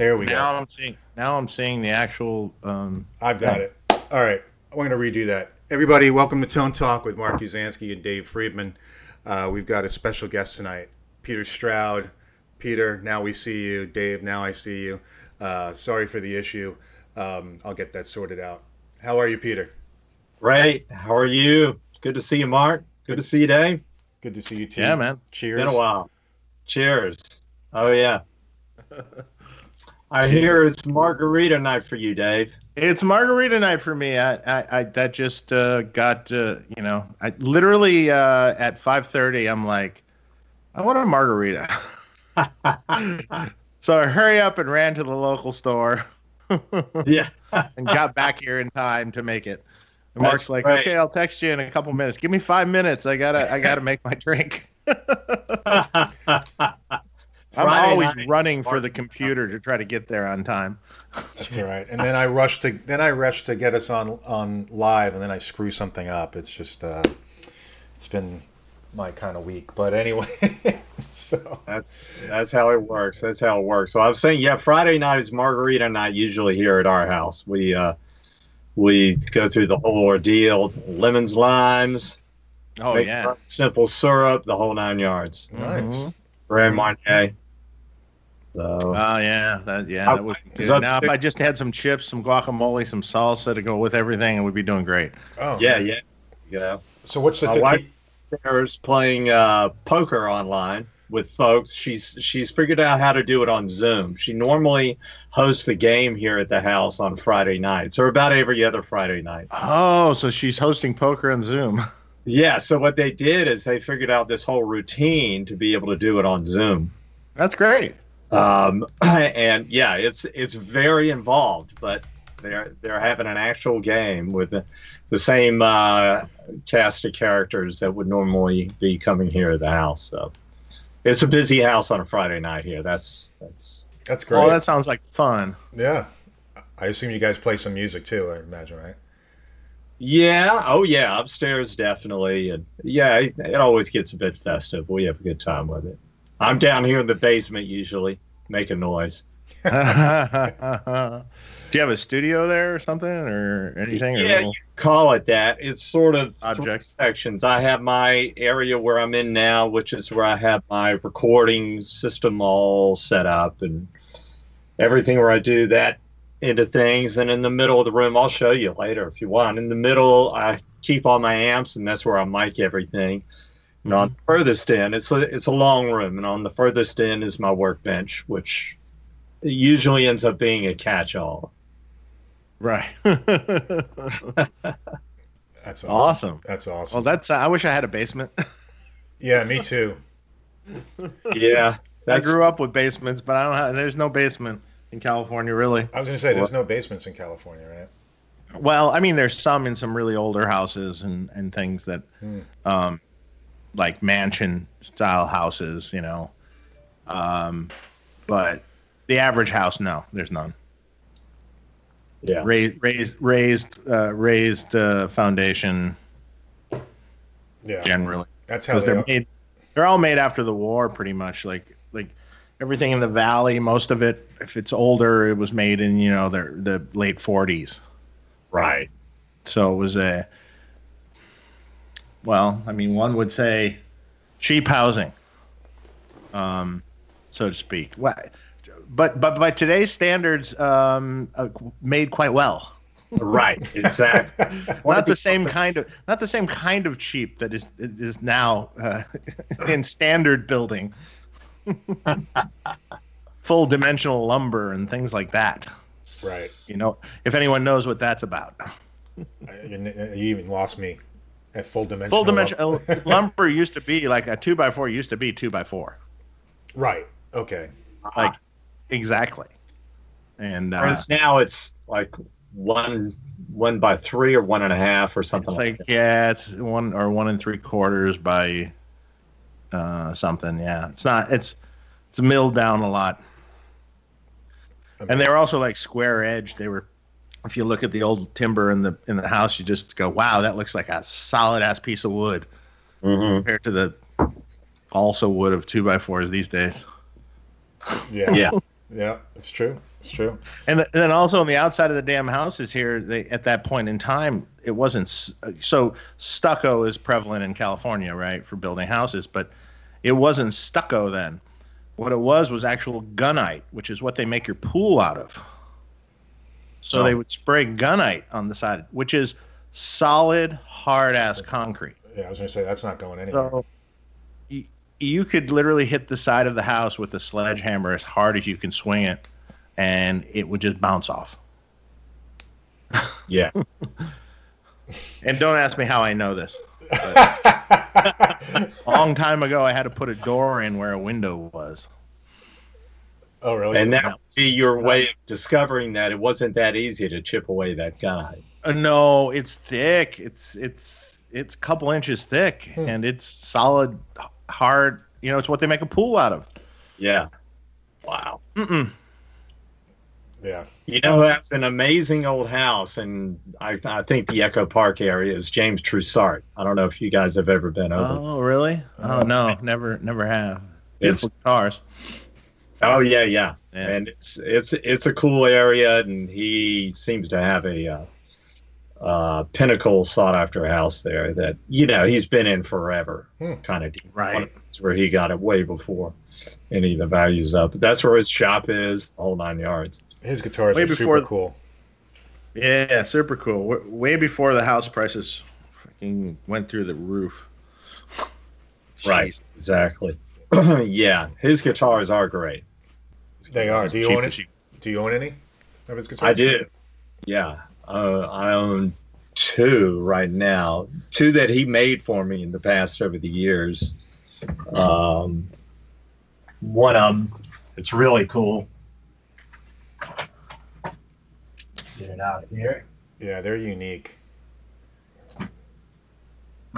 There we now go. I'm seeing now I'm seeing the actual. Um, I've got thing. it. All right. I'm going to redo that. Everybody, welcome to Tone Talk with Mark Uzansky and Dave Friedman. Uh, we've got a special guest tonight, Peter Stroud. Peter, now we see you. Dave, now I see you. Uh, sorry for the issue. Um, I'll get that sorted out. How are you, Peter? Great. How are you? Good to see you, Mark. Good to see you, Dave. Good to see you, too. Yeah, man. Cheers. Been a while. Cheers. Oh yeah. I hear it's margarita night for you, Dave. It's margarita night for me. I, I, I that just uh, got uh, you know, I literally uh, at five thirty. I'm like, I want a margarita. so I hurry up and ran to the local store yeah. and got back here in time to make it. And That's Mark's like, great. okay, I'll text you in a couple minutes. Give me five minutes. I gotta, I gotta make my drink. I'm Friday always night, running for the computer to try to get there on time. That's all right. And then I rush to then I rush to get us on on live, and then I screw something up. It's just uh, it's been my kind of week. But anyway, so That's that's how it works. That's how it works. So I was saying, yeah, Friday night is margarita night usually here at our house. We uh we go through the whole ordeal, lemons, limes, Oh yeah. simple syrup, the whole nine yards. nice. Mhm. Grand Marnier. So Oh yeah, that yeah, How- that would be is good. Now if I just had some chips, some guacamole, some salsa to go with everything, it would be doing great. Oh yeah, yeah. Yeah. So what's the My tequila? wife- Sarah's playing uh, poker online with folks. She's she's figured out how to do it on Zoom. She normally hosts the game here at the house on Friday nights, or about every other Friday night. Oh, so she's hosting poker on Zoom. Yeah. So what they did is they figured out this whole routine to be able to do it on Zoom. That's great. Um, and yeah, it's it's very involved, but they're they're having an actual game with the, the same uh, cast of characters that would normally be coming here at the house. So it's a busy house on a Friday night here. That's that's That's great. Oh, that sounds like fun. yeah. I assume you guys play some music too. I imagine, right? yeah. Oh yeah, upstairs definitely, and yeah, it, it always gets a bit festive. We have a good time with it. I'm down here in the basement usually making noise. Do you have a studio there or something or anything? or Yeah, little- you call it that. It's sort of three Object. sections. I have my area where I'm in now, which is where I have my recording system all set up and everything where I do that into things. And in the middle of the room, I'll show you later if you want. In the middle, I keep all my amps, and that's where I mic everything. And on the furthest end, it's a, it's a long room, and on the furthest end is my workbench, which usually ends up being a catch-all. right. That's awesome. awesome. That's awesome. Well, that's. I wish I had a basement. yeah, me too. Yeah, I grew up with basements, but I don't have. There's no basement in California, really. I was going to say there's no basements in California, right? Well, I mean, there's some in some really older houses and and things that, Hmm. um, like mansion style houses, you know. Um, but the average house, no, there's none. yeah. Raised raised raised uh, raised uh, foundation Yeah. generally That's how they they're are. made. They're all made after the war, pretty much. Like like everything in the valley, most of it, if it's older, it was made in you know the the late 40s. Right. So it was a, well, I mean, one would say cheap housing, um, so to speak. Well, But but by today's standards, um, uh, made quite well. Right. Exactly. Not the same kind of not the same kind of cheap that is is now uh, in standard building. Full dimensional lumber and things like that. Right. You know, if anyone knows what that's about. You, you even lost me at full dimension. Full dimensional lumber used to be like a two by four used to be two by four. Right. Okay. Like exactly. And uh, Whereas now it's like one one by three or one and a half or something it's like, like yeah, it's one or one and three quarters by uh, something. Yeah, it's not. It's it's milled down a lot. And they were also like square edged. They were, if you look at the old timber in the in the house, you just go, "Wow, that looks like a solid ass piece of wood." that. Mhm. compared to the also wood of two by fours these days. Yeah. Yeah. Yeah. It's true. It's true. And, th- and then also on the outside of the damn houses here, they at that point in time, it wasn't so stucco is prevalent in California, right, for building houses, but it wasn't stucco then. What it was was actual gunite, which is what they make your pool out of. So Oh. they would spray gunite on the side, which is solid, hard ass concrete. Yeah, I was gonna say that's not going anywhere. So you, you could literally hit the side of the house with a sledgehammer as hard as you can swing it, and it would just bounce off. Yeah. And don't ask me how I know this. A long time ago, I had to put a door in where a window was. Oh, really? and So- that would be your way of discovering that it wasn't that easy to chip away that guy. Uh, no, it's thick. It's it's it's a couple inches thick, Hmm. and it's solid, hard. You know, it's what they make a pool out of. Yeah. Wow. Mm-mm. yeah. You know, that's an amazing old house, and I, I think the Echo Park area is James Trussart. I don't know if you guys have ever been over. Oh, really? Oh no, never, never have. It's- Beautiful cars. Oh yeah, yeah, Yeah. and it's it's it's a cool area, and he seems to have a uh, uh, pinnacle sought after house there that you know he's been in forever, Hmm. kind of deal. Right. One of Where he got it way before any of the values up. That's where his shop is, the whole nine yards. His guitars Way are before- super cool. Yeah, super cool. W- Way before the house prices fucking went through the roof. Right. Exactly. yeah, his guitars are great. They are. Do you own as it? you- Do you own any of his guitars? I do. Yeah. Uh, I own two right now. Two that he made for me in the past over the years. Um, one of them, it's really cool. Get it out of here. Yeah, they're unique.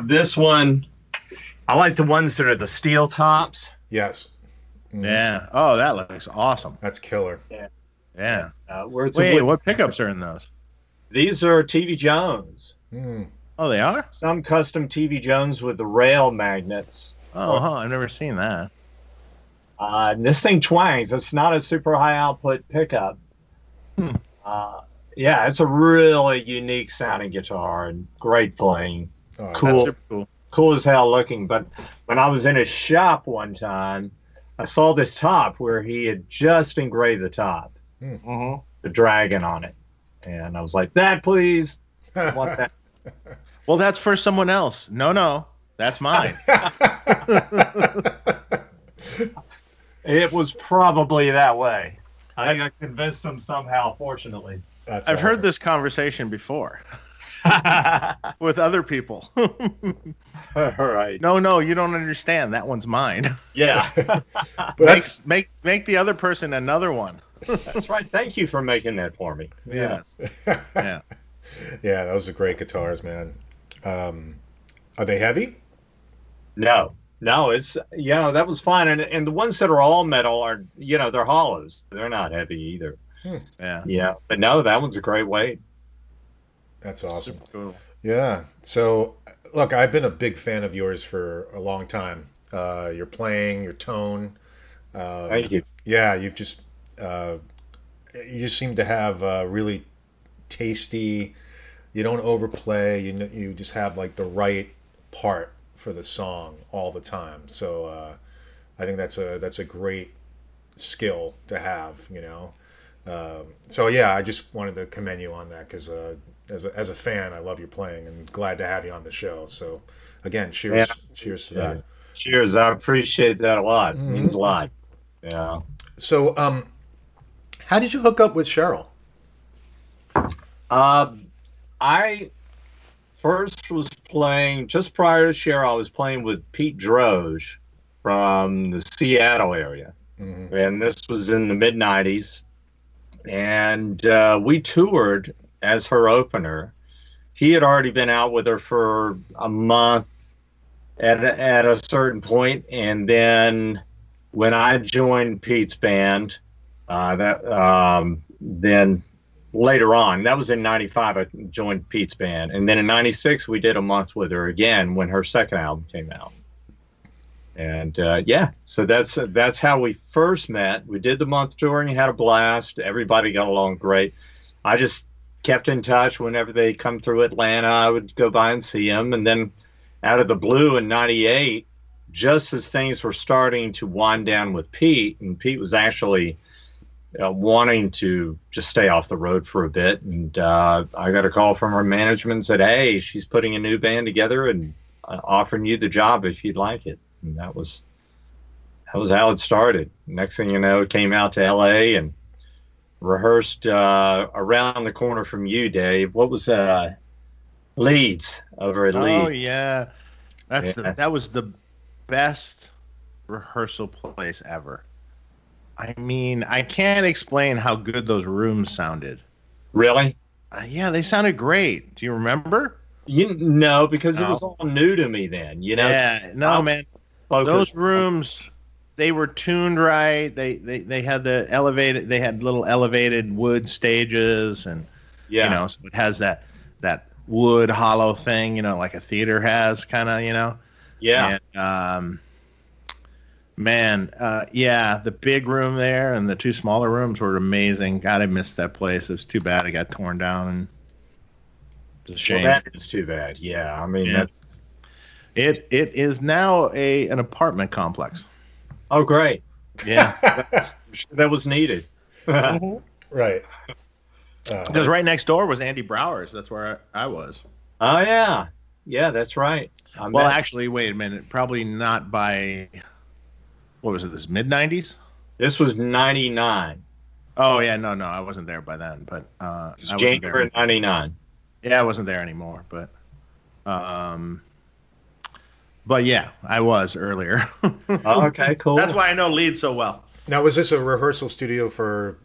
This one, I like the ones that are the steel tops. Yes. Mhm. Yeah. Oh, that looks awesome. That's killer. Yeah. Uh, where it's Wait, wood- what pickups are in those? These are TV Jones. Mm. Oh, they are. Some custom TV Jones with the rail magnets. Oh, huh, I've never seen that. Uh, and this thing twangs. It's not a super high output pickup. Hmm. Uh, yeah, it's a really unique sounding guitar and great playing. Oh, Cool. That's super cool. Cool as hell looking. But when I was in a shop one time, I saw this top where he had just engraved the top, Mm-hmm. the dragon on it. And I was like, that please. I want that. Well, that's for someone else. No, no, that's mine. It was probably that way. I think I convinced him somehow, fortunately. That's I've heard this conversation before with other people. All right. no, no, you don't understand. That one's mine. Yeah. But that's make, make make the other person another one. That's right. Thank you for making that for me. Yes. Yeah. yeah, those are great guitars, man. Um, are they heavy? No, no, it's you know that was fine, and and the ones that are all metal are you know they're hollows. They're not heavy either. Yeah. Yeah, but no, that one's a great weight. That's awesome. Super cool. Yeah. So, look, I've been a big fan of yours for a long time. Uh, your playing, your tone. Uh, Thank you. yeah, you've just uh, you just seem to have uh, really tasty. You don't overplay. You kn- you just have like the right part for the song all the time. So uh, I think that's a that's a great skill to have. You know. Um, so yeah, I just wanted to commend you on that because uh, as a, as a fan, I love your playing and glad to have you on the show. So again, cheers, Yeah. cheers to that. Cheers. I appreciate that a lot. Mm-hmm. means a lot. Yeah. So, um, how did you hook up with Sheryl? Um, I first was playing just prior to Sheryl. I was playing with Pete Droge from the Seattle area, Mhm. and this was in the mid '90s. And uh, we toured as her opener. He had already been out with her for a month at a, at a certain point, and then when I joined Pete's band, uh, that um, then later on. That was in '95. I joined Pete's band, and then in '96 we did a month with her again when her second album came out. And uh, yeah, so that's that's how we first met. We did the month touring, had a blast. Everybody got along great. I just kept in touch whenever they come through Atlanta. I would go by and see them, and then out of the blue in '98, just as things were starting to wind down with Pete, and Pete was actually uh, wanting to just stay off the road for a bit, and uh, I got a call from her management and said, "Hey, she's putting a new band together and uh, offering you the job if you'd like it." And that was that was how it started. Next thing you know, it came out to L.A. and rehearsed uh, around the corner from you, Dave. What was uh, Leeds over at Leeds? Oh yeah, that's Yeah. the that was the best rehearsal place ever. I mean, I can't explain how good those rooms sounded. Really? Uh, yeah, they sounded great. Do you remember? You no, because it was all new to me then. You know, yeah, no, I'll man. focus- Those rooms, they were tuned right. They, they they had the elevated. They had little elevated wood stages, and yeah, you know, so it has that that wood hollow thing, you know, like a theater has, kind of, you know. yeah. And, um, man, uh, yeah, the big room there and the two smaller rooms were amazing. God, I missed that place. It was too bad it got torn down, and it's a Well, shame. that is too bad. Yeah, I mean Yeah. that's it it is now a an apartment complex. Oh great. Yeah, That's- that was needed. oh Right. Uh, because right next door was Andy Brauer's. That's where I, I was. Oh, yeah, yeah, that's right. I Well, met- actually, wait a minute. Probably not by what was it? This mid '90s. this was '99. Oh yeah, no, no, I wasn't there by then. But uh, I wasn't January there. '99. Yeah, I wasn't there anymore. But, um, but yeah, I was earlier. Oh, okay, cool. That's why I know Leeds so well. now, was this a rehearsal studio for,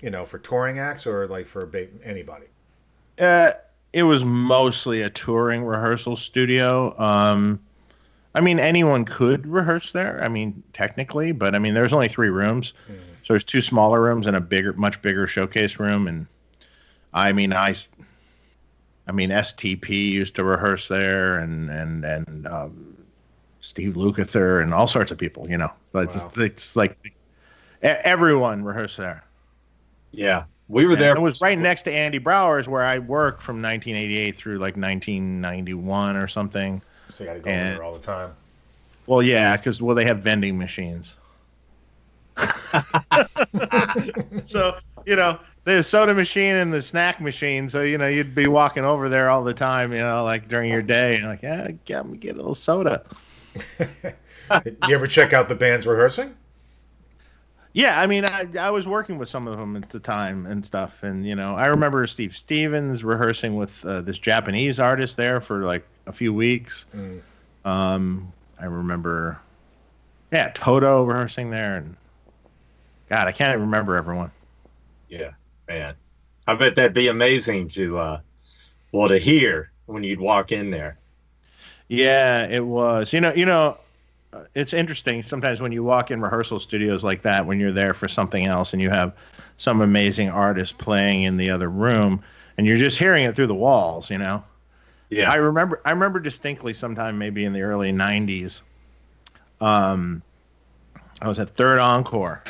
you know, for touring acts or like for ba- anybody? Uh, it was mostly a touring rehearsal studio. Um, I mean, anyone could rehearse there. I mean, technically, but I mean, there's only three rooms, so there's two smaller rooms and a bigger, much bigger showcase room. And I mean, I, s- I mean, STP used to rehearse there, and and and um, Steve Lukather and all sorts of people. You know, it's, Wow. it's like everyone rehearsed there. yeah, we were And there. It was right next to Andy Brauer's, where I worked from 1988 through like 1991 or something. So you got to go And- there all the time. Well, yeah, because well, they have vending machines. so you know, the soda machine and the snack machine. So you know, you'd be walking over there all the time. You know, like during your day, and like, yeah, get me get a little soda. Did you ever check out the bands rehearsing? Yeah, I mean, I, I was working with some of them at the time and stuff, and you know, I remember Steve Stevens rehearsing with uh, this Japanese artist there for like a few weeks. Mm. Um, I remember, yeah, Toto rehearsing there, and God, I can't even remember everyone. Yeah, man. I bet that'd be amazing to, uh, well, to hear when you'd walk in there. Yeah, it was. You know, you know, uh, it's interesting sometimes when you walk in rehearsal studios like that when you're there for something else and you have some amazing artist playing in the other room and you're just hearing it through the walls, you know. Yeah. I remember I remember distinctly sometime maybe in the early 90s. Um I was at Third Encore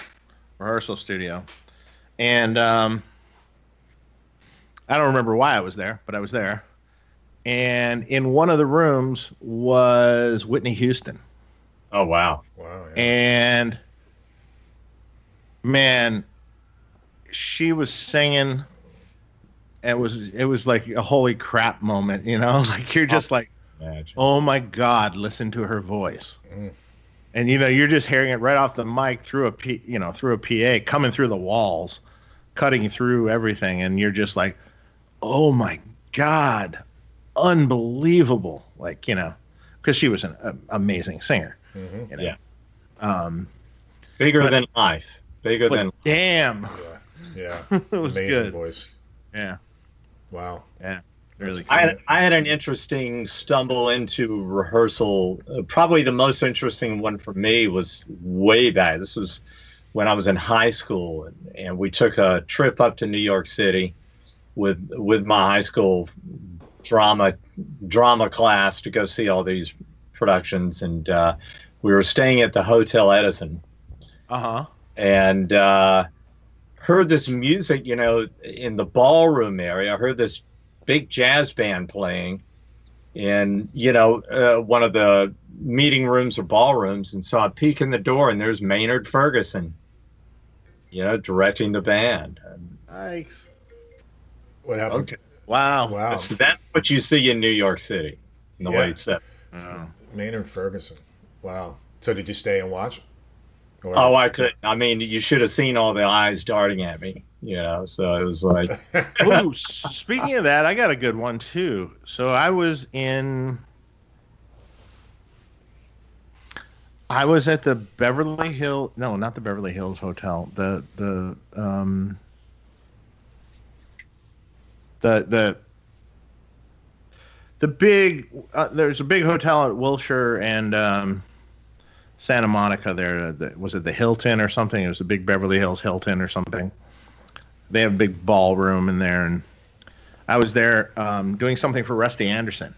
rehearsal studio and um I don't remember why I was there, but I was there. And in one of the rooms was Whitney Houston. oh, wow. Wow. Yeah. And man, she was singing. It was it was like a holy crap moment, you know? Like you're just like, Imagine. oh my god, listen to her voice. Mm. And you know, you're just hearing it right off the mic through a P, you know, through a PA, coming through the walls, cutting through everything, and you're just like, oh my god, unbelievable! Like you know, because she was an a, amazing singer. Mhm. You know? Yeah. Um, Bigger but- than life. Bigger but than damn, Yeah. Yeah. it was Amazing good. voice. Yeah, Wow. Really. I had, I had an interesting stumble into rehearsal. Uh, probably the most interesting one for me was way back. This was when I was in high school, and, and we took a trip up to New York City with with my high school drama drama class to go see all these productions. And uh, we were staying at the Hotel Edison, Uh huh. and uh, heard this music. You know, in the ballroom area, I heard this big jazz band playing in you know uh, one of the meeting rooms or ballrooms, and saw a peek in the door, and there's Maynard Ferguson, you know, directing the band. And, Yikes. What happened? okay, Wow. Wow. that's, that's what you see in New York City in the Yeah. late '70s. Oh. Maynard Ferguson. Wow. So did you stay and watch? Or- Oh, I could. I mean, you should have seen all the eyes darting at me. You know, so it was like, Ooh, speaking of that, I got a good one too. So I was in. I was at the Beverly Hill. No, not the Beverly Hills Hotel. The the um. The the. The big uh, there's a big hotel at Wilshire and um, Santa Monica. There the, was it the Hilton or something? It was the big Beverly Hills Hilton or something they have a big ballroom in there and i was there um, doing something for rusty anderson.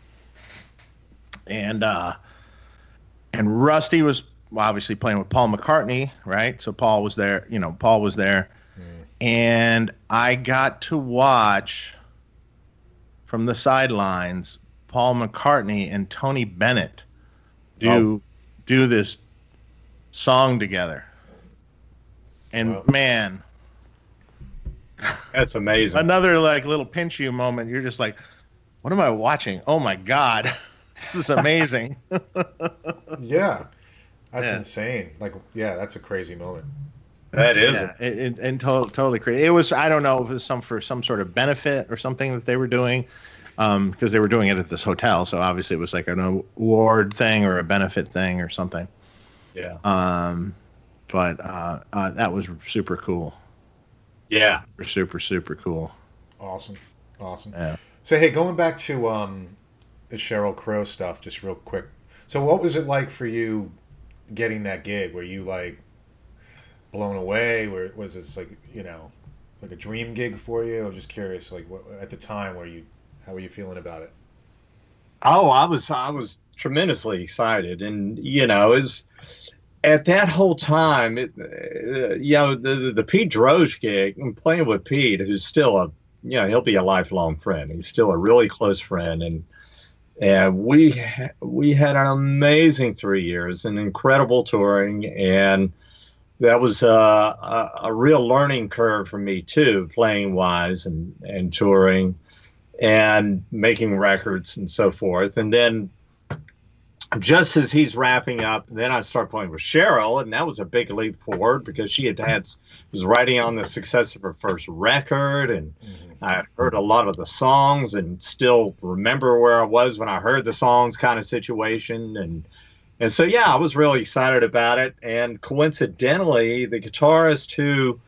And uh and rusty was obviously playing with paul mccartney right? So paul was there you know paul was there. And i got to watch from the sidelines paul mccartney and tony bennett do do this song together. And Wow. man that's amazing. another like little pinch you moment. You're just like, what am I watching? Oh my god, this is amazing. yeah. That's Yeah. insane. Like, yeah, that's a crazy moment. That is. yeah, it, it, and to- totally crazy. It was I don't know if it was some for some sort of benefit or something that they were doing, um, because they were doing it at this hotel. So obviously it was like an award thing or a benefit thing or something. Yeah. Um, but uh, uh, that was super cool. Yeah. Super super super cool. Awesome. Awesome. Yeah. So, hey, going back to um, the Sheryl Crow stuff, just real quick. So, what was it like for you getting that gig? Were you like blown away? Were, was this like, you know, like a dream gig for you? I'm just curious, like, what, at the time, were you, how were you feeling about it? Oh, I was I was tremendously excited, and you know, is at that whole time, it, uh, you know, the, the the Pete Droge gig and playing with Pete, who's still a you know he'll be a lifelong friend. He's still a really close friend, and and we we had an amazing three years, and incredible touring, and that was uh, a, a real learning curve for me too, playing wise and and touring and making records and so forth. And then just as he's wrapping up, then I start playing with Sheryl, and that was a big leap forward because she had had was writing on the success of her first record, and I had heard a lot of the songs, and still remember where I was when I heard the songs, kind of situation, and and so yeah, I was really excited about it. And coincidentally, the guitarist who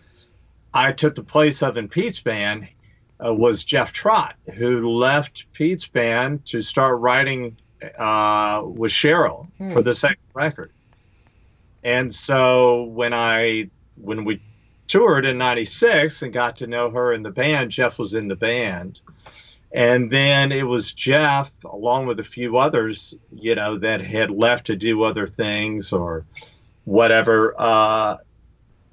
I took the place of in Pete's band uh, was Jeff Trott, who left Pete's band to start writing uh, with Sheryl Hmm. for the second record. And so when I when we toured in '96 and got to know her in the band, Jeff was in the band, and then it was Jeff along with a few others, you know, that had left to do other things or whatever. Uh,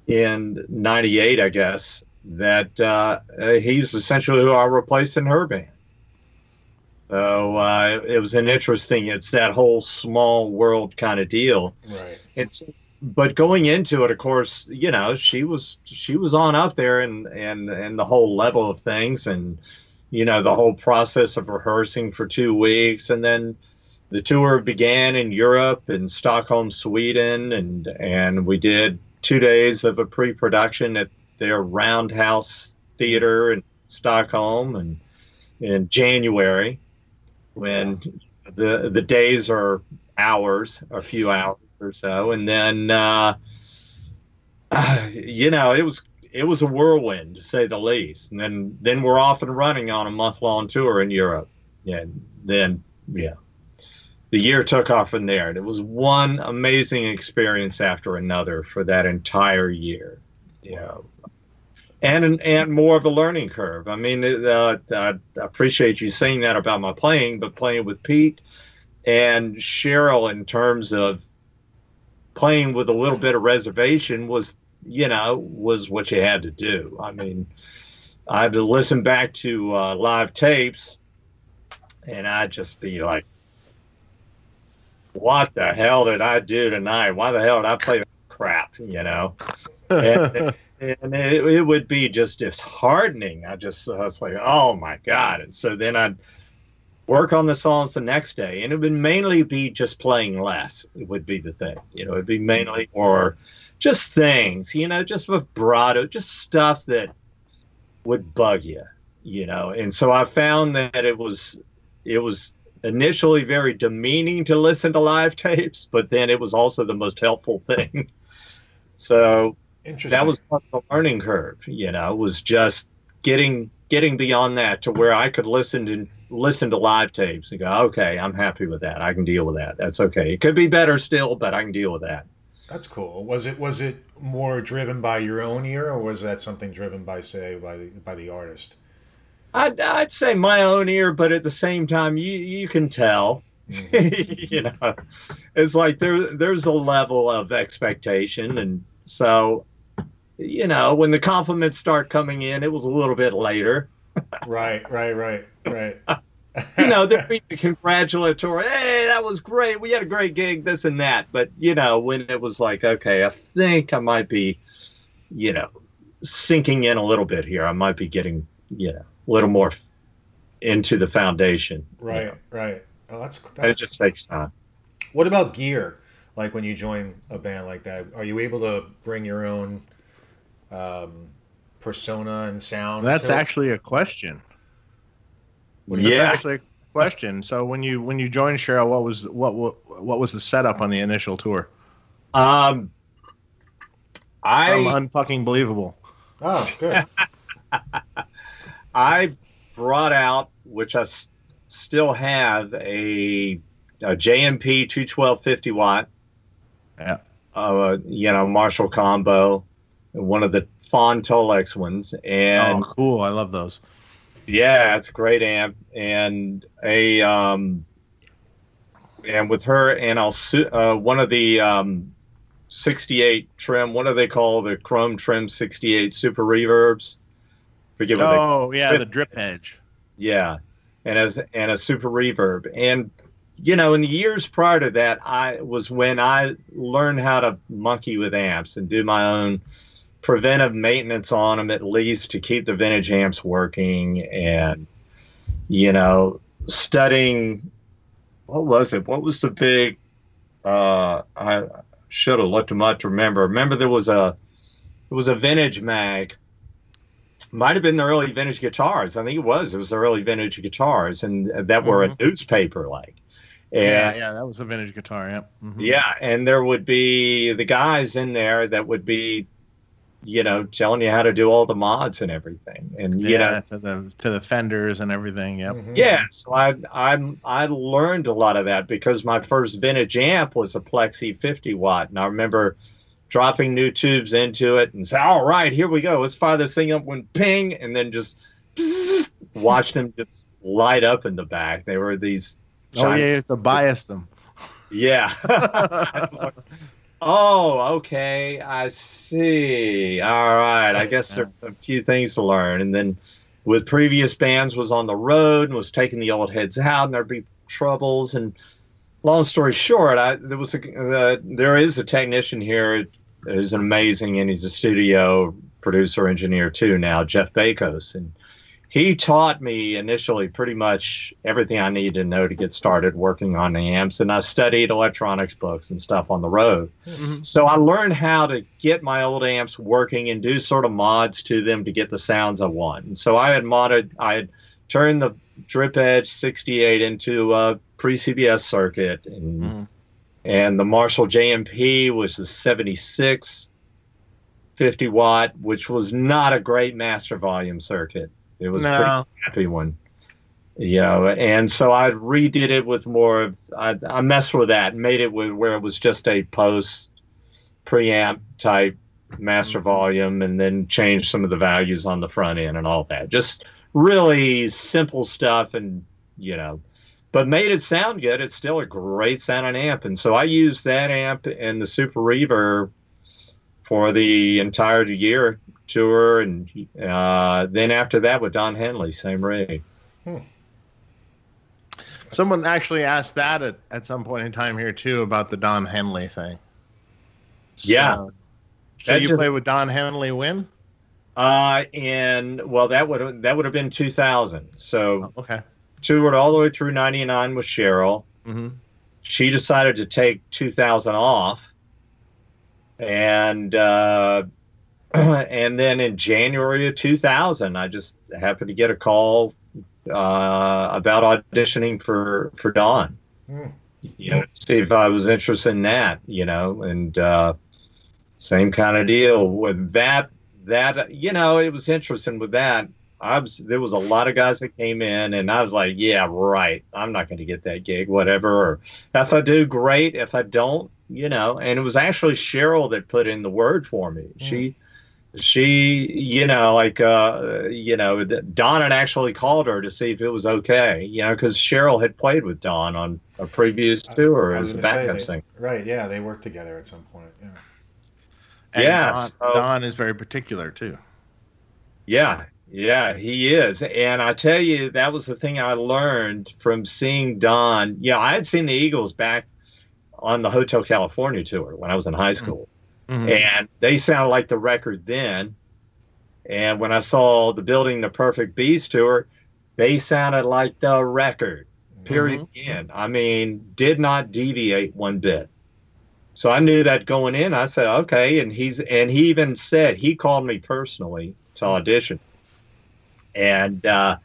in '98, I guess that uh, uh, he's essentially who I replaced in her band. So uh, it was an interesting. It's that whole small world kind of deal. Right. It's but going into it, of course, you know she was she was on up there and and and the whole level of things and you know the whole process of rehearsing for two weeks and then the tour began in Europe in Stockholm, Sweden, and and we did two days of a pre-production at their Roundhouse Theater in Stockholm and in January when the the days are hours, a few hours or so, and then uh, you know it was it was a whirlwind to say the least. And then then we're off and running on a month long tour in Europe. And then yeah, the year took off from there. And it was one amazing experience after another for that entire year. You know. And, and more of a learning curve. I mean, uh, I appreciate you saying that about my playing, but playing with Pete and Sheryl in terms of playing with a little bit of reservation was, you know, was what you had to do. I mean, I had to listen back to uh, live tapes, and I'd just be like, "What the hell did I do tonight? Why the hell did I play that crap?" You know, and, and it, it would be just disheartening. I just I was like, "Oh my god!" And so then I'd work on the songs the next day, and it would mainly be just playing less. It would be the thing, you know. It'd be mainly or just things, you know, just vibrato, just stuff that would bug you, you know. And so I found that it was it was initially very demeaning to listen to live tapes, but then it was also the most helpful thing. so that was the learning curve, you know, was just getting getting beyond that to where I could listen to listen to live tapes and go, okay, I'm happy with that. I can deal with that. That's okay. It could be better still, but I can deal with that. That's cool. Was it was it more driven by your own ear, or was that something driven by, say, by the, by the artist? I'd, I'd say my own ear, but at the same time, you you can tell. Mm-hmm. you know, it's like there there's a level of expectation, and so you know when the compliments start coming in, it was a little bit later. right, right, right, right. you know, they're being congratulatory. Hey, that was great. We had a great gig, this and that. But you know, when it was like, okay, I think I might be, you know, sinking in a little bit here. I might be getting, you know, a little more into the foundation. Right, you know. right. Oh, that's, that's it. Just takes time. What about gear? Like when you join a band like that, are you able to bring your own um, persona and sound? That's actually a question. That's yeah, actually a question. So when you when you joined Sheryl, what was what what what was the setup on the initial tour? Um, I From unfucking believable. Oh, good. I brought out, which I s- still have, a, a JMP 212 watt. Yeah. Uh, you know, Marshall combo, one of the Fawn Tolex ones, and oh, cool! I love those. Yeah, it's a great amp, and a um, and with her, and I'll uh, one of the um, 68 trim. What do they call the chrome trim 68 super reverbs? Forget what oh they, yeah, the drip edge. Yeah, and as and a super reverb, and you know, in the years prior to that, I was when I learned how to monkey with amps and do my own preventive maintenance on them at least to keep the vintage amps working and you know studying what was it what was the big uh i should have looked them up to remember remember there was a it was a vintage mag might have been the early vintage guitars i think it was it was the early vintage guitars and that were mm-hmm. a newspaper like yeah, yeah, that was a vintage guitar. Yeah, mm-hmm. yeah, and there would be the guys in there that would be you know, telling you how to do all the mods and everything, and you yeah, know, to the to the fenders and everything. Yep. Mm-hmm. Yeah, so I I I learned a lot of that because my first vintage amp was a Plexi 50 watt, and I remember dropping new tubes into it and say, "All right, here we go. Let's fire this thing up." When ping, and then just watch them just light up in the back. They were these. Oh yeah, you have to bias them. Yeah. Oh, okay. I see. All right. I guess there's a few things to learn. And then with previous bands was on the road and was taking the old heads out and there'd be troubles and long story short, I there was a uh, there is a technician here who's amazing and he's a studio producer engineer too now, Jeff Bakos and he taught me initially pretty much everything I needed to know to get started working on amps. And I studied electronics books and stuff on the road. Mm-hmm. So I learned how to get my old amps working and do sort of mods to them to get the sounds I want. And so I had modded, I had turned the Drip Edge 68 into a pre CBS circuit. And, mm-hmm. and the Marshall JMP was the 76 50 watt, which was not a great master volume circuit. It was no. a pretty happy one. You know, and so I redid it with more of I, I messed with that, made it with, where it was just a post preamp type master mm-hmm. volume, and then changed some of the values on the front end and all that. Just really simple stuff, and you know, but made it sound good. It's still a great sounding amp, and so I used that amp and the Super Reverb for the entire year tour, and uh, then after that with Don Henley, same rig. Someone actually asked that at, at some point in time here too about the Don Henley thing. Yeah. So, so That you just- play with Don Henley when? Uh, and well, that would that would have been 2000. So Okay. toured all the way through 99 with Sheryl. hmm She decided to take 2000 off, and uh, and then in January of 2000, I just happened to get a call uh, about auditioning for for Don. Hmm. You know, see if I was interested in that. You know, and uh, same kind of deal with that. That you know, it was interesting with that. I was there was a lot of guys that came in, and I was like, yeah, right. I'm not going to get that gig, whatever. Or if I do, great. If I don't, you know. And it was actually Sheryl that put in the word for me. She, she, you know, like, uh, you know, Don had actually called her to see if it was okay, you know, because Sheryl had played with Don on a previous tour I as was a gonna backup singer. Right, yeah, they worked together at some point. Yeah. And Yeah, Don, so- Don is very particular too. Yeah, yeah, he is. And I tell you, that was the thing I learned from seeing Don. Yeah, I had seen the Eagles back on the Hotel California tour when I was in high school, Mhm. and they sounded like the record then. And when I saw the Building the Perfect Beast tour, they sounded like the record. Period. End. I mean, did not deviate one bit. So I knew that going in. I said, okay. And he's and he even said he called me personally to audition, and uh,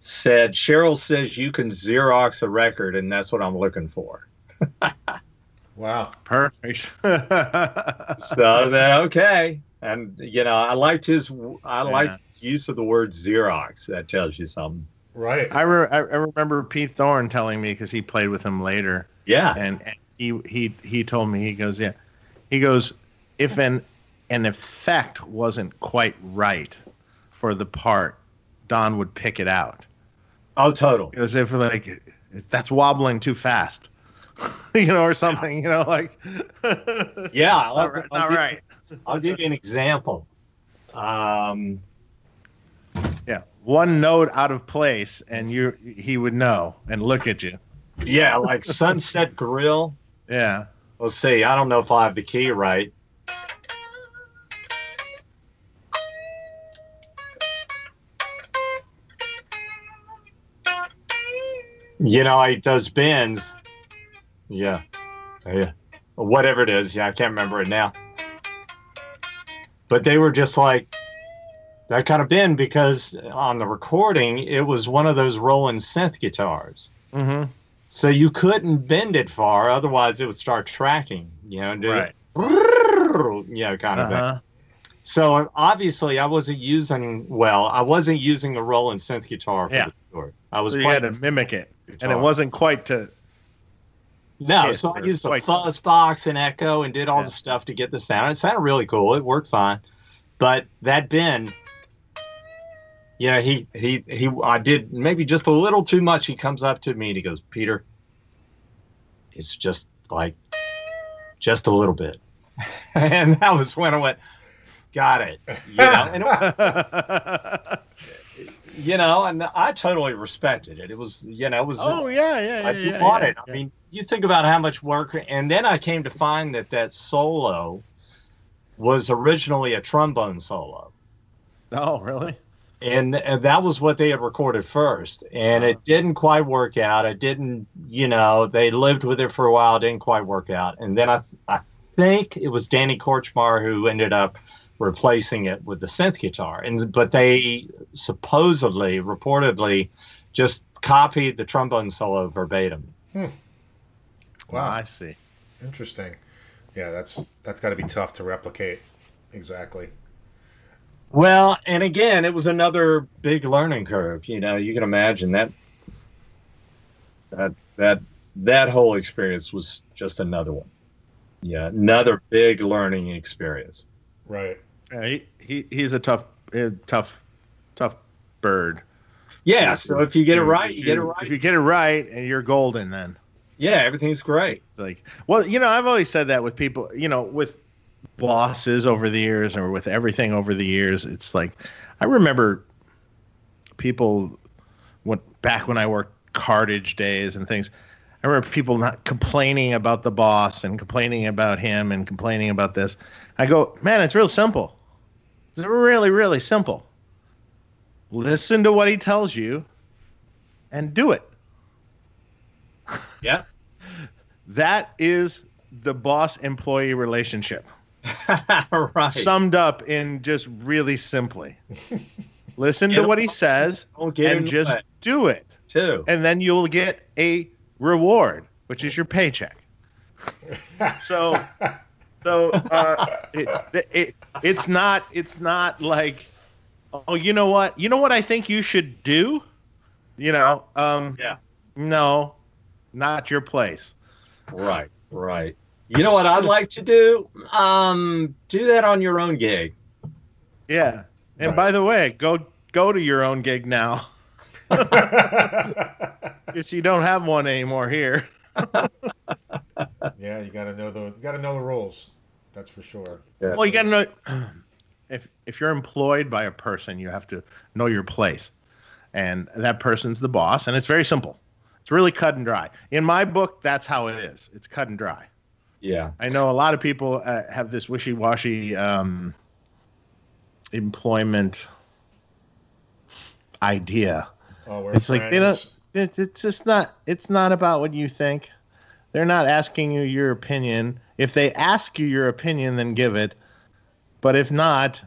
said Sheryl says you can Xerox a record, and that's what I'm looking for. Wow. Perfect. So I said, okay. And you know, I liked his I liked Yeah. his use of the word Xerox. That tells you something. Right. I, re- I I remember Pete Thorne telling me because he played with him later, Yeah. and, and he he he told me he goes yeah, he goes if an an effect wasn't quite right for the part, Don would pick it out. Oh, total. He goes if like that's wobbling too fast, you know, or something, you know, like Yeah. Not, right- I'll not give- right. I'll give you an example. Um, Yeah, one note out of place, and you he would know and look at you. yeah, like Sunset Grill. Yeah. Let's see. I don't know if I have the key right. You know, he does bends. Yeah. Yeah. Whatever it is. Yeah, I can't remember it now. But they were just like that kind of bend because on the recording, it was one of those Roland synth guitars. Mm-hmm. So you couldn't bend it far, otherwise it would start tracking, you know, Right. you know, kind of thing. Uh-huh. So obviously I wasn't using well, I wasn't using the Roland synth guitar for Yeah. the tour. I was So you had to mimic it, the and it wasn't quite to. No. yeah, So I used the fuzz box and echo and did all Yeah. the stuff to get the sound. It sounded really cool. It worked fine, but that bend. Yeah, he he he. I did maybe just a little too much. He comes up to me and he goes, "Peter, it's just like just a little bit," and that was when I went, "Got it," you know. And it, you know, and I totally respected it. It was, you know, it was. oh yeah, yeah, I yeah. yeah, bought yeah, it. I mean, you think about how much work, and then I came to find that that solo was originally a trombone solo, Oh really? and, and that was what they had recorded first, and Uh-huh. it didn't quite work out. It didn't, you know, they lived with it for a while, didn't quite work out, and then I, I think it was Danny Korchmar who ended up replacing it with the synth guitar, and but they supposedly, reportedly, just copied the trombone solo verbatim. Wow, Wow. I see. Interesting. Yeah, that's that's got to be tough to replicate. Exactly. Well, and again, it was another big learning curve. You know, you can imagine that that that that whole experience was just another one. Yeah, another big learning experience. Right. Yeah, he, he he's a tough, uh, tough, tough bird. Yeah. So if you get it right, you, If get it right. If you get it right, and you're golden, then yeah, everything's great. it's like, well, you know, I've always said that with people, you know, with bosses over the years or with everything over the years. It's like, I remember people went back when I worked cartage days and things. I remember people not complaining about the boss and complaining about him and complaining about this. I go, man, it's real simple. It's really, really simple. Listen to what he tells you and do it. Yeah. That is the boss employee relationship right. summed up in just really simply. Listen Get to what he says Don't get in and just way, do it. too. And then you'll get a reward, which is your paycheck. so so uh, it, it, it's not it's not like oh you know what you know what I think you should do you know um Yeah. no not your place Right. Right. You know what I'd like to do? Um, do that on your own gig. yeah and Right. by the way go go to your own gig now because you don't have one anymore here yeah, you got to know the you got to know the rules. That's for sure. Well, you got to know if if you're employed by a person, you have to know your place, and that person's the boss, and it's very simple. It's really cut and dry. In my book, that's how it is. It's cut and dry. Yeah. I know a lot of people uh, have this wishy-washy um, employment idea. Oh, we're It's like they don't. It's it's just not. It's not about what you think. They're not asking you your opinion. If they ask you your opinion, then give it. But if not,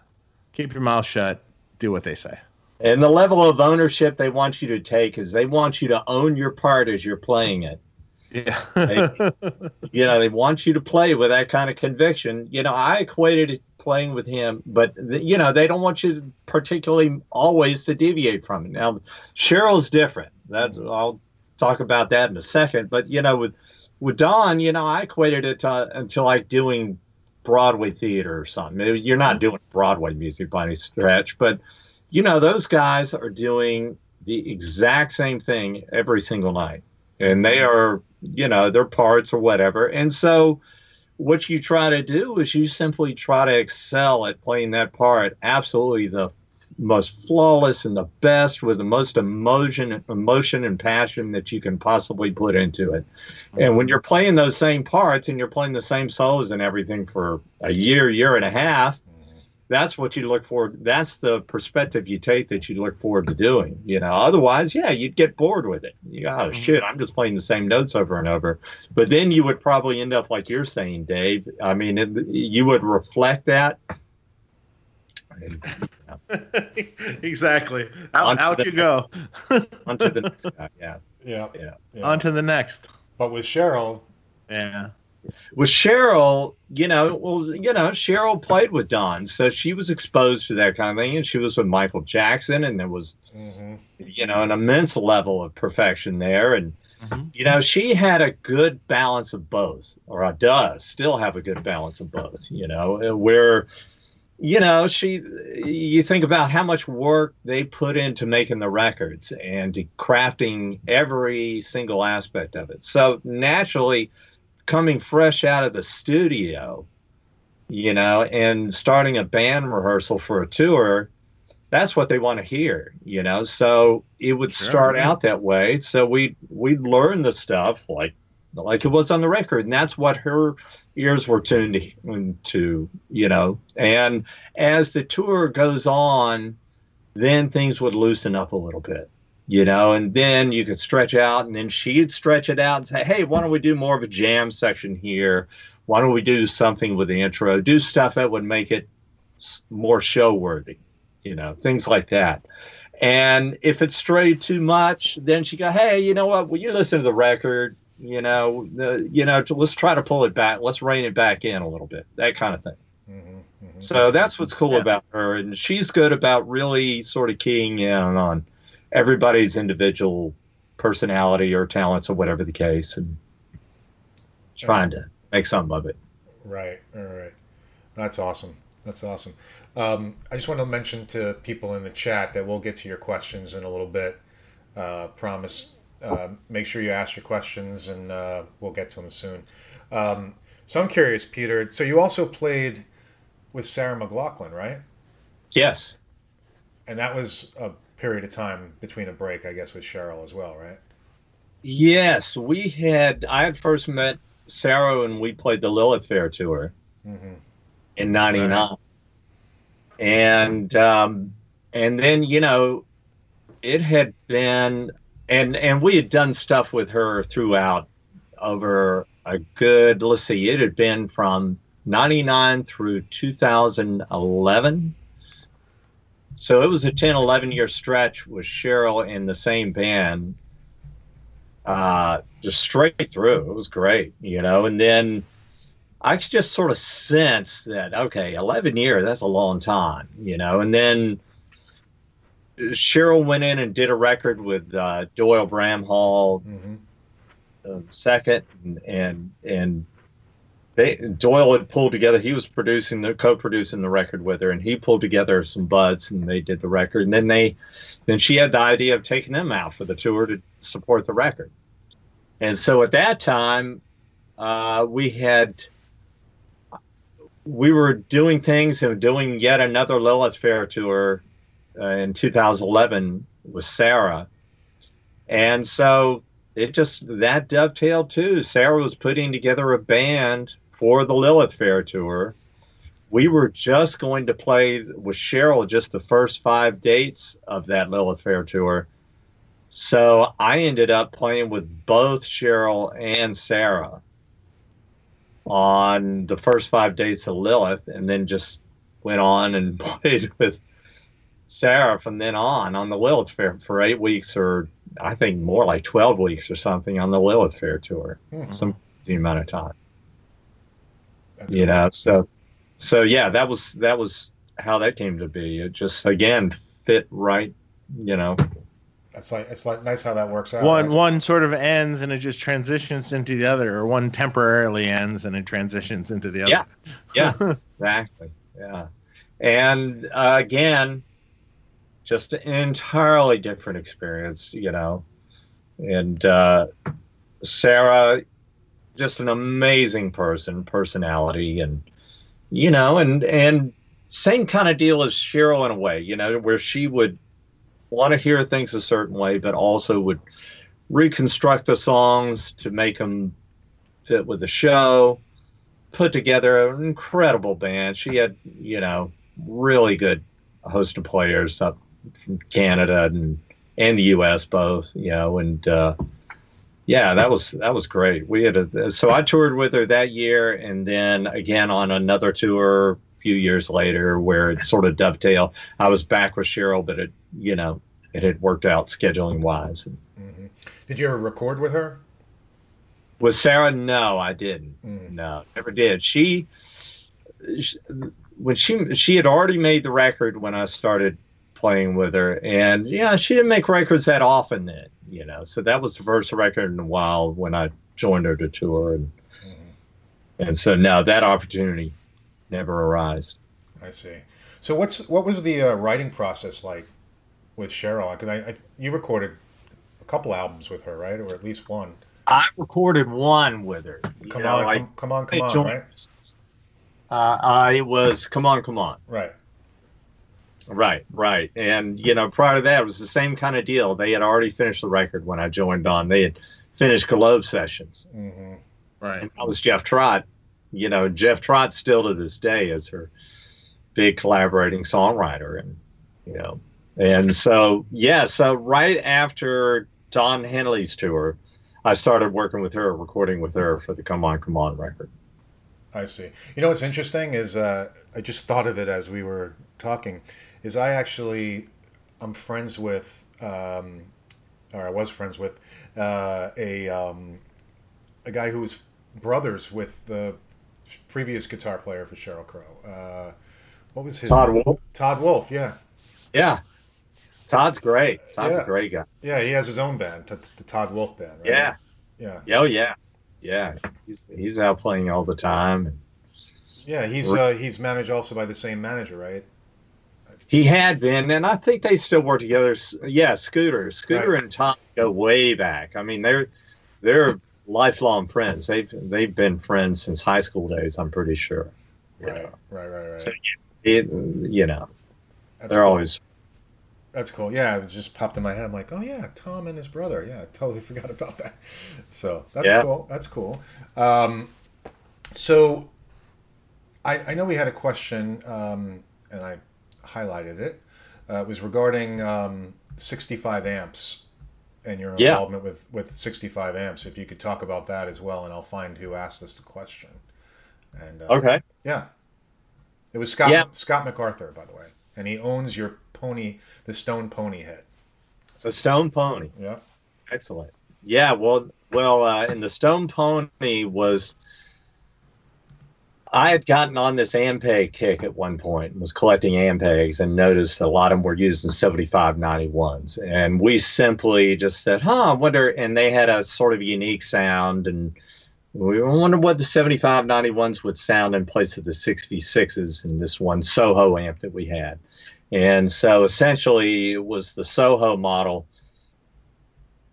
keep your mouth shut. Do what they say. And the level of ownership they want you to take is they want you to own your part as you're playing it. Yeah. You know, they want you to play with that kind of conviction. You know, I equated it playing with him, but you know, they don't want you particularly always to deviate from it. Now, Sheryl's different. That I'll talk about that in a second. But you know, with with Don, you know, I equated it to, until like doing Broadway theater or something. You're not mm-hmm. doing Broadway music by any stretch, but you know, those guys are doing the exact same thing every single night. And they mm-hmm. are, you know, their parts or whatever. And so what you try to do is you simply try to excel at playing that part absolutely the most flawless and the best with the most emotion emotion and passion that you can possibly put into it. And when mm-hmm. you're playing those same parts and you're playing the same solos and everything for a year, year and a half, that's what you look for. That's the perspective you take that you look forward to doing. You know, otherwise, yeah, you'd get bored with it. You go, oh mm-hmm. shit, I'm just playing the same notes over and over. But then you would probably end up like you're saying, Dave. I mean, it, you would reflect that. And, exactly. Out, out the- you go. onto the next guy. Yeah. Yeah, Yeah. yeah. On to the next. but with Sheryl, Yeah. With Sheryl, you know, well, you know, Sheryl played with Don, so she was exposed to that kind of thing, and she was with Michael Jackson, and there was, hmm you know, an immense level of perfection there, and Mhm. you know, she had a good balance of both, or does still have a good balance of both. You know, where, you know, she, you think about how much work they put into making the records and to crafting every single aspect of it. So naturally, coming fresh out of the studio, you know, and starting a band rehearsal for a tour, that's what they want to hear, you know. So it would Sure, start out that way. So we we'd learn the stuff like like it was on the record, and that's what her ears were tuned to, you know. And as the tour goes on, then things would loosen up a little bit, you know, and then you could stretch out, and then she'd stretch it out and say, "Hey, why don't we do more of a jam section here? Why don't we do something with the intro? Do stuff that would make it more show worthy." you know, things like that. And if it strayed too much, then she go, "Hey, you know what? Will you listen to the record? You know, the, you know, let's try to pull it back. Let's rein it back in a little bit. That kind of thing." hmm hmm So that's what's cool Yeah. about her, and she's good about really sort of keying in on everybody's individual personality or talents or whatever the case, and trying to make something of it. Right, all right. That's awesome. That's awesome. Um, I just want to mention to people in the chat that we'll get to your questions in a little bit. Uh, promise. Uh, make sure you ask your questions, and uh, we'll get to them soon. Um, so I'm curious, Peter. So you also played with Sarah McLachlan, right? Yes. And that was a period of time between a break, I guess, with Sheryl as well, right? Yes, we had. I had first met Sarah and we played the Lilith Fair tour Mm-hmm. in '99, Right. and um, and then you know, it had been, and and we had done stuff with her throughout over a good. Let's see, it had been from '99 through 2011. So it was a 10, 11 year stretch with Sheryl in the same band uh, just straight through. It was great, you know. And then I just sort of sense that okay, eleven years that's a long time, you know. And then Sheryl went in and did a record with uh, Doyle Bramhall Mm-hmm. uh, second, and and, and they, Doyle had pulled together. He was producing the co-producing the record with her, and he pulled together some buds, and they did the record. And then they, then she had the idea of taking them out for the tour to support the record. And so at that time, uh, we had we were doing things and doing yet another Lilith Fair tour uh, in 2011 with Sarah, and so it just that dovetailed too. Sarah was putting together a band for the Lilith Fair tour. We were just going to play with Sheryl just the first five dates of that Lilith Fair tour. So I ended up playing with both Sheryl and Sarah on the first five dates of Lilith, and then just went on and played with Sarah from then on on the Lilith Fair for eight weeks, or I think more like twelve weeks or something on the Lilith Fair tour. Hmm. Some crazy amount of time, That's you cool. know. So, so yeah, that was that was how that came to be. It just again fit right, you know. That's like it's like nice how that works out. one right? one sort of ends and it just transitions into the other, or one temporarily ends and it transitions into the other. Yeah. Yeah, exactly. Yeah. And uh, again, just an entirely different experience, you know. And uh, Sarah, just an amazing person, personality, and you know, and and same kind of deal as Sheryl in a way, you know, where she would want to hear things a certain way, but also would reconstruct the songs to make them fit with the show put together an incredible band. She had, you know, really good host of players up from Canada and and the U.S. both, you know, and uh, yeah, that was that was great. We had a, so I toured with her that year, and then again on another tour a few years later, where it sort of dovetailed. I was back with Sheryl, but it, you know, it had worked out scheduling wise. Mhm. Did you ever record with her? With Sarah, no, I didn't. Mm. No, never did. She, sh when she she had already made the record when I started playing with her, and yeah, she didn't make records that often then, you know. So that was the first record in a while when I joined her to tour, and Mhm. and so now that opportunity never arose. I see. So what's what was the uh, writing process like with Sheryl? Because I, I you recorded a couple albums with her, right, or at least one. I recorded one with her. you Come know, on, I- come, come on, come I on, joined- right? Uh, I was come on, come on. Right. Right, right. And, you know, prior to that, it was the same kind of deal. They had already finished the record when I joined on. They had finished Globe sessions. hmm Right. And that was Jeff Trott. You know, Jeff Trott still to this day is her big collaborating songwriter. And, you know, and so, yeah, so right after Don Henley's tour, I started working with her, recording with her for the Come On, Come On record. I see. You know what's interesting is uh, I just thought of it as we were talking. Is I actually I'm friends with, um, or I was friends with uh, a um, a guy who was brothers with the previous guitar player for Sheryl Crow. Uh, what was his Todd name? Wolfe. Todd Wolfe. Yeah, Yeah. Todd's great. Todd's Yeah. a great guy. yeah. He has his own band, the Todd Wolfe Band. Right? Yeah. yeah, Oh yeah, yeah. He's he's out playing all the time. yeah. He's uh, he's managed also by the same manager, right? He had been, and I think they still work together. Yeah, Scooter, Scooter Right. and Tom go way back. I mean, they're they're lifelong friends. They've they've been friends since high school days. I'm pretty sure. Right, right, right, right. So, It, you know, That's they're cool. always That's cool. Yeah, it just popped in my head. I'm like, oh yeah, Tom and his brother. Yeah, I totally forgot about that. So that's Yeah. cool. That's cool. Um, so I, I know we had a question, um, and I highlighted it. Uh, it was regarding um, 65 amps and your Yeah. involvement with with 65 amps. If you could talk about that as well, and I'll find who asked us the question. And uh, okay. yeah, it was Scott Yeah. Scott MacArthur, by the way, and he owns your pony, the Stone Pony head. The Stone Pony. Yeah. Excellent. Yeah, well, well, uh, and the Stone Pony was. I had gotten on this Ampeg kick at one point and was collecting Ampegs and noticed a lot of them were using 7591s. And we simply just said, huh, I wonder. And they had a sort of unique sound. And we wondered what the 7591s would sound in place of the 66s in this one Soho amp that we had. And so essentially it was the Soho model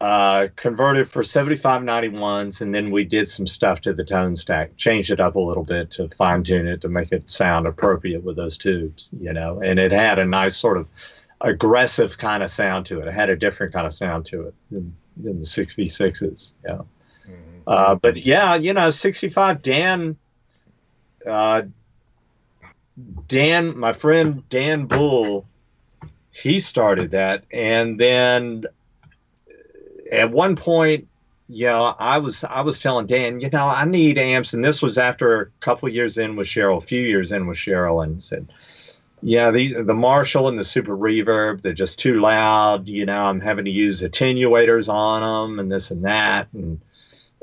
uh, converted for 7591s, and then we did some stuff to the tone stack, changed it up a little bit to fine tune it to make it sound appropriate with those tubes, you know. And it had a nice sort of aggressive kind of sound to it. It had a different kind of sound to it than, than the 6v6s, yeah. Uh, but yeah, you know, 65 Dan, uh, Dan, my friend Dan Boul, he started that, and then at one point, you know, I was I was telling Dan, you know, I need amps, and this was after a couple years in with Sheryl, a few years in with Sheryl, and said, yeah, these the Marshall and the Super Reverb, they're just too loud. You know, I'm having to use attenuators on them and this and that, and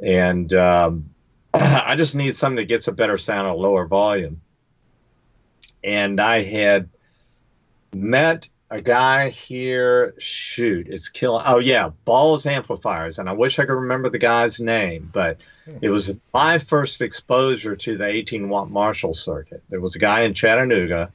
and um, I just need something that gets a better sound at lower volume. And I had met a guy here. Shoot, it's killing. Oh yeah, Balls Amplifiers, and I wish I could remember the guy's name, but it was my first exposure to the 18 watt Marshall circuit. There was a guy in Chattanooga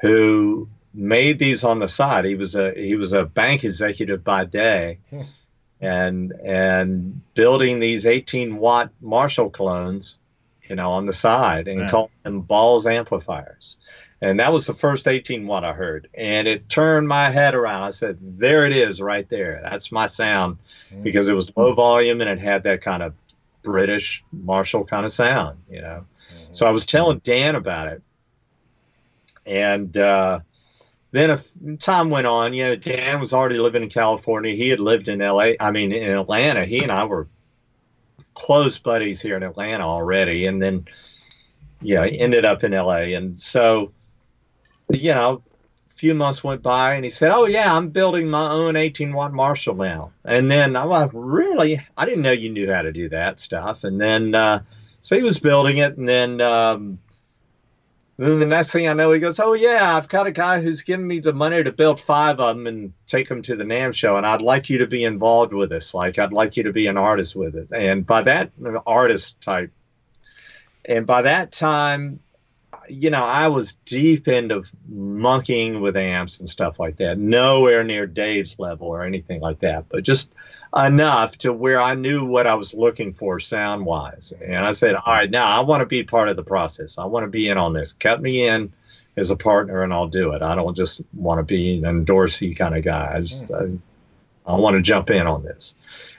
who made these on the side. He was a he was a bank executive by day, and and building these 18 watt Marshall clones, you know, on the side, and called them Balls Amplifiers. And that was the first 18 watt I heard. And it turned my head around. I said, there it is right there. That's my sound because it was low volume and it had that kind of British Marshall kind of sound, you know. So I was telling Dan about it. And uh, then if time went on, you know, Dan was already living in California. He had lived in LA, I mean, in Atlanta. He and I were close buddies here in Atlanta already. And then, yeah, ended up in LA. And so, you know, a few months went by and he said, Oh, yeah, I'm building my own 18 watt Marshall now. And then I'm like, Really? I didn't know you knew how to do that stuff. And then, uh, so he was building it. And then, um, then the next thing I know, he goes, "Oh yeah, I've got a guy who's giving me the money to build five of them and take them to the NAMM show, and I'd like you to be involved with this. Like, I'd like you to be an artist with it." And by that artist type, and by that time, you know, I was deep into monkeying with amps and stuff like that. Nowhere near Dave's level or anything like that, but just enough to where I knew what I was looking for sound wise. And I said, all right, now I want to be part of the process. I want to be in on this. Cut me in as a partner and I'll do it. I don't just want to be an endorsee kind of guy. I just, hmm. I, I want to jump in on this.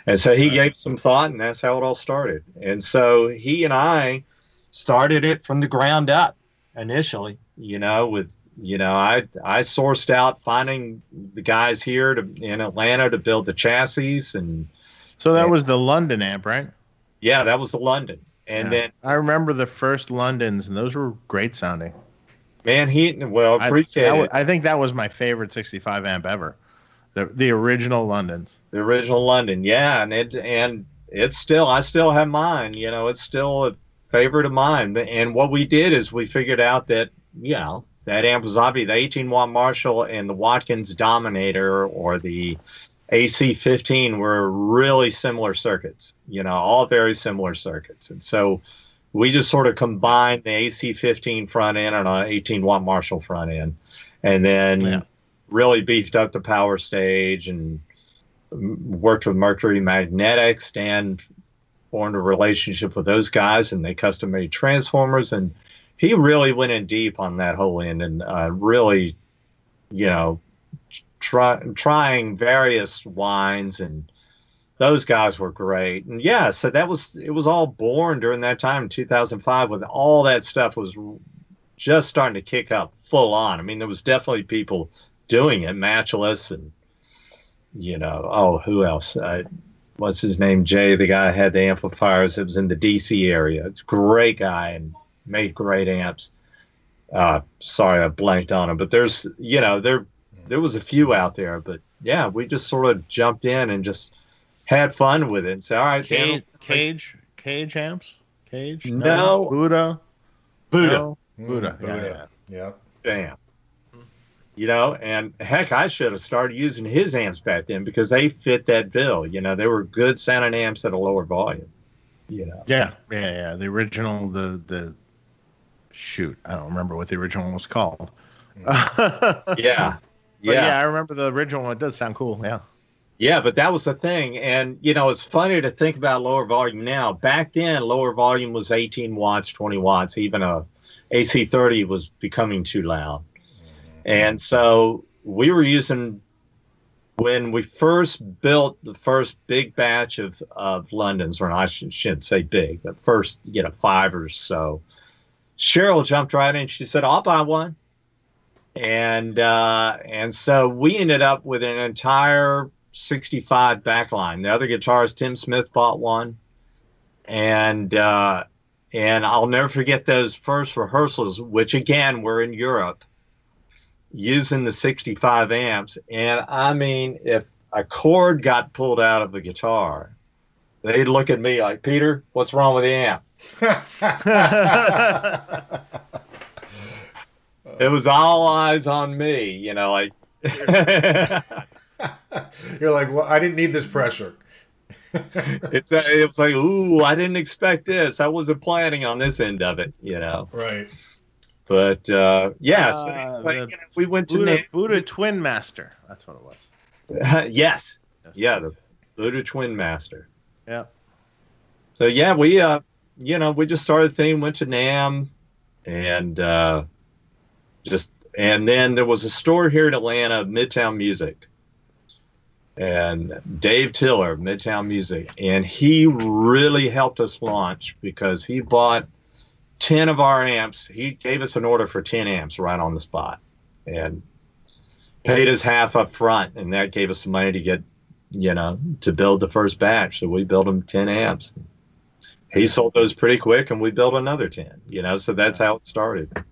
And so he gave some thought and that's how it all started. And so he and I started it from the ground up initially, you know, with you know, I I sourced out finding the guys here to in Atlanta to build the chassis, and So that Yeah. was the London amp, right? yeah, that was the London. And Yeah. then, I remember the first Londons, and those were great sounding. man, he well I, appreciate it. I think that was my favorite 65 amp ever. The the original Londons. the original London, yeah, and it and it's still I still have mine. You know, it's still a favorite of mine. And what we did is we figured out that you know that amp was obviously the 18 watt Marshall and the Watkins Dominator or the AC15 were really similar circuits. You know, all very similar circuits. And so we just sort of combined the AC15 front end and an 18 watt Marshall front end, and then Yeah. really beefed up the power stage and worked with Mercury Magnetics and formed a relationship with those guys, and they custom made transformers. And he really went in deep on that whole end and uh, really, you know, try, trying various wines and those guys were great. And yeah, so that was it was all born during that time in 2005 when all that stuff was just starting to kick up full on. I mean, there was definitely people doing it, Matchless and you know, oh, who else? Uh, what's his name? Jay, the guy who had the amplifiers that was in the DC area. It's a great guy and made great amps. Uh, sorry, I blanked on him, but there's, you know, there, there was a few out there, but yeah, we just sort of jumped in and just had fun with it and said, all right, Cage, Dan, cage, cage amps, cage. No. Budda. Budda, No? Budda. Mm, Budda. Yeah. bam. You know, and heck, I should have started using his amps back then because they fit that bill. You know, they were good sounding amps at a lower volume. You know, Yeah, yeah, yeah. The original, the the shoot, I don't remember what the original was called. yeah, yeah. yeah. I remember the original one. It does sound cool. Yeah. Yeah, but that was the thing. And, you know, it's funny to think about lower volume now. Back then, lower volume was 18 watts, 20 watts. Even a AC30 was becoming too loud. And so we were using, when we first built the first big batch of, of Londons, or I should, shouldn't say big, but first, you know, five or so, Sheryl jumped right in. She said, I'll buy one. And, uh, and so we ended up with an entire 65 backline. The other guitarist, Tim Smith bought one, and uh, and I'll never forget those first rehearsals, which again were in Europe, using the 65 amps. And I mean, if a cord got pulled out of the guitar, they'd look at me like, Peter, what's wrong with the amp? It was all eyes on me, you know, like. You're like, well, I didn't need this pressure. it's uh, it was like, ooh, I didn't expect this. I wasn't planning on this end of it, you know. Right. But uh, yeah, so, Uh, but, you know, we went to Budda, Budda Twin Master. That's what it was. yes, Yes. yeah, the Budda Twin Master. Yeah. So yeah, we uh, you know, we just started the thing, went to NAMM, and uh, just and then there was a store here in Atlanta, Midtown Music, and Dave Tiller, Midtown Music, and he really helped us launch because he bought ten of our amps. He gave us an order for ten amps right on the spot, and paid us half up front, and that gave us the money to get, you know, to build the first batch. So we built him ten amps. He sold those pretty quick, and we built another ten. You know, so that's how it started.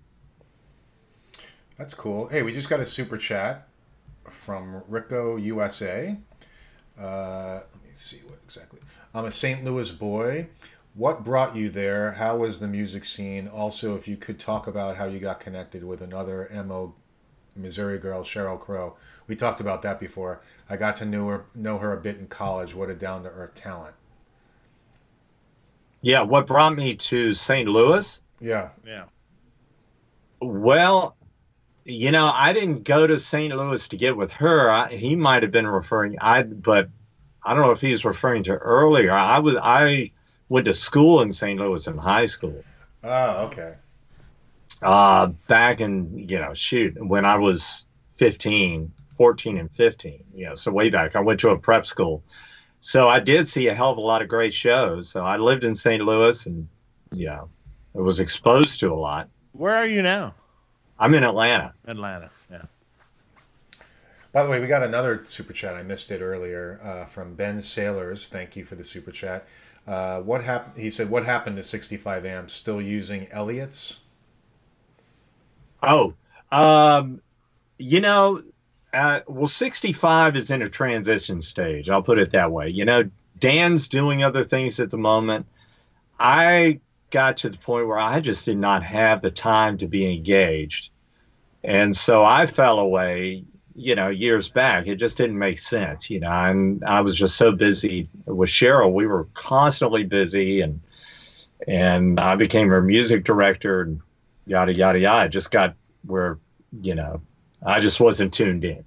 That's cool. Hey, we just got a super chat from Rico USA. Uh, let me see what exactly. I'm a St. Louis boy. What brought you there? How was the music scene? Also, if you could talk about how you got connected with another MO Missouri girl, Sheryl Crow. We talked about that before. I got to know her, know her a bit in college. What a down to earth talent. Yeah, what brought me to St. Louis? Yeah. Yeah. Well, you know, I didn't go to St. Louis to get with her. I, he might have been referring. I, but I don't know if he's referring to earlier. I was I went to school in St. Louis in high school. Oh, okay. Uh, back in you know, shoot, when I was 15, 14 and 15. You know, so way back. I went to a prep school, so I did see a hell of a lot of great shows. So I lived in St. Louis, and you know, I was exposed to a lot. Where are you now? I'm in Atlanta. Atlanta. Yeah. By the way, we got another super chat. I missed it earlier uh, from Ben Sailors. Thank you for the super chat. Uh, what happened? He said, "What happened to 65 amps? Still using Elliott's?" Oh, um, you know, uh, well, 65 is in a transition stage. I'll put it that way. You know, Dan's doing other things at the moment. I got to the point where I just did not have the time to be engaged. And so I fell away, you know, years back. It just didn't make sense, you know, and I was just so busy with Sheryl. We were constantly busy and, and I became her music director and yada yada yada. I just got where you know I just wasn't tuned in,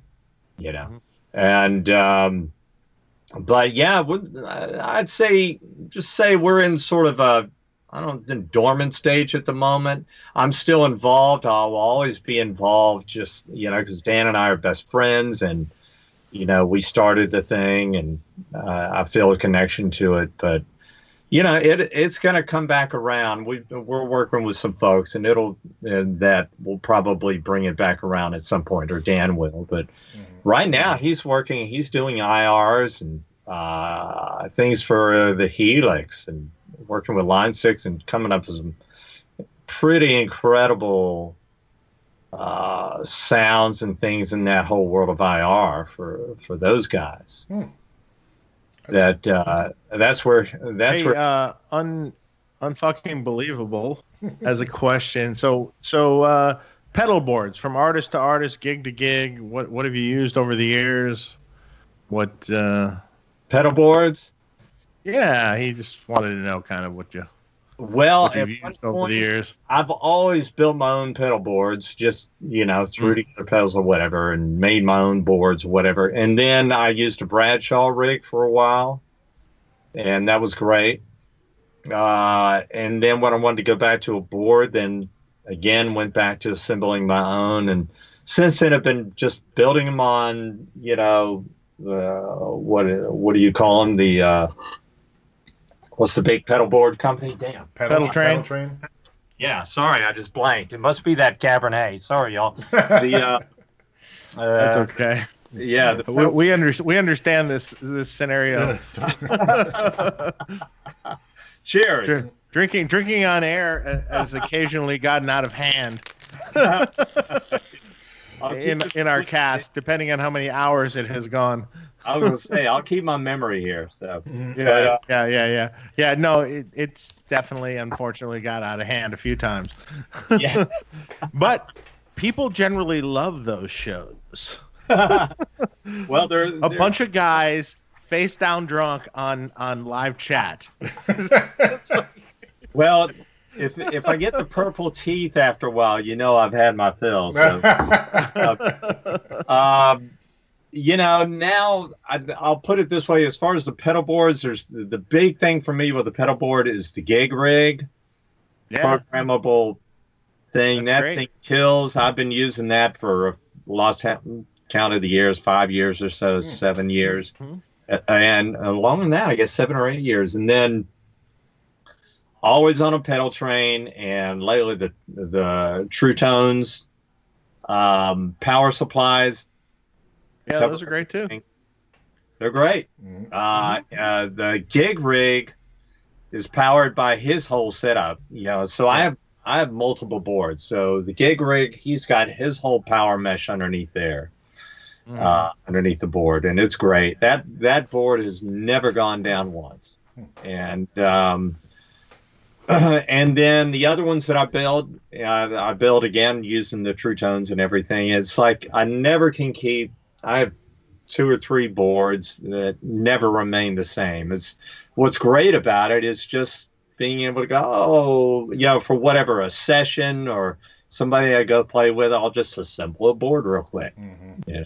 you know, mm-hmm. and um, but yeah, I'd say just say we're in sort of a I don't know, dormant stage at the moment. I'm still involved. I'll always be involved, just you know, because Dan and I are best friends, and you know, we started the thing, and uh, I feel a connection to it. But you know, it it's going to come back around. We we're working with some folks, and it'll and that will probably bring it back around at some point, or Dan will. But mm-hmm. right now, he's working. He's doing IRs and uh, things for uh, the Helix, and working with Line Six, and coming up with some pretty incredible uh, sounds and things in that whole world of IR for for those guys. Hmm that uh, that's where that's hey, where uh, un unfucking believable as a question. So so uh, pedal boards from artist to artist, gig to gig. What what have you used over the years? What uh, pedal boards? Yeah, he just wanted to know kind of what you well, what you've used over the years. I've always built my own pedal boards, just you know, threw mm. together pedals or whatever, and made my own boards, whatever. And then I used a Bradshaw rig for a while, and that was great. Uh, and then when I wanted to go back to a board, then again went back to assembling my own. And since then, I've been just building them on, you know, uh, what what do you call them? The uh, what's the big pedal board company? Damn. Pedal, Pedaltrain. Pedal train. Yeah, sorry, I just blanked. It must be that Cabernet. Sorry, y'all. The uh, uh, That's okay. Yeah, the we, we, under, we understand this this scenario. Cheers. drinking drinking on air has occasionally gotten out of hand. in in our cast, depending on how many hours it has gone. I was gonna say I'll keep my memory here. So yeah, but, uh, yeah, yeah, yeah, yeah. No, it, it's definitely unfortunately got out of hand a few times. Yeah, but people generally love those shows. well, they're, a they're... bunch of guys face down drunk on on live chat. well, if if I get the purple teeth after a while, you know I've had my fill. So. uh, um, you know, now I, will put it this way: as far as the pedal boards, there's the, the, big thing for me with the pedal board is the gig rig, yeah. programmable thing. That's that great. thing kills. I've been using that for lost count of the years, five years or so, mm. seven years, mm-hmm. and along that, I guess seven or eight years, and then always on a Pedaltrain, and lately the the True Tones um, power supplies yeah, those are great too. They're great. Mm-hmm. Uh, uh, the gig rig is powered by his whole setup. You know, so I have I have multiple boards. So the gig rig, he's got his whole power mesh underneath there, mm. uh, underneath the board, and it's great. That that board has never gone down once, and um, and then the other ones that I build, uh, I build again using the True Tones and everything. It's like I never can keep I have two or three boards that never remain the same. It's what's great about it is just being able to go, oh, you know, for whatever a session or somebody I go play with, I'll just assemble a board real quick, mm-hmm. yeah,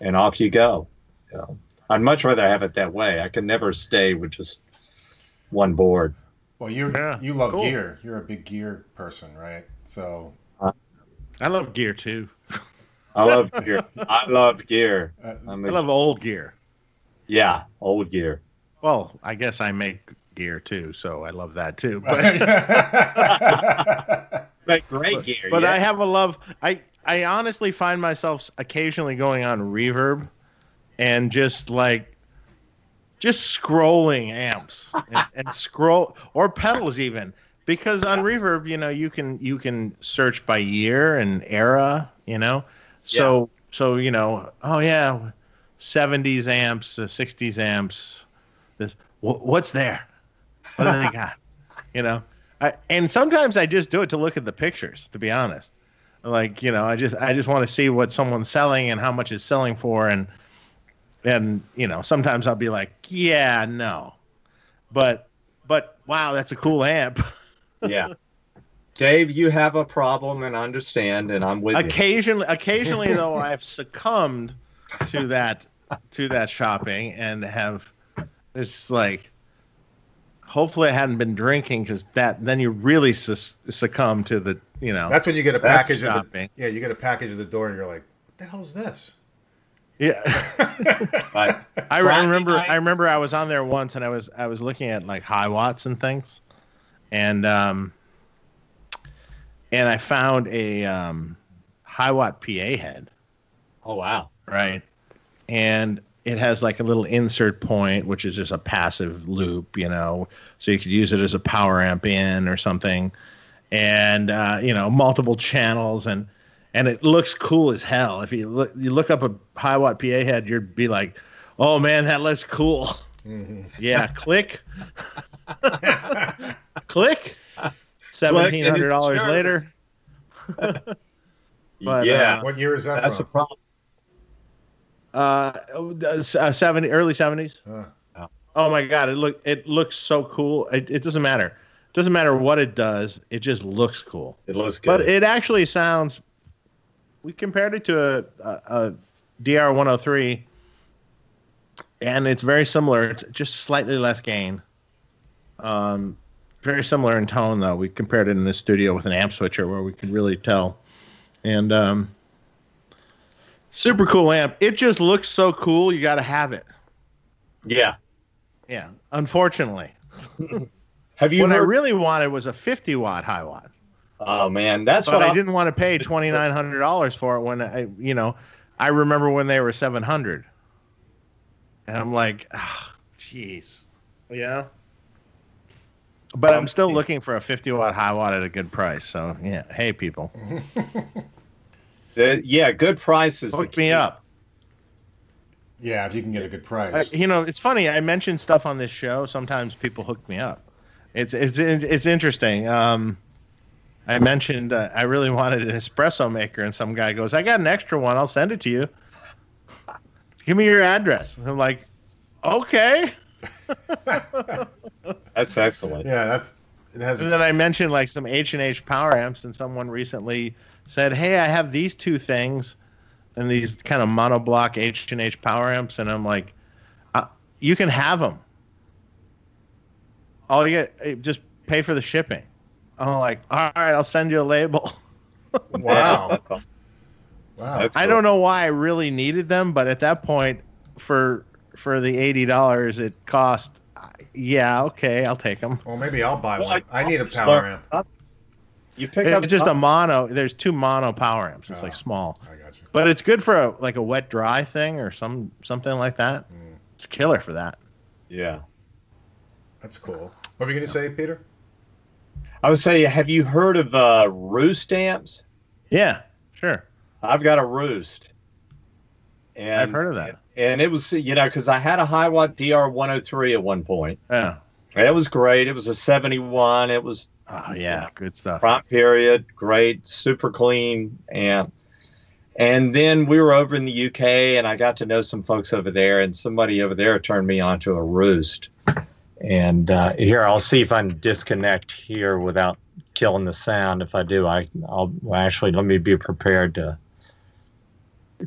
and off you go. You know, I'd much rather have it that way. I can never stay with just one board. Well, you yeah, you love cool. gear. You're a big gear person, right? So I love gear too. I love gear. I love gear. Uh, I, love old gear. Yeah, old gear. Well, I guess I make gear too, so I love that too. But, but great gear. But yeah. I have a love. I I honestly find myself occasionally going on reverb, and just like just scrolling amps and, and scroll or pedals even because on reverb you know you can you can search by year and era you know so yeah. so you know, oh yeah, 70s amps, uh, 60s amps. This what's there? What do they got? You know, I, and sometimes I just do it to look at the pictures. To be honest, like you know, I just I just want to see what someone's selling and how much it's selling for, and and you know, sometimes I'll be like, yeah, no, but but wow, that's a cool amp. yeah. Dave, you have a problem, and I understand, and I'm with you. occasionally, occasionally though, I've succumbed to that to that shopping and have it's like hopefully I hadn't been drinking because that then you really sus- succumb to the you know That's when you get a package. At the, yeah, you get a package at the door, and you're like, "What the hell's this?" Yeah. But I remember. night- I remember I was on there once, and I was I was looking at like Hiwatts and things, and um, and I found a um, Hiwatt PA head, oh wow, right, and it has like a little insert point, which is just a passive loop, you know, so you could use it as a power amp in or something, and uh, you know multiple channels and. And it looks cool as hell. If you look, you look up a Hiwatt PA head, you'd be like, "Oh man, that looks cool." Yeah, click, click. Seventeen hundred dollars later. But, yeah, uh, What year is that that's a problem. Uh, uh, seventy, early seventies. Uh, Oh my god, it look it looks so cool. It, it doesn't matter. It doesn't matter what it does. It just looks cool. It looks good. But it actually sounds. We compared it to a, a, a DR one hundred three, and it's very similar. It's just slightly less gain. Um, very similar in tone though. We compared it in the studio with an amp switcher where we could really tell, and um, super cool amp. It just looks so cool. You got to have it. yeah. Yeah. Unfortunately, Have you what I really wanted was a fifty watt Hiwatt. Oh man, that's but what I I'm- didn't want to pay twenty nine hundred dollars for it when I, you know, I remember when they were seven hundred, and I'm like, ah, jeez, yeah. But I'm still looking for a fifty watt Hiwatt at a good price. So yeah, hey people, The- yeah, good prices. hook me up. yeah, if you can get a good price. Uh, you know, it's funny. I mention stuff on this show. Sometimes people hook me up. It's it's it's interesting. Um, I mentioned uh, I really wanted an espresso maker, and some guy goes, "I got an extra one. I'll send it to you. Give me your address." And I'm like, "Okay." That's excellent. yeah, that's it has. And then I mentioned like some H and H power amps, and someone recently said, "Hey, I have these two things, and these kind of monoblock H and H power amps," and I'm like, uh, "You can have them. All you get, eh, just pay for the shipping." I'm like, "All right, I'll send you a label." wow, wow. that's I cool. don't know why I really needed them, but at that point, for for the eighty dollars it cost, uh, yeah, okay, I'll take them. well, maybe I'll buy Well, one. I need a power learn- amp. You pick up It's just a mono. There's two mono power amps. It's Oh. like small. I got you. But it's good for a, like a wet dry thing or some something like that. It's killer for that. Yeah. That's cool. What were you going to say, Peter? I would say, have you heard of uh, roost amps? Yeah, sure. I've got a roost. And, I've heard of that. And it was, you know, because I had a Hiwatt DR 103 at one point. Yeah. It was great. It was a 71. It was Oh yeah, good stuff. prompt period, great, super clean amp. And then we were over in the UK, and I got to know some folks over there, and somebody over there turned me on to a roost. And uh, here, I'll see if I can disconnect here without killing the sound. If I do, I, I'll well, actually let me be prepared to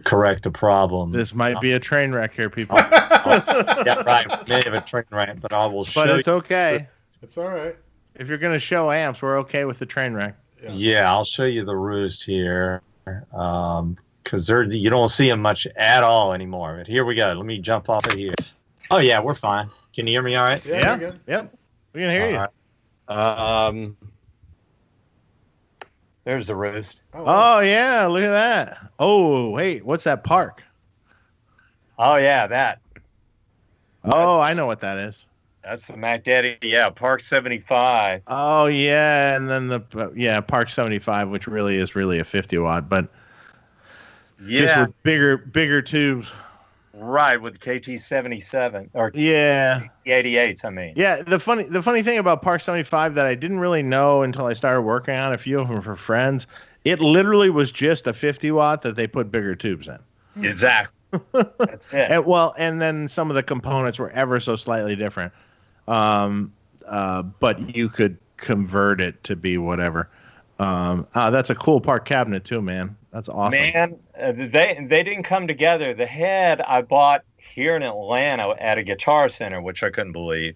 correct the problem. This might be a train wreck here, people. yeah, right. May have a train wreck, but I will show but you. it's okay. It's all right. If you're gonna show amps, we're okay with the train wreck. Yes. Yeah, I'll show you the roost here. Um, cause they're you don't see them much at all anymore. But here we go. Let me jump off of here. Oh yeah, we're fine. Can you hear me all right? Yeah, Yeah. you're good. Yep. We can hear you. All right. Um, there's the roost. Oh, wow. Oh yeah, look at that. Oh wait, what's that park? Oh yeah, that. Oh, I know what that is. That's the Mac Daddy. Yeah, Park 75. Oh yeah, and then the uh, yeah Park 75, which really is really a 50 watt, but just with bigger bigger tubes. Right with KT 77 or Yeah, 88s. I mean. yeah. The funny the funny thing about Park 75 that I didn't really know until I started working on a few of them for friends, it literally was just a 50 watt that they put bigger tubes in. Exactly. That's it. And, well, and then some of the components were ever so slightly different. Um, uh, but you could convert it to be whatever. Um, uh, that's a cool park cabinet too, man. That's awesome. Man, uh, they they didn't come together. The head I bought here in Atlanta at a Guitar Center, which I couldn't believe.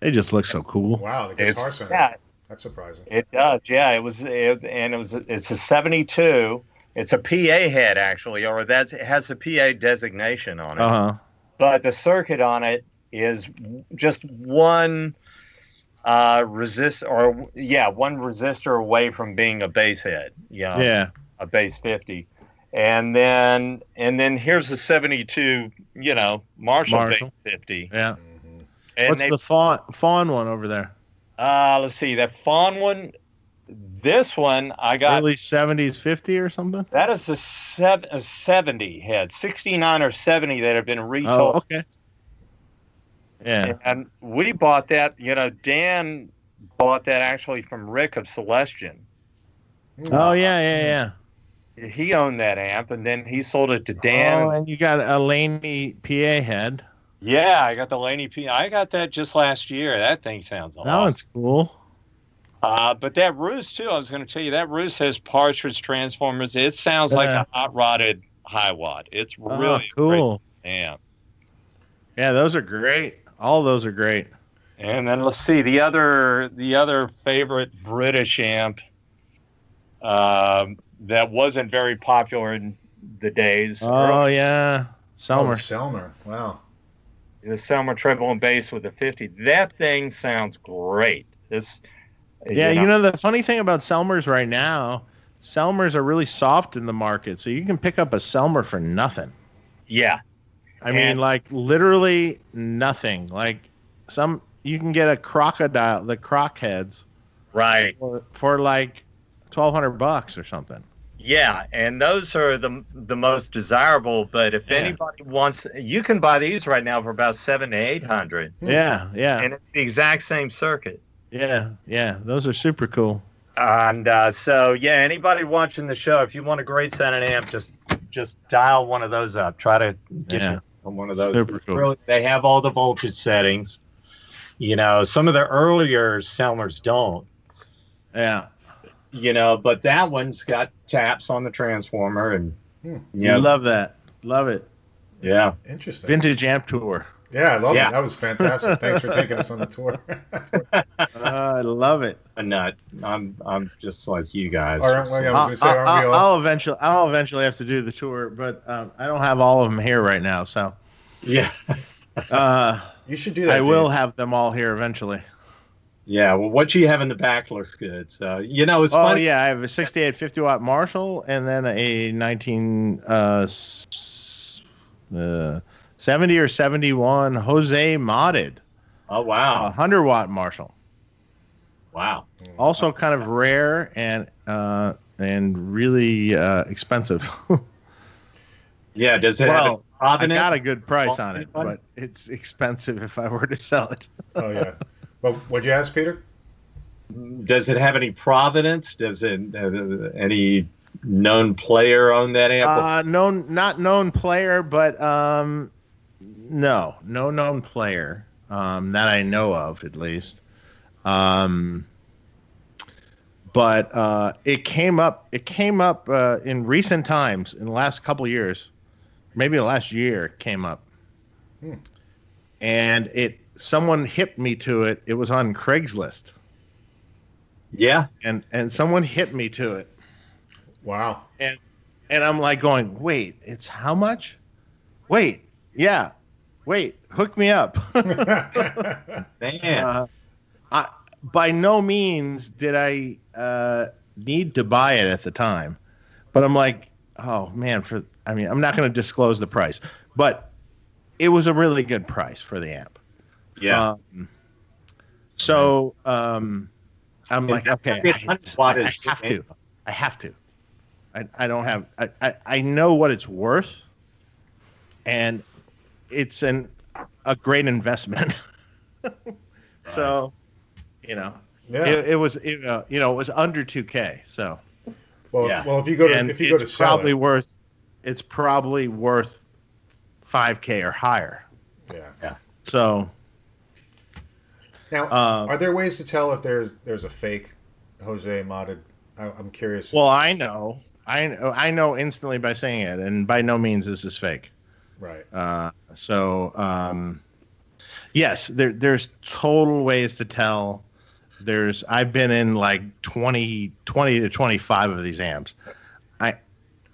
They just look so cool. Wow, the Guitar It's, Center. yeah, That's surprising. it does. Yeah, it was, it, and it was. It's a '72. It's a PA head actually, or that's it has a PA designation on it. Uh huh. but the circuit on it is just one uh resist or yeah one resistor away from being a bass head you know, Yeah. a base 50 and then and then here's a 72 you know marshall, Marshall. bass 50 Yeah. And What's they, the fawn fawn one over there? uh let's see that fawn one this one i got Early seventies, fifty or something. that is a, sev- a 70 head 69 or 70 that have been Oh, retold okay. Yeah. And we bought that, you know, Dan bought that actually from Rick of Celestian. Oh yeah, yeah, yeah. He owned that amp and then he sold it to Dan. Oh, and you got a Laney PA head. yeah, I got the Laney P. I got that just last year. That thing sounds awesome. That one's cool. Uh, but that Roos, too, I was going to tell you, that Roos has partridge transformers. It sounds like a hot rodded Hiwatt. It's Oh, really cool. great amp. Yeah, those are great. All those are great. And then let's see the other the other favorite British amp um, that wasn't very popular in the days. Oh yeah, Oh, Selmer. Selmer. Wow. The Selmer treble and bass with the 50. That thing sounds great. This. yeah, you know the funny thing about Selmers right now, Selmers are really soft in the market, so you can pick up a Selmer for nothing. Yeah. I mean, like literally nothing. Like some, you can get a crocodile, the croc heads, Right. for, for like twelve hundred bucks or something. Yeah, and those are the the most desirable. But if Yeah. anybody wants, you can buy these right now for about seven to eight hundred. Yeah, yeah, and it's the exact same circuit. yeah, yeah. Those are super cool. And uh, so, yeah, anybody watching the show, if you want a great sounding amp, just just dial one of those up. Try to get Yeah. You on one of those. Super cool. Really, they have all the voltage settings. You know, some of the earlier Selmers don't. Yeah, You know, but that one's got taps on the transformer, and Hmm. yeah, love that. Love it. yeah. Interesting. Vintage amp tour. Yeah, I love Yeah. it. That was fantastic. Thanks for taking us on the tour. Uh, I love it. a nut. I'm I'm just like you guys. All right, well, yeah, I was I'll, gonna say, aren't I'll- I'll eventually, I'll eventually have to do the tour, but um, I don't have all of them here right now. So yeah, uh, You should do that. I will have them all here eventually. yeah. Well, what you have in the back looks good. So you know, it's oh funny. yeah, I have a 68 50 watt Marshall and then a 19 uh, uh, 70 or 71 Jose modded Oh wow, 100 watt Marshall. wow. Also kind of rare and uh, and really uh, expensive. Yeah. Does it have well, a I provenance? got a good price on it, One? but it's expensive if I were to sell it. Oh yeah. Well, what'd you ask, Peter? Does it have any provenance? Does it uh, any known player own that amp? Uh, known, not known player, but um, no, no known player um, that I know of, at least. Um, but uh, it came up. It came up uh, in recent times, in the last couple of years, maybe the last year, it came up, Hmm. and it someone hit me to it. It was on Craigslist, yeah. and and someone hit me to it. Wow. And and I'm like going, wait, it's how much? Wait, yeah, wait, hook me up. Man. uh, I, by no means did I uh, need to buy it at the time, but I'm like, oh man, for I mean, I'm not going to disclose the price, but it was a really good price for the amp. yeah. Um, so um, I'm And like, okay, 100 I, I have to. I have to. I, I don't have. I, I, I know what it's worth, and it's an a great investment. so, you know, yeah. it, it was you know, you know it was under two k. So well, yeah. well, if you go to and if you go to it's sell probably it, worth it's probably worth five k or higher. yeah. So Now, Uh, are there ways to tell if there's there's a fake Jose modded? I, I'm curious. Well, I know. I know, I know instantly by saying it, and by no means is this fake. Right. Uh, so, um, yes, there, there's total ways to tell. There's I've been in like 20, 20 to 25 of these amps. I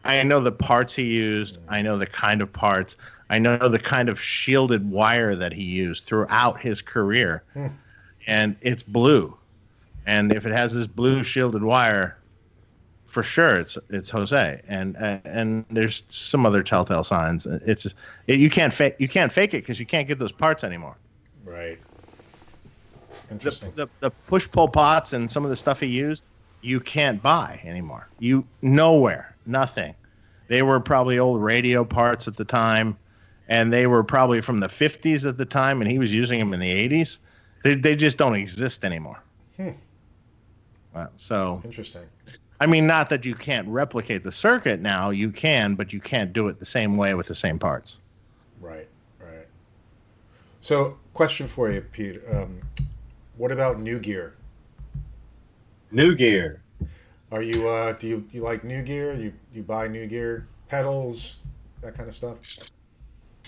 I know the parts he used. I know the kind of parts. I know the kind of shielded wire that he used throughout his career. Hmm. And it's blue. And if it has this blue shielded wire, for sure it's it's Jose. And and there's some other telltale signs. It's it, you can't fake you can't fake it because you can't get those parts anymore. Right. The, Interesting. the the push pull pots and some of the stuff he used, you can't buy anymore. You nowhere, nothing. They were probably old radio parts at the time, and they were probably from the 50s at the time, and he was using them in the 80s. They they just don't exist anymore. Hmm. Uh, so Interesting. I mean, not that you can't replicate the circuit now. You can, but you can't do it the same way with the same parts. Right. Right. So, question for you, Pete. Um, what about new gear? New gear. Are you uh, do you you like new gear? You you buy new gear, pedals, that kind of stuff?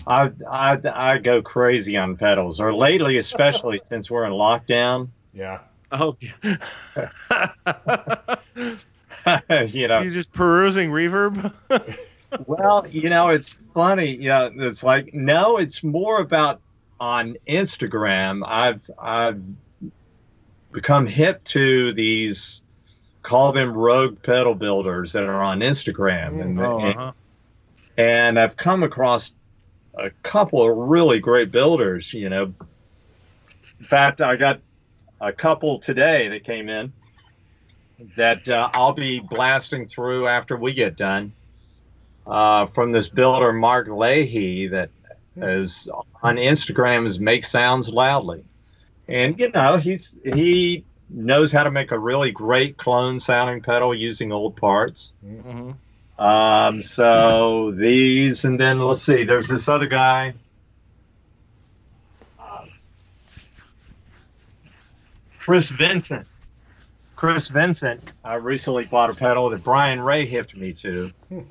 I, I I go crazy on pedals, or lately, especially since we're in lockdown. Yeah. Oh, you know, you're just perusing reverb. well, you know, it's funny. Yeah, it's like no, it's more about on Instagram. I've I've become hip to these call them rogue pedal builders that are on Instagram, and, Oh, and uh-huh. and I've come across a couple of really great builders. You know, in fact, I got a couple today that came in that uh, I'll be blasting through after we get done. Uh, from this builder Mark Leahy that is on Instagram is make sounds loudly, and you know he's he knows how to make a really great clone sounding pedal using old parts. Mhm. Um, so these, and then let's see, there's this other guy. Chris Vincent. Chris Vincent, I recently bought a pedal that Brian Ray hipped me to.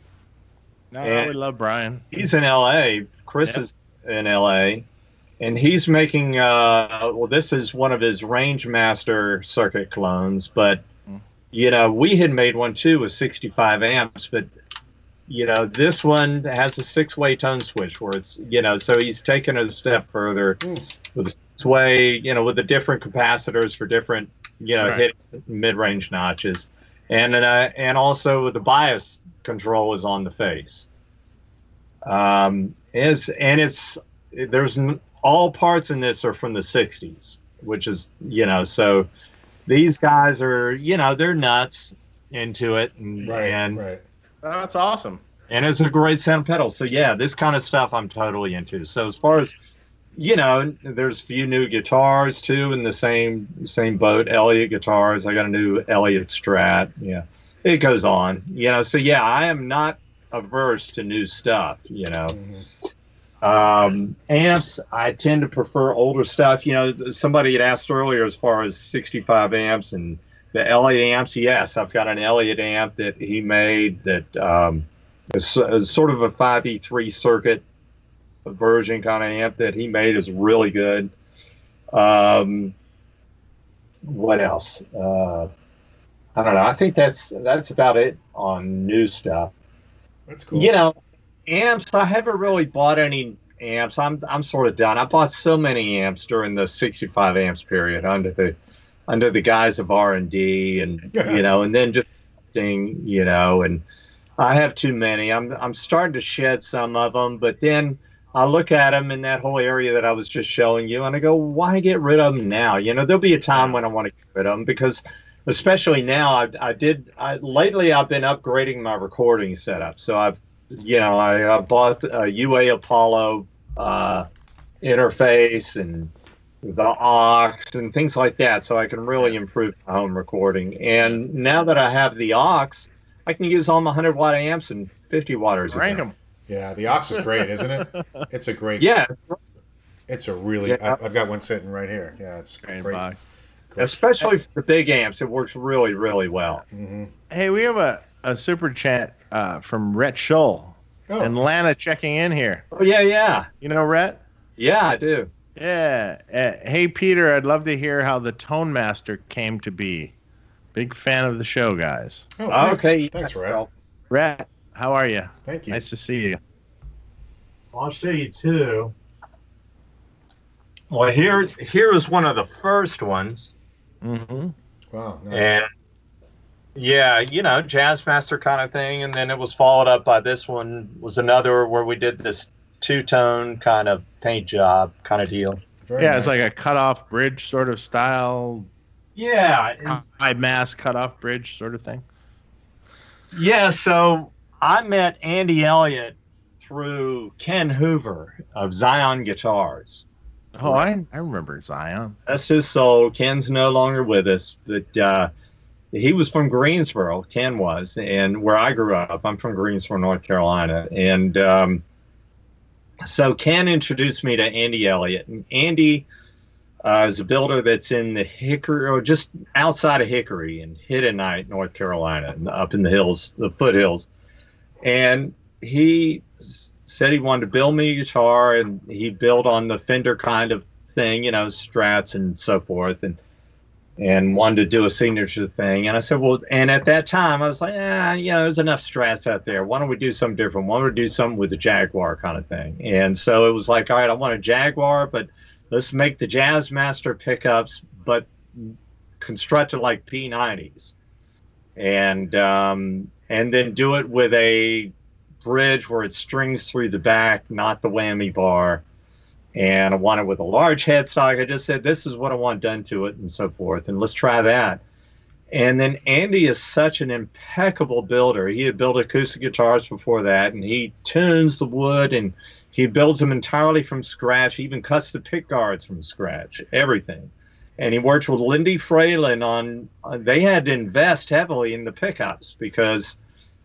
No, And- we love Brian. He's in LA. Chris Yep. is in LA. And he's making, uh, well, this is one of his Rangemaster circuit clones, but, Hmm. you know, we had made one too with 65 amps, but, you know, this one has a six way tone switch where it's, you know, so he's taken it a step further Hmm. with a way, you know, with the different capacitors for different, you know, Right. hit mid range notches. And, uh, and also the bias control is on the face um, is and it's there's all parts in this are from the 60s which is you know so these guys are you know they're nuts into it and Right. and, right. That's awesome. and it's a great sound pedal so yeah this kind of stuff i'm totally into so as far as you know there's a few new guitars too in the same same boat elliott guitars i got a new elliott strat yeah it goes on you know so yeah i am not averse to new stuff you know Mhm. um, amps, I tend to prefer older stuff. You know, somebody had asked earlier as far as 65 amps and the Elliott amps. Yes, I've got an Elliott amp that he made that um, is, is sort of a 5E3 circuit version kind of amp that he made is really good. Um, what else? Uh, I don't know. I think that's that's about it on new stuff. That's cool. You know, amps. I haven't really bought any amps. I'm I'm sort of done. I bought so many amps during the 65 amps period under the under the guise of R and D, and you know, and then just thing, you know, and I have too many. I'm I'm starting to shed some of them, but then I look at them in that whole area that I was just showing you, and I go, why get rid of them now? You know, there'll be a time when I want to get rid of them because especially now I, I did I, lately I've been upgrading my recording setup. So I've you know I, I bought a UA Apollo uh, interface and the Ox and things like that, so I can really improve my home recording. And now that I have the Ox, I can use all my 100 watt amps and 50 watters. Them. Yeah, the Ox is great, isn't it? It's a great. Yeah, It's a really. Yeah. I, I've got one sitting right here. Yeah, it's Great great. box. Especially for big amps, it works really, really well. hmm Hey, we have a, a super chat uh, from Rhett Scholl. Oh, And Lana checking in here. Oh yeah, yeah, You know Rhett? yeah, I do. Yeah. Uh, hey, Peter, I'd love to hear how the Tone Master came to be. Big fan of the show, guys. oh thanks. okay, Thanks, yeah, Rhett. well, Rhett, how are you? Thank you. Nice to see you. I'll show you two. Well, here, here is one of the first ones, Mm-hmm. Wow. Nice. and yeah, you know, jazz master kind of thing, and then it was followed up by this one was another where we did this two tone kind of paint job kind of deal. Very Yeah, it's like a cut-off bridge sort of style, Yeah, and high mass cut-off bridge sort of thing. Yeah, so I met Andy Elliott through Ken Hoover of Zion Guitars. Oh, I, I remember Zion. That's his soul. Ken's no longer with us, but uh, he was from Greensboro. Ken was, and where I grew up, I'm from Greensboro, North Carolina, and um, so Ken introduced me to Andy Elliott, and Andy uh, is a builder that's in the Hickory, or just outside of Hickory in Hiddenite, North Carolina, up in the hills, the foothills, and he said he wanted to build me a guitar, and he built on the Fender kind of thing, you know, strats and so forth, and and wanted to do a signature thing. And I said, well, and at that time I was like, ah, you know, there's enough strats out there. Why don't we do something different? Why don't we do something with the Jaguar kind of thing? And so it was like, all right, I want a Jaguar, but let's make the Jazz Master pickups, but constructed like P90s, and um, and then do it with a bridge where it strings through the back, not the whammy bar. And I want it with a large headstock. I just said, this is what I want done to it, and so forth. And let's try that. And then Andy is such an impeccable builder. He had built acoustic guitars before that, and he tunes the wood and he builds them entirely from scratch. He even cuts the pick guards from scratch, everything. And he worked with Lindy Fralin on. Uh, they had to invest heavily in the pickups because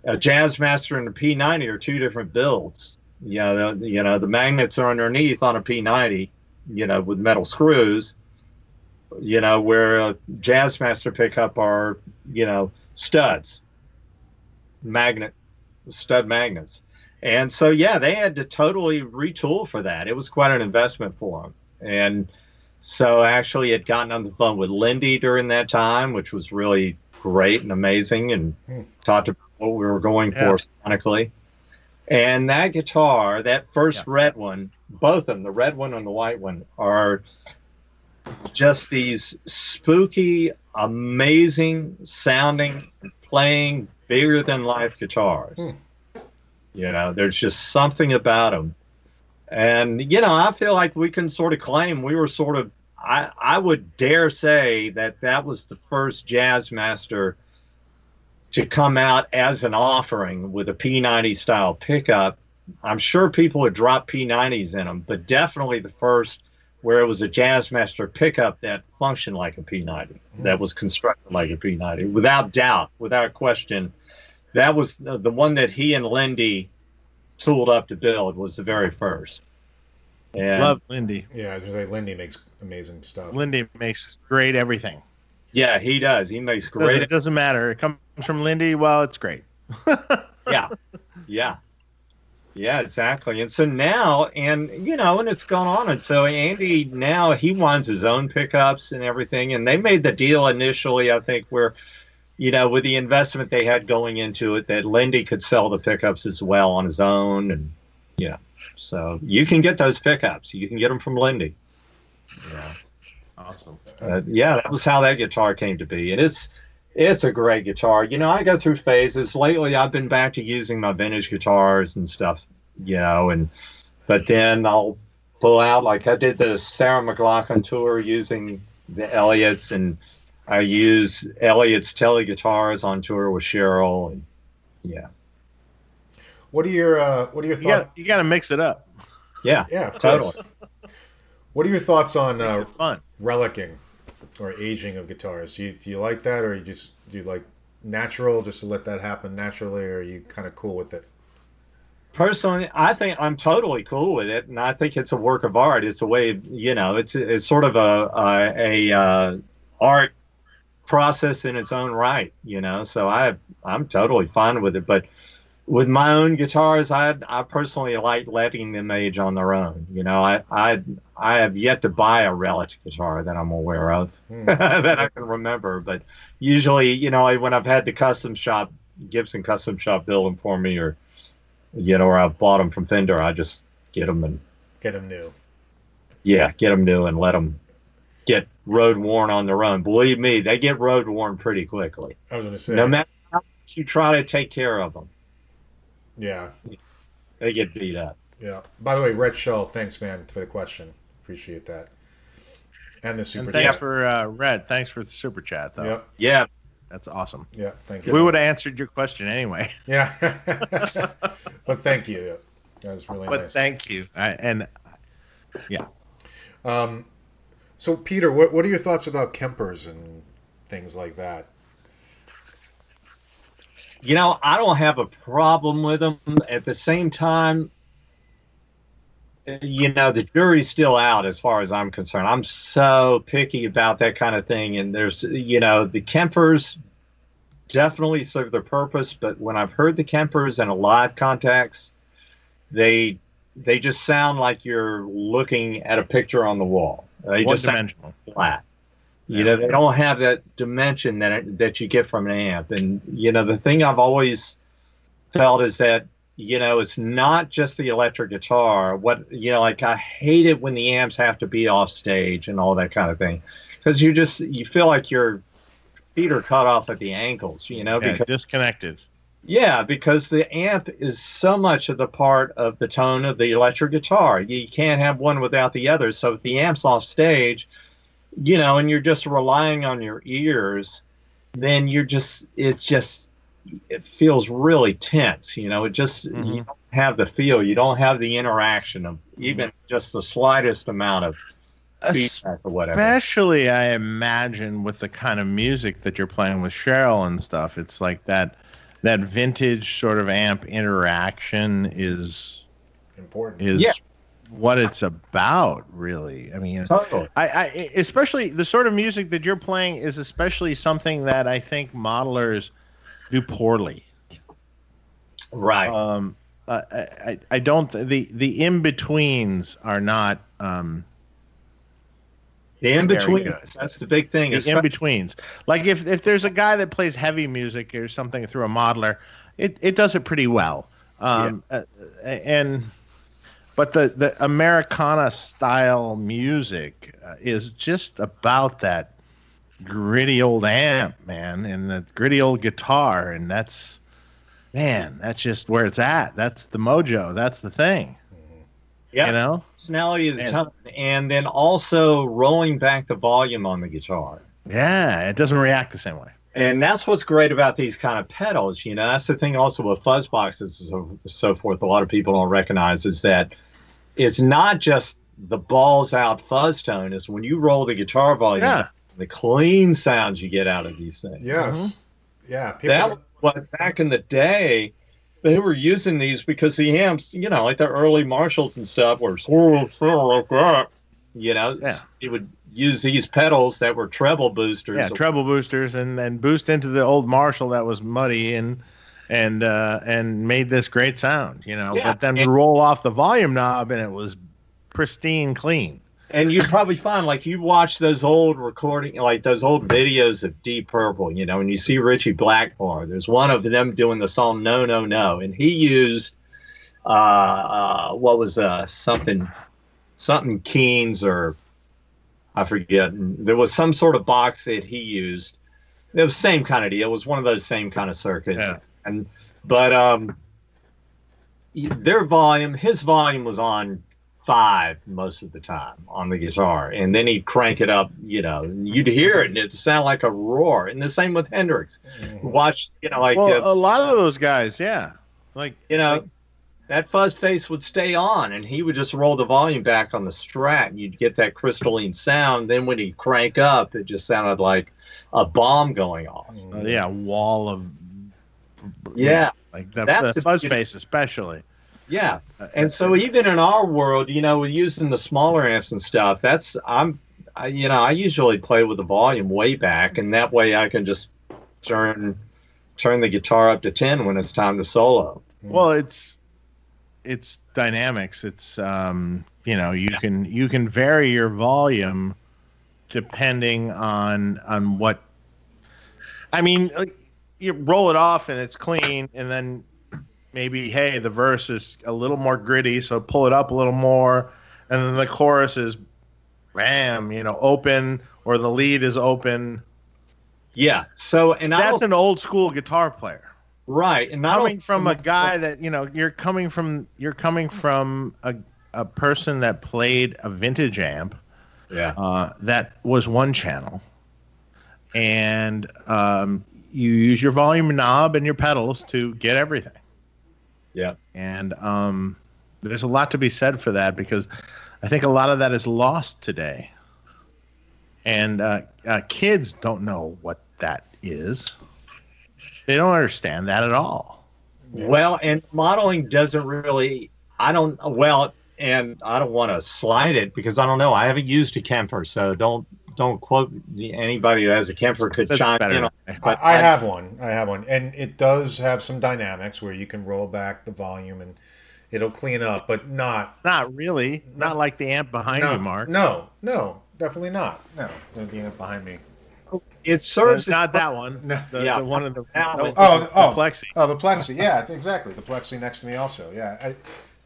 a Jazzmaster and a P90 are two different builds. You know, the, you know the magnets are underneath on a P90, you know, with metal screws. You know, where a Jazz Master pickup are, you know, studs, magnet, stud magnets. And so, yeah, they had to totally retool for that. It was quite an investment for them. And so, actually, had gotten on the phone with Lindy during that time, which was really great and amazing, and Hmm. talked about what we were going Yeah. for sonically. And that guitar, that first Yeah. red one, both of them, the red one and the white one, are just these spooky, amazing sounding, playing, bigger than life guitars. Hmm. You know, there's just something about them. And, you know, I feel like we can sort of claim we were sort of, I, I would dare say that that was the first Jazz Master to come out as an offering with a P90 style pickup. I'm sure people had dropped P90s in them, but definitely the first where it was a Jazzmaster pickup that functioned like a P90, that was constructed like a P90, without doubt, without question. That was the the one that he and Lindy tooled up to build was the very first. And Love Lindy. Yeah, I was gonna say Lindy makes amazing stuff. Lindy makes great everything. yeah, he does. He makes Doesn't, great. it doesn't matter. It comes from Lindy. Well, it's great. yeah yeah yeah exactly and so now and you know and it's gone on and so andy now he wants his own pickups and everything and they made the deal initially i think where you know with the investment they had going into it that lindy could sell the pickups as well on his own and yeah so you can get those pickups you can get them from lindy yeah Awesome. uh, yeah, that was how that guitar came to be. And it's it's a great guitar. You know, I go through phases. Lately, I've been back to using my vintage guitars and stuff. You know, and but then I'll pull out like I did the Sarah McLachlan tour using the Elliots, and I use Elliott's tele guitars on tour with Sheryl. And yeah, What are your uh, What are your You thoughts? you got to mix it up. yeah, Yeah, of totally. course. What are your thoughts on uh, it fun. relicking or aging of guitars? Do you do you like that, or you just do you like natural, just to let that happen naturally, or are you kind of cool with it? personally, I think I'm totally cool with it, and I think it's a work of art. It's a way, of, you know, it's it's sort of a a, a uh, art process in its own right, you know. So I I'm totally fine with it, but with my own guitars, I I personally like letting them age on their own. You know, I I I have yet to buy a relic guitar that I'm aware of Hmm. that I can remember. But usually, you know, when I've had the custom shop Gibson custom shop build them for me, or you know, or I've bought them from Fender, I just get them and Get them new. yeah, get them new and let them get road worn on their own. Believe me, they get road worn pretty quickly. I was going to say. No matter how much you try to take care of them, yeah. they get beat up. Yeah. By the way, Rhett Scholl, thanks, man, for the question. Appreciate that. And the super And thanks chat. for uh, Rhett. Thanks for the super chat, though. Yep. Yeah, That's awesome. Yeah. Thank you. We would have answered your question anyway. Yeah. but thank you. That was really But nice. thank you. I, and yeah, Um, so, Peter, what, what are your thoughts about Kempers and things like that? you know, I don't have a problem with them. At the same time, you know, the jury's still out as far as I'm concerned. I'm so picky about that kind of thing. And there's, you know, the Kempers definitely serve their purpose, but when I've heard the Kempers in a live context, they they just sound like you're looking at a picture on the wall. Uh, they one just dimensional. flat. You know, they don't have that dimension that it, that you get from an amp. And you know, the thing I've always felt is that you know it's not just the electric guitar. What you know, like I hate it when the amps have to be off stage and all that kind of thing, because you just you feel like your feet are cut off at the ankles. You know, Yeah, because disconnected. Yeah, because the amp is so much of the part of the tone of the electric guitar. You can't have one without the other. So if the amp's off stage, you know, and you're just relying on your ears, then you're just it's just it feels really tense. You know, it just Mhm. you don't have the feel. You don't have the interaction of even just the slightest amount of feedback or whatever. Especially, I imagine, with the kind of music that you're playing with Sheryl and stuff, it's like that that vintage sort of amp interaction is Important. is Yeah. what it's about, really. I mean, Totally. I, I especially the sort of music that you're playing is especially something that I think modelers do poorly. Right. Um, I, I, I don't the the in betweens are not um, the in very between. good. That's the big thing. the in betweens. Like if if there's a guy that plays heavy music or something through a modeler, it, it does it pretty well. Um, uh, and but the the Americana style music uh, is just about that gritty old amp, man, and the gritty old guitar, and that's man, that's just where it's at. That's the mojo. That's the thing. Yeah. You know. personality of the And- tone, and then also rolling back the volume on the guitar. Yeah, it doesn't react the same way. And that's what's great about these kind of pedals. You know, that's the thing also with fuzz boxes and so, so forth. A lot of people don't recognize is that it's not just the balls out fuzz tone. Is when you roll the guitar volume, Yeah. the clean sounds you get out of these things. Yes. Mm-hmm. Yeah. People, That was what back in the day they were using these because the amps, you know, like the early Marshalls and stuff were like that. You know, Yeah. you would use these pedals that were treble boosters. Yeah, treble boosters and and boost into the old Marshall that was muddy and and uh, and made this great sound, you know. Yeah, But then and- roll off the volume knob and it was pristine clean. And you'd probably find like you watch those old recording like those old videos of deep purple you know and you see ritchie blackmore. There's one of them doing the song no no no. And he used uh, uh what was uh something something keens or i forget. And there was some sort of box that he used. It was same kind of deal. It was one of those same kind of circuits. Yeah. and but um their volume his volume was on five most of the time on the guitar, and then he'd crank it up. You know, and you'd hear it, and it'd sound like a roar. And the same with Hendrix. Mhm. Watch, you know, like well, uh, a lot of those guys, yeah, like you know. like- that fuzz face would stay on, and he would just roll the volume back on the Strat, and you'd get that crystalline sound. Then when he'd crank up, it just sounded like a bomb going off. Mm-hmm. uh, yeah, wall of Yeah, like the, That's the fuzz good- face especially. Yeah, and so even in our world, you know, using the smaller amps and stuff, that's I'm, I, you know, I usually play with the volume way back, and that way I can just turn turn the guitar up to ten when it's time to solo. Well, it's it's dynamics. It's um, you know, you can you can vary your volume depending on on what. I mean, like, you roll it off and it's clean, and then maybe hey, the verse is a little more gritty, so pull it up a little more, and then the chorus is, bam, you know, open, or the lead is open. Yeah. So and That's an old school guitar player right, and coming from a guy that you know you're coming from you're coming from a, a person that played a vintage amp yeah uh, that was one channel and um, you use your volume knob and your pedals to get everything yeah and um, there's a lot to be said for that because i think a lot of that is lost today and uh, uh, kids don't know what that is they don't understand that at all Well, and modeling doesn't really. I don't. Well, and I don't want to slide it because I don't know. I haven't used a Kemper, so don't don't quote anybody who has a Kemper could That's chime better. in. On, but I, I have one. I have one, and it does have some dynamics where you can roll back the volume and it'll clean up, but not. Not really. Not like the amp behind no, you, Mark. No, no, definitely not. No, the amp behind me. It serves It's not that one. No. The, Yeah. the one in the, no, Oh, the oh. Plexi. Oh, the plexi. Yeah, exactly. The plexi next to me also. Yeah, I,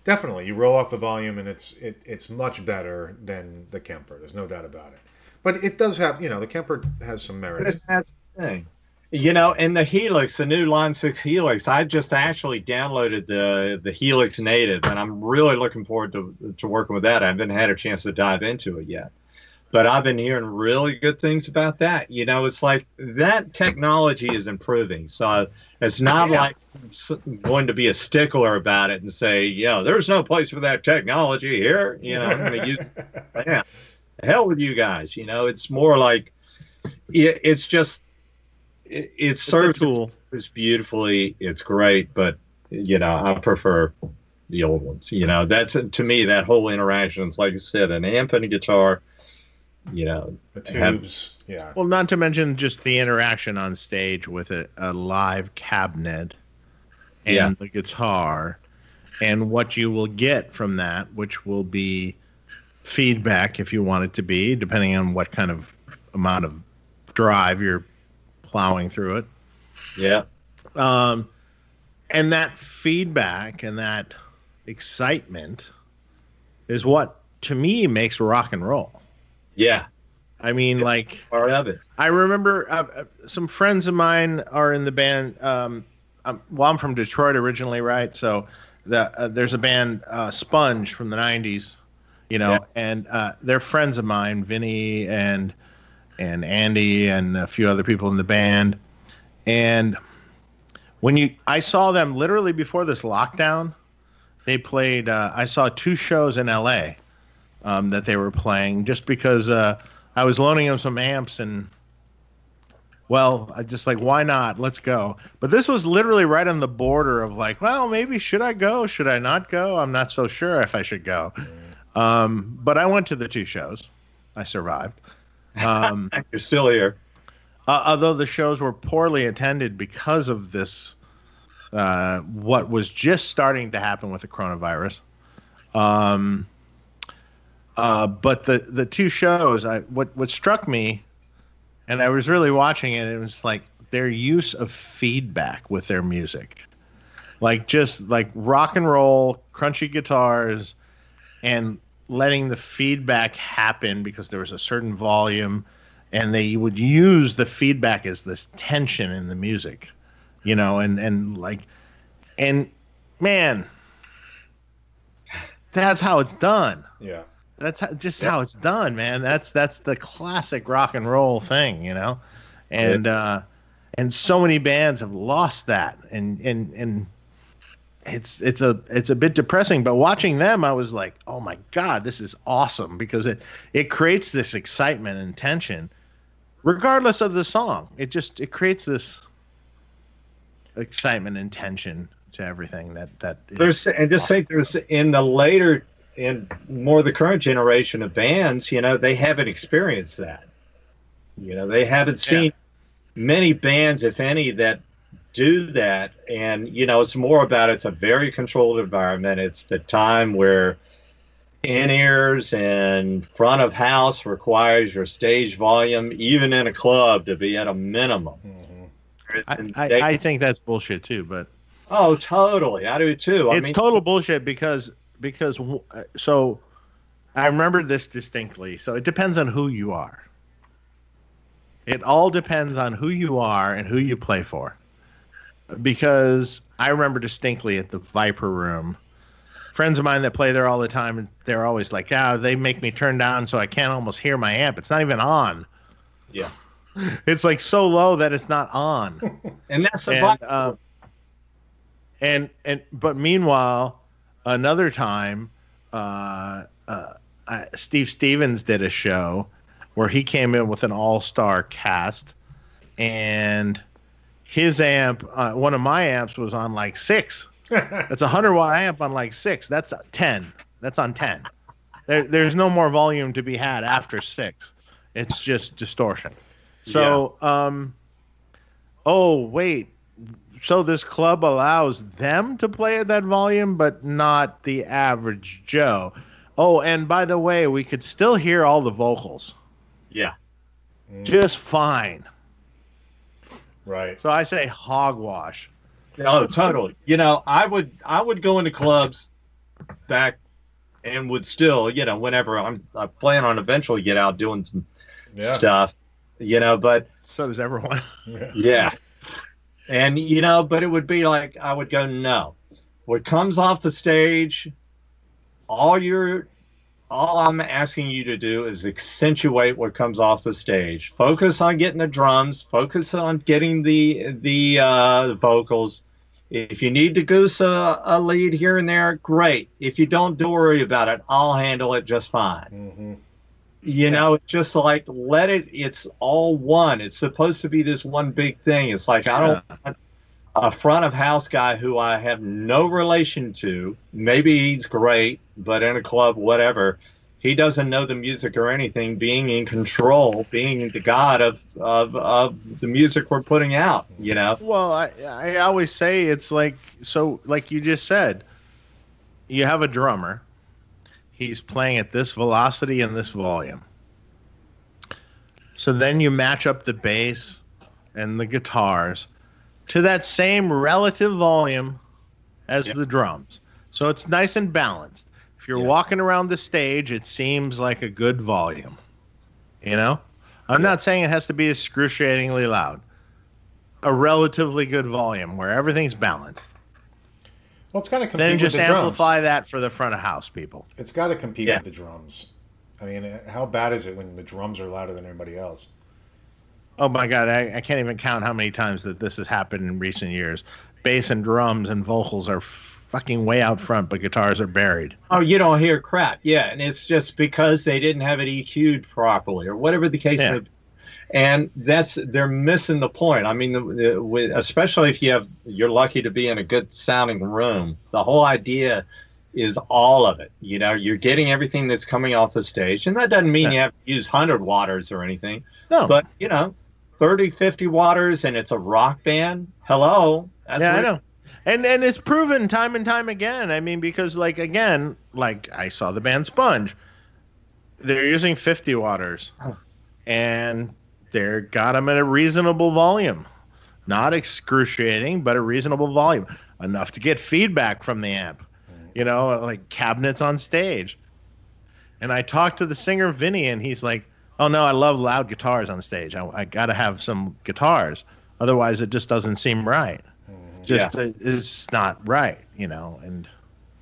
definitely. You roll off the volume, and it's it, it's much better than the Kemper. There's no doubt about it. But it does have, you know, the Kemper has some merits. That's the thing. You know, and the Helix, the new Line Six Helix, I just actually downloaded the the Helix Native, and I'm really looking forward to to working with that. I haven't had a chance to dive into it yet, but I've been hearing really good things about that. You know, it's like that technology is improving, so it's not Yeah. like going to be a stickler about it and say, you know, there's no place for that technology here. You know, I'm going to use yeah, hell with you guys. You know, it's more like it, it's just it, it It's a serves tool. it's beautifully. It's great, but you know, I prefer the old ones. You know, that's to me that whole interaction. is like I said, an amp and a guitar. You know, The have- tubes. Yeah. Well, not to mention just the interaction on stage with a, a live cabinet and Yeah. the guitar, and what you will get from that, which will be feedback if you want it to be, depending on what kind of amount of drive you're plowing through it. yeah, um, and that feedback and that excitement is what to me makes rock and roll. Yeah, i mean like part of it. i remember uh, uh, some friends of mine are in the band um, um, well i'm from detroit originally right? So the, uh, there's a band uh, sponge from the 90s you know Yeah. and uh, they're friends of mine vinny and and andy and a few other people in the band. And when you i saw them literally before this lockdown. They played uh, i saw two shows in la um, that they were playing just because uh, i was loaning them some amps and well i just like why not? Let's go. But this was literally right on the border of like well maybe should i go? Should i not go? I'm not so sure if i should go um, but i went to the two shows i survived um, You're still here. uh, although the shows were poorly attended because of this, uh, what was just starting to happen with the coronavirus. Um, uh, but the the two shows, I what what struck me, and I was really watching it. It was like their use of feedback with their music, like just like rock and roll, crunchy guitars, and letting the feedback happen because there was a certain volume and they would use the feedback as this tension in the music you know and and like and man that's how it's done. Yeah. that's how, just how it's done man. That's that's the classic rock and roll thing you know? And uh and so many bands have lost that and and and it's it's a it's a bit depressing but watching them i was like oh my god this is awesome because it it creates this excitement and tension regardless of the song it just it creates this excitement and tension to everything that that There's and just think there's in the later in more the current generation of bands, you know, they haven't experienced that. You know, they haven't seen many bands, if any, that do that. And you know, it's more about it's a very controlled environment. It's the time where in ears and front of house requires your stage volume, even in a club, to be at a minimum. Mhm. I, I, I think that's bullshit too, but oh, totally. I do too. I it's mean, total bullshit because because uh, so I remember this distinctly. So it depends on who you are. It all depends on who you are and who you play for. Because I remember distinctly at the Viper Room, friends of mine that play there all the time, and they're always like, "Ah, they make me turn down so I can't almost hear my amp. It's not even on. Yeah. It's like so low that it's not on." and that's the and, vi- um, and and but meanwhile, another time, uh, uh, I, Steve Stevens did a show where he came in with an all-star cast, and his amp, uh, one of my amps, was on like six. That's a hundred watt amp on like six. That's ten. That's on ten. There, there's no more volume to be had after six. It's just distortion. So, um, oh wait, so this club allows them to play at that volume, but not the average Joe. Oh, and by the way, we could still hear all the vocals yeah. just fine. Right. So I say hogwash. Oh, totally. You know, I would I would go into clubs back and would still, you know, whenever I'm I plan on eventually get out doing some Yeah. stuff, you know, but So does everyone. Yeah. yeah. And you know, but it would be like I would go, no. What comes off the stage, all you're all I'm asking you to do is accentuate what comes off the stage. Focus on getting the drums, focus on getting the the uh vocals. If you need to goose a, a lead here and there, great. If you don't, don't worry about it. I'll handle it just fine hmm you know just like let it it's all one it's supposed to be this one big thing it's like i don't want a front of house guy who i have no relation to maybe he's great but in a club whatever he doesn't know the music or anything being in control being the god of of, of the music we're putting out you know Well, I I always say it's like so like you just said. You have a drummer. He's playing at this velocity and this volume. So then you match up the bass and the guitars to that same relative volume as Yeah. the drums. So it's nice and balanced. If you're Yeah. walking around the stage, it seems like a good volume. You know? I'm Yeah. not saying it has to be excruciatingly loud a relatively good volume where everything's balanced. Well, it's got to compete Then with just the amplify drums. that for the front of house people. It's got to compete Yeah. with the drums. I mean, how bad is it when the drums are louder than everybody else? Oh my god, I, I can't even count how many times that this has happened in recent years. Bass and drums and vocals are fucking way out front, but guitars are buried. oh you don't hear crap yeah and it's just because they didn't have it eq'd properly or whatever the case Yeah. may be and that's they're missing the point. I mean, the, the, with, especially if you have you're lucky to be in a good sounding room. The whole idea is all of it. You know, you're getting everything that's coming off the stage, and that doesn't mean Yeah. you have to use hundred waters or anything. No, But you know, 30, 50 waters, and it's a rock band. Hello, that's yeah, I know. And and it's proven time and time again. I mean, because like again, like I saw the band Sponge, they're using 50 waters, and they're got them at a reasonable volume, not excruciating, but a reasonable volume, enough to get feedback from the amp. You know, like cabinets on stage. And I talked to the singer Vinny, and he's like, "Oh no, I love loud guitars on stage. I, I got to have some guitars, otherwise it just doesn't seem right." Just uh, it's not right, you know. And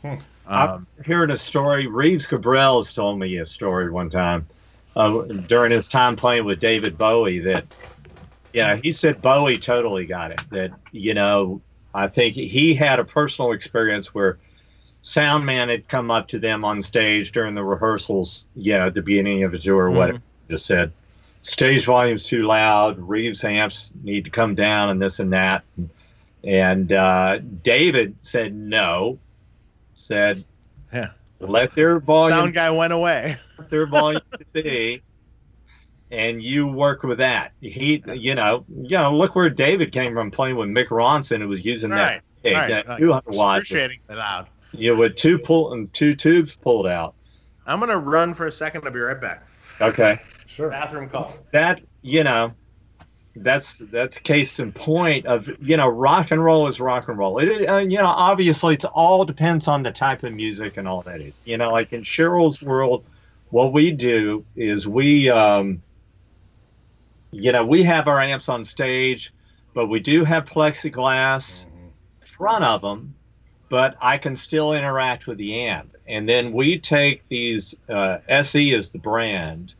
Hmm. um, hearing a story. Reeves Gabrels told me a story one time uh, during his time playing with David Bowie that, yeah, he said Bowie totally got it. That, you know, I think he had a personal experience where sound man had come up to them on stage during the rehearsals, you know, at the beginning of a tour or whatever, just said, stage volume's too loud, Reeves amps need to come down and this and that. And uh, David said no, said Yeah. let their volume Sound guy went away. their volume to be, and you work with that. He, you know, you know, look where David came from playing with Mick Ronson, who was using Right, that, big, right, that right. 200 watt, Appreciating it loud. you with two pull and two tubes pulled out. I'm gonna run for a second. I'll be right back. Okay, Sure. Bathroom call. that you know. That's that's case in point of you know rock and roll is rock and roll. It uh, you know obviously it's all depends on the type of music and all that. You know, like in Sheryl's world, what we do is we um, you know we have our amps on stage, but we do have plexiglass Mhm. in front of them, but I can still interact with the amp. And then we take these uh, SE is the brand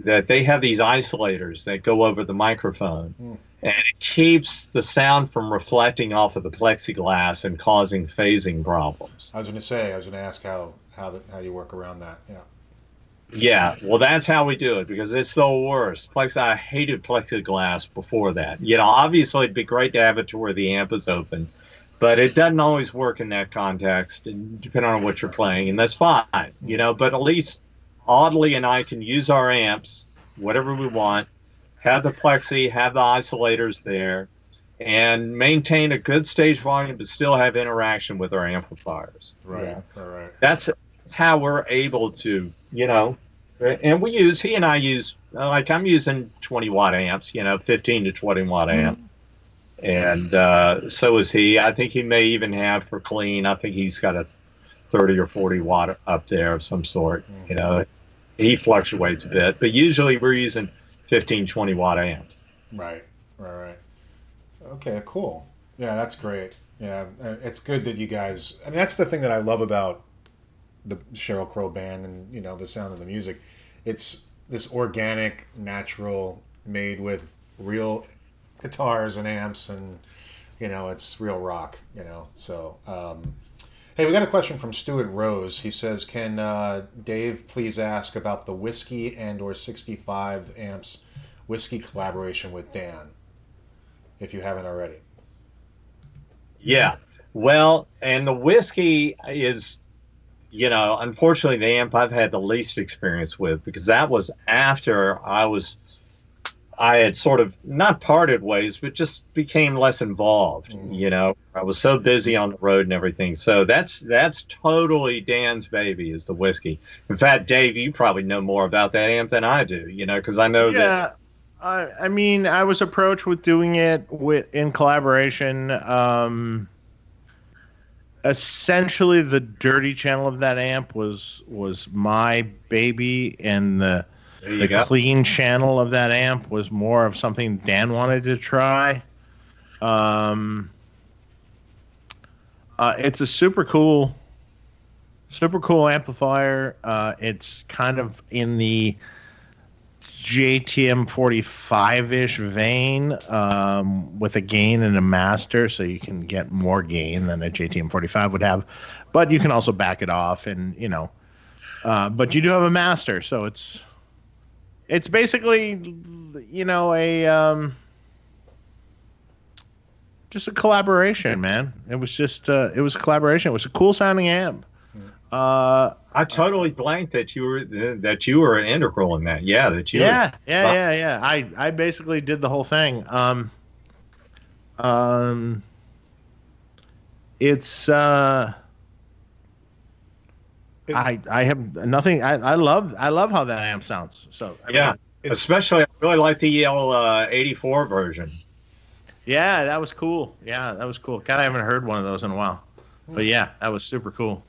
that they have these isolators that go over the microphone. Hmm. And it keeps the sound from reflecting off of the plexiglass and causing phasing problems. I was going to say, I was going to ask how how the, how you work around that. Yeah. Yeah, well, that's how we do it because it's the worst. Plex, I hated plexiglass before that. You know, obviously it'd be great to have it to where the amp is open, but it doesn't always work in that context, and depending on what you're playing, and that's fine. You know, but at least Audley and I can use our amps, whatever we want, have the plexi, have the isolators there, and maintain a good stage volume, but still have interaction with our amplifiers. Right. Yeah Right. Right. that's that's how we're able to you know and we use he and i use uh, like i'm using 20 watt amps you know 15 to 20 watt amp and uh, so is he i think he may even have for clean i think he's got a 30 or 40 watt up there of some sort you know he fluctuates a bit but usually we're using 15 20 watt amps Right, right, right. Okay, cool. Yeah, that's great. Yeah, uh, it's good that you guys. I mean, that's the thing that I love about the Sheryl Crow band and you know the sound of the music. It's this organic, natural, made with real guitars and amps, and you know it's real rock. You know, so. Um, Hey, we got a question from Stuart Rose. He says, "Can uh, Dave please ask about the whiskey and or 65 amps whiskey collaboration with Dan, if you haven't already?" Yeah. Well, and the whiskey is, you know, unfortunately the amp I've had the least experience with because that was after I was, I had sort of not parted ways, but just became less involved. Mhm. You know, I was so busy on the road and everything. So that's that's totally Dan's baby is the whiskey. In fact, Dave, you probably know more about that amp than I do. You know, because I know that. Yeah, I, I mean, I was approached with doing it with in collaboration. Um, essentially, the dirty channel of that amp was was my baby, and the the go. clean channel of that amp was more of something Dan wanted to try. Um, uh, it's a super cool, super cool amplifier. Uh, it's kind of in the JTM 45 ish vein um, with a gain and a master, so you can get more gain than a JTM 45 would have. But you can also back it off, and you know, uh, but you do have a master, so it's it's basically you know a um, just a collaboration, man. It was just uh, it was a collaboration. It was a cool sounding amp. Uh, I totally blanked that you were that you were an integral in that. Yeah, that you. yeah, were, yeah, yeah, yeah. I I basically did the whole thing. Um, um, it's uh, Is- I I have nothing. I I love I love how that amp sounds. So I Yeah. Is- Especially, I really like the EL uh, 84 version. yeah, that was cool. Yeah, that was cool. God, I haven't heard one of those in a while. But yeah, that was super cool.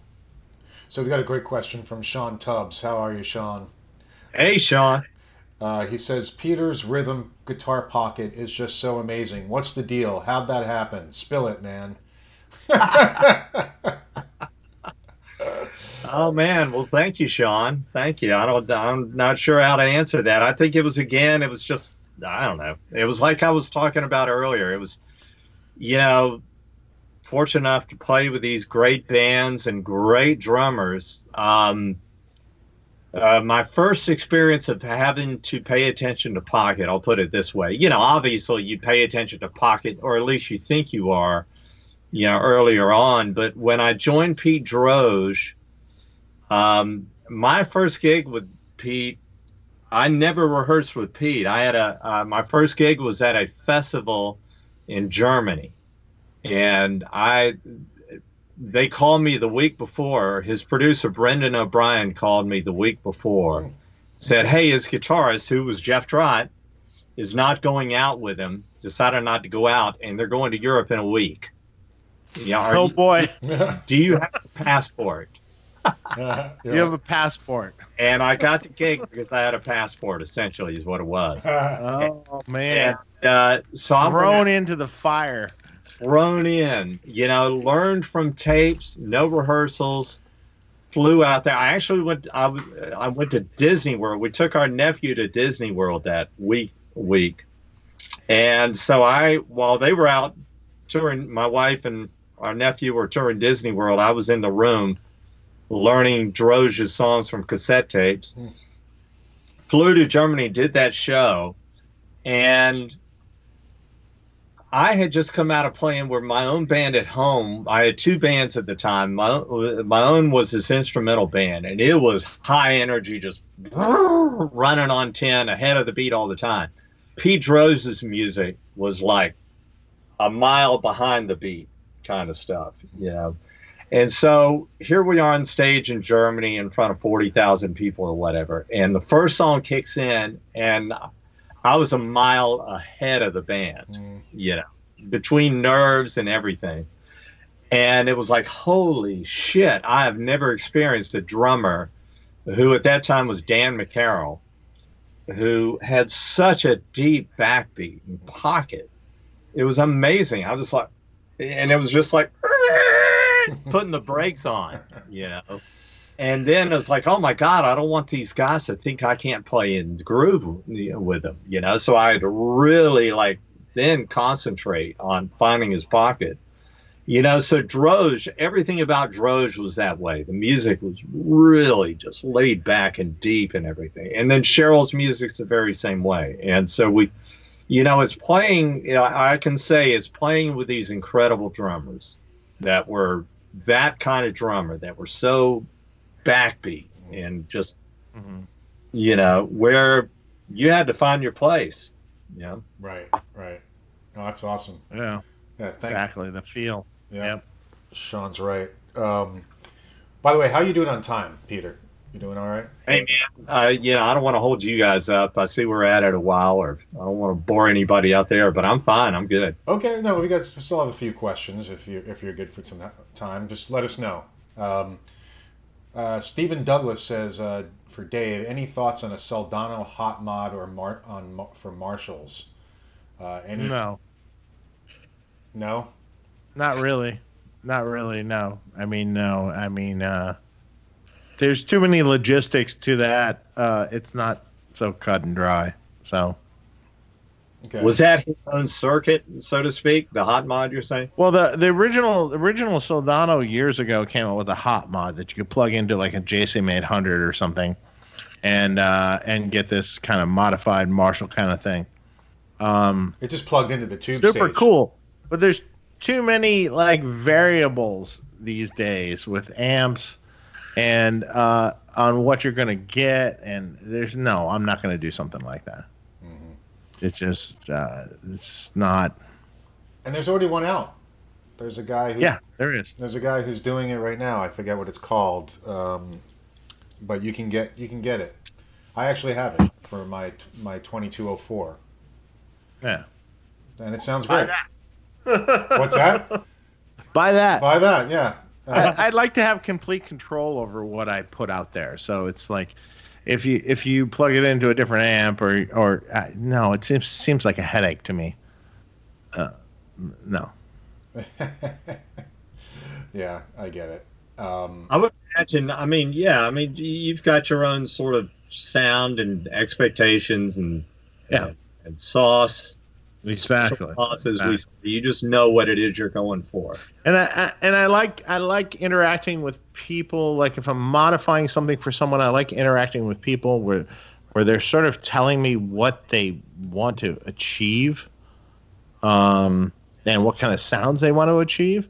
So we got a great question from Sean Tubbs. How are you, Sean? Hey, Sean. Uh, he says Peter's rhythm guitar pocket is just so amazing. What's the deal? How'd that happen? Spill it, man. Oh man, well, thank you, Sean. Thank you. I don't. I'm not sure how to answer that. I think it was again. It was just. I don't know. It was like I was talking about earlier. It was, you know, fortunate enough to play with these great bands and great drummers. Um, uh, my first experience of having to pay attention to pocket, I'll put it this way. You know, obviously you pay attention to pocket, or at least you think you are, you know, earlier on. But when I joined Pete Droge, um, my first gig with Pete, I never rehearsed with Pete. I had a uh, my first gig was at a festival in Germany, and I they called me the week before. His producer Brendan O'Brien called me the week before, said, "Hey, his guitarist, who was Jeff Trott, is not going out with him. Decided not to go out, and they're going to Europe in a week." Yeah. Oh you, boy, do you have a passport? You have a passport. And I got the gig because I had a passport. Essentially, is what it was. Oh man, And, uh, so I'm thrown into the fire. thrown in. You know, learned from tapes, no rehearsals. Flew out there. I actually went. I, I went to Disney World. We took our nephew to Disney World that week. Week, and so I, while they were out touring, my wife and our nephew were touring Disney World. I was in the room learning Droge's songs from cassette tapes. Hmm. Flew to Germany, did that show, and I had just come out of playing with my own band at home. I had two bands at the time. My my own was this instrumental band, and it was high energy, just running on ten, ahead of the beat all the time. Pete Droge's music was like a mile behind the beat, kind of stuff, you know. And so here we are on stage in Germany in front of forty thousand people or whatever, and the first song kicks in, and I was a mile ahead of the band, Mm. you know, between nerves and everything. And it was like, holy shit, I have never experienced a drummer who at that time was Dan McCarroll, who had such a deep backbeat and pocket. It was amazing. I was just like, and it was just like putting the brakes on, you know. And then it's like, oh my God, I don't want these guys to think I can't play in the groove you know, with them, you know. So I had to really like then concentrate on finding his pocket, you know. So Droge, everything about Droge was that way. The music was really just laid back and deep and everything. And then Sheryl's music's the very same way. And so we, you know, it's playing. You know, I can say it's playing with these incredible drummers that were that kind of drummer that were so backbeat and just Mhm. you know where you had to find your place you know Right, right. No, that's awesome. Yeah, Yeah, thanks. exactly. The feel. Yeah, Yep. Sean's right. Um, by the way, how you doing on time, Peter? You doing all right? hey man uh, you know i don't want to hold you guys up i see we're at it a while or i don't want to bore anybody out there but i'm fine i'm good Okay, no, we got still have a few questions. If you if you're good for some time, just let us know. Um, uh, Stephen Douglas says uh, for Dave, any thoughts on a Soldano hot mod or mar- on for Marshalls? Uh, any? No, No. not really. Not really. No. I mean, no. I mean, uh, there's too many logistics to that. Uh, it's not so cut and dry. So, Okay. was that his own circuit so to speak the hot mod you're saying well, the the original original Soldano years ago came out with a hot mod that you could plug into like a JCM 800 or something, and uh, and get this kind of modified Marshall kind of thing. Um, it just plugged into the tube. super stage. cool but there's too many like variables these days with amps and uh, on what you're going to get and there's no i'm not going to do something like that it's just uh, it's not And there's already one out. There's a guy who. yeah there is There's a guy who's doing it right now. I forget what it's called, um, but you can get you can get it. I actually have it for my my 2204, yeah and it sounds great. What's that? buy that Buy that, yeah. Uh, I, I'd like to have complete control over what I put out there. So it's like, if you if you plug it into a different amp or or uh, no, it seems seems like a headache to me. Uh, no. yeah, I get it. Um, I would imagine. I mean, yeah. I mean, you've got your own sort of sound and expectations and Yeah. and, and sauce. Exactly. As we. You just know what it is you're going for. And I, I and I like I like interacting with people. Like if I'm modifying something for someone, I like interacting with people where where they're sort of telling me what they want to achieve, um, and what kind of sounds they want to achieve.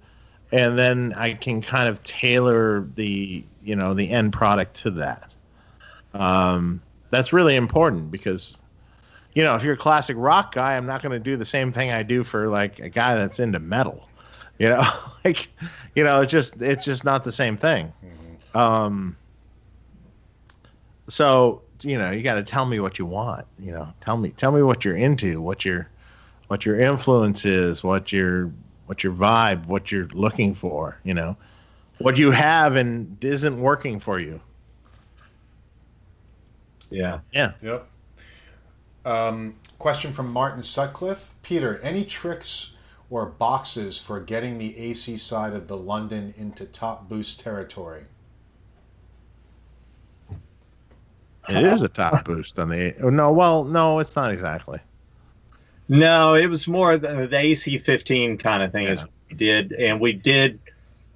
and then I can kind of tailor the you know the end product to that. Um, that's really important because you know if you're a classic rock guy, I'm not going to do the same thing I do for like a guy that's into metal. You know, like you know, it's just it's just not the same thing. Um, so you know, you got to tell me what you want. You know, tell me tell me what you're into, what your what your influence is, what your what your vibe, what you're looking for. You know, what you have and isn't working for you. Yeah. Yeah. Yep. Um, question from Martin Sutcliffe. Peter, any tricks or boxes for getting the AC side of the London into top boost territory? It is a top boost on the. Oh, no, well, no, it's not exactly. No, it was more the, the AC15 kind of thing Yeah. as we did, and we did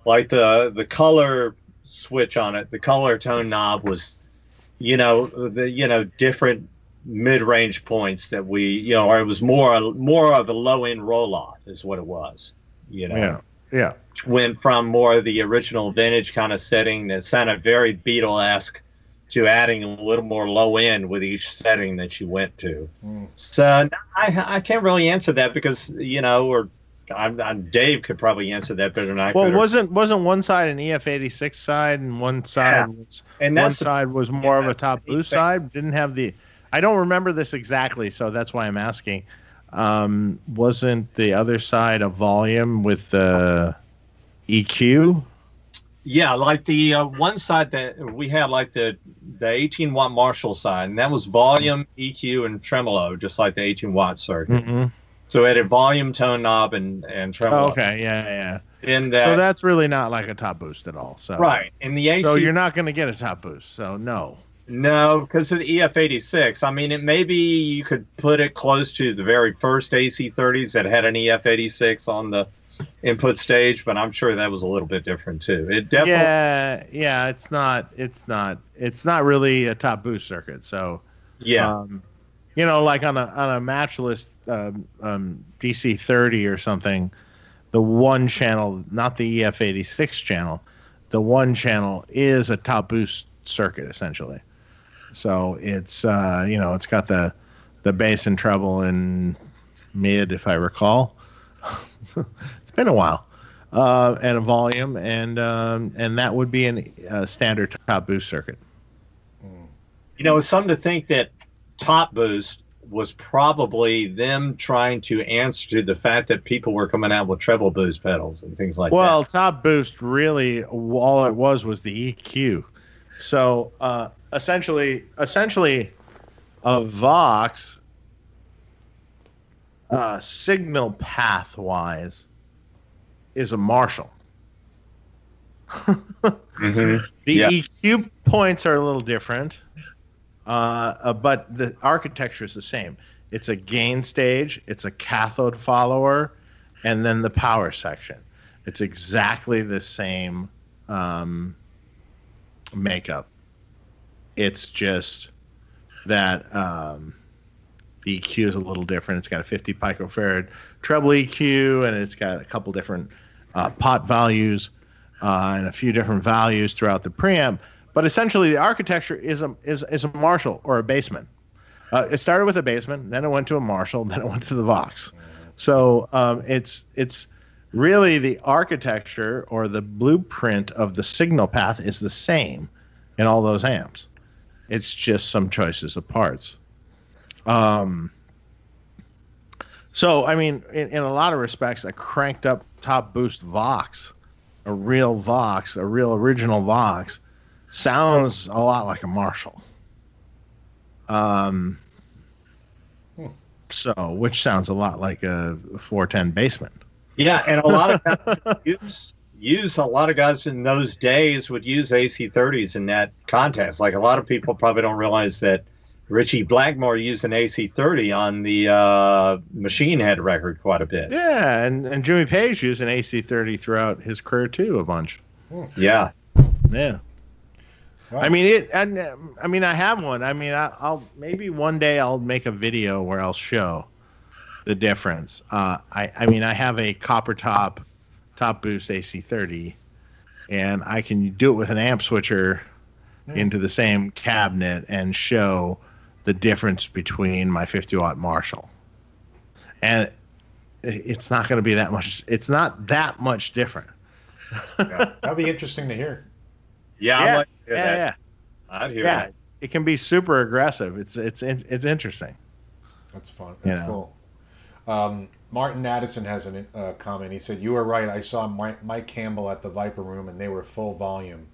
like the the color switch on it. The color tone knob was, you know, the you know different mid range points that we you know, or it was more more of a low end roll off is what it was. You know, Yeah. Yeah. went from more of the original vintage kind of setting that sounded very Beatle esque to adding a little more low end with each setting that you went to. Mm. So I, I can't really answer that because you know, or I'm, I'm Dave could probably answer that better than I Well, could. wasn't wasn't one side an EF86 side and one side Yeah. was and one side was more of a top boost side. Didn't have the. I don't remember this exactly, so that's why I'm asking. Um, wasn't the other side a volume with the EQ? yeah, like the uh, one side that we had, like the the 18 watt Marshall side, and that was volume, EQ, and tremolo, just like the 18 watt circuit. Mm-hmm. So it had a volume, tone knob, and and tremolo. okay, yeah, yeah. In that, so that's really not like a top boost at all. So right in the AC. So you're not going to get a top boost. So no. No, because of the EF86. I mean, it maybe you could put it close to the very first AC30s that had an EF86 on the input stage, but I'm sure that was a little bit different too. It definitely, Yeah, yeah. It's not. It's not. It's not really a top boost circuit. So yeah, um, you know, like on a on a matchless um, um, DC thirty or something, the one channel, not the EF86 channel, the one channel is a top boost circuit essentially. So it's uh, you know it's got the the bass and treble and mid, if I recall. it's been a while. Uh, and a volume, and um, and that would be an uh, standard top boost circuit. you know, it's something to think that Top Boost was probably them trying to answer to the fact that people were coming out with treble boost pedals and things like Well, that. Well, top boost really all it was was the EQ. So uh, essentially, essentially, a Vox uh, signal path wise is a Marshall. hmm The Yeah. EQ points are a little different, uh, uh, but the architecture is the same. It's a gain stage, it's a cathode follower, and then the power section. It's exactly the same um, makeup. It's just that um, the EQ is a little different. It's got a 50 picofarad treble EQ, and it's got a couple different uh, pot values uh, and a few different values throughout the preamp. But essentially, the architecture is a is, is a Marshall or a Bassman. Uh, it started with a Bassman, then it went to a Marshall, then it went to the Vox. So um, it's it's really the architecture or the blueprint of the signal path is the same in all those amps. It's just some choices of parts. Um, so I mean, in, in a lot of respects, a cranked up top boost Vox, a real Vox, a real original Vox, sounds a lot like a Marshall. Um, so which sounds a lot like a 410 Bassman. Yeah, and a lot of use use a lot of guys in those days would use AC30s in that context. Like a lot of people probably don't realize that Ritchie Blackmore used an AC30 on the uh, Machine Head record quite a bit. Yeah, and, and Jimmy Page used an AC30 throughout his career too, a bunch. Yeah, Yeah. Wow. I mean it. And I mean, I have one. I mean, I, I'll maybe one day I'll make a video where I'll show the difference. Uh, I I mean, I have a copper top top boost AC30, and I can do it with an amp switcher into the same cabinet and show the difference between my 50 watt Marshall. And it's not going to be that much. It's not that much different. That'd be interesting to hear. Yeah, I'd yeah, like hear yeah, that. yeah, I'd hear yeah. that. It can be super aggressive. It's it's it's interesting. That's fun. You That's know. cool. Um, Martin Addison has a uh, comment. He said, "You were right. I saw Mike, Mike Campbell at the Viper Room, and they were full volume."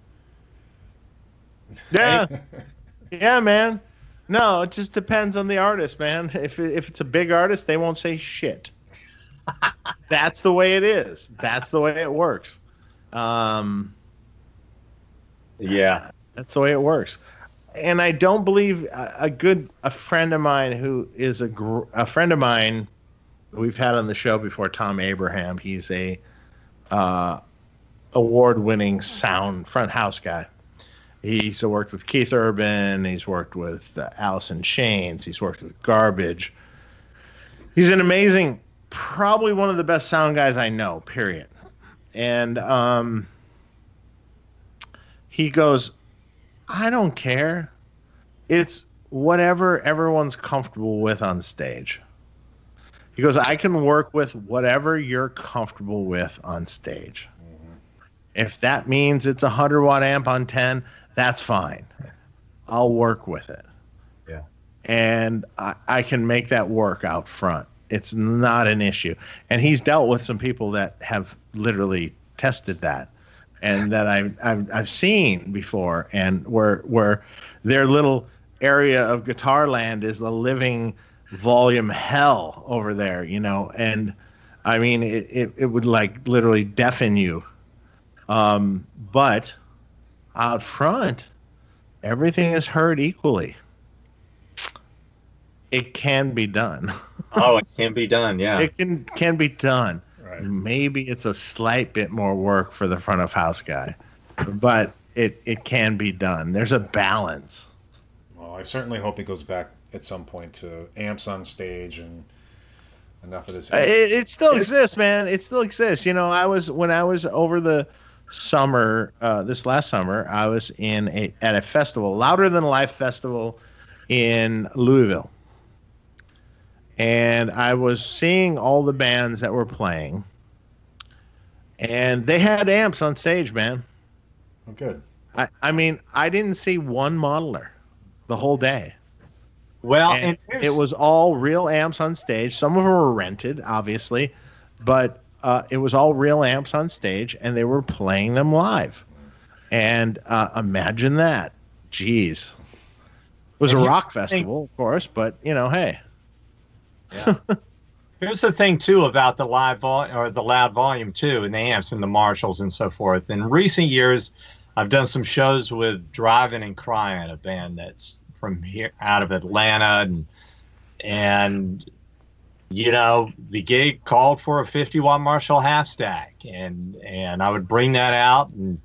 Yeah, yeah, man. No, it just depends on the artist, man. If if it's a big artist, they won't say shit. That's the way it is. That's the way it works. Um, Yeah. That's the way it works. And I don't believe a, a good a friend of mine who is a gr- a friend of mine we've had on the show before Tom Abraham. He's a uh, award-winning sound front house guy. He's worked with Keith Urban. He's worked with uh, Allison Shanes. He's worked with Garbage. He's an amazing, probably one of the best sound guys I know. Period. And um, he goes, I don't care. It's whatever everyone's comfortable with on stage. He goes, I can work with whatever you're comfortable with on stage. Mm-hmm. If that means it's a 100 watt amp on 10, that's fine. I'll work with it. Yeah. And I, I can make that work out front. It's not an issue. And he's dealt with some people that have literally tested that and that I've, I've, I've seen before and where, where their little area of guitar land is the living volume hell over there, you know, and I mean, it, it, it would like literally deafen you. Um, but out front, everything is heard equally. It can be done. Oh, it can be done. Yeah. It can can be done. Right. Maybe it's a slight bit more work for the front of house guy, but it it can be done. There's a balance. Well, I certainly hope it goes back at some point to amps on stage and enough of this. Uh, It, it still exists, man. It still exists. You know, I was when I was over the summer, uh, this last summer, I was in a at a festival, Louder Than Life festival in Louisville, and I was seeing all the bands that were playing, and they had amps on stage, man. oh, good. I, I mean, I didn't see one modeler the whole day. Well, And and it was all real amps on stage. Some of them were rented, obviously, but uh, it was all real amps on stage, and they were playing them live. And uh, imagine that. Jeez. It was And a you rock think- festival, of course, but you know, hey. Here's the thing too about the live vol- or the loud volume too, and the amps and the Marshalls and so forth. In recent years, I've done some shows with Drivin N Cryin, a band that's from here out of Atlanta, and and you know the gig called for a 50 watt Marshall half stack, and and I would bring that out, and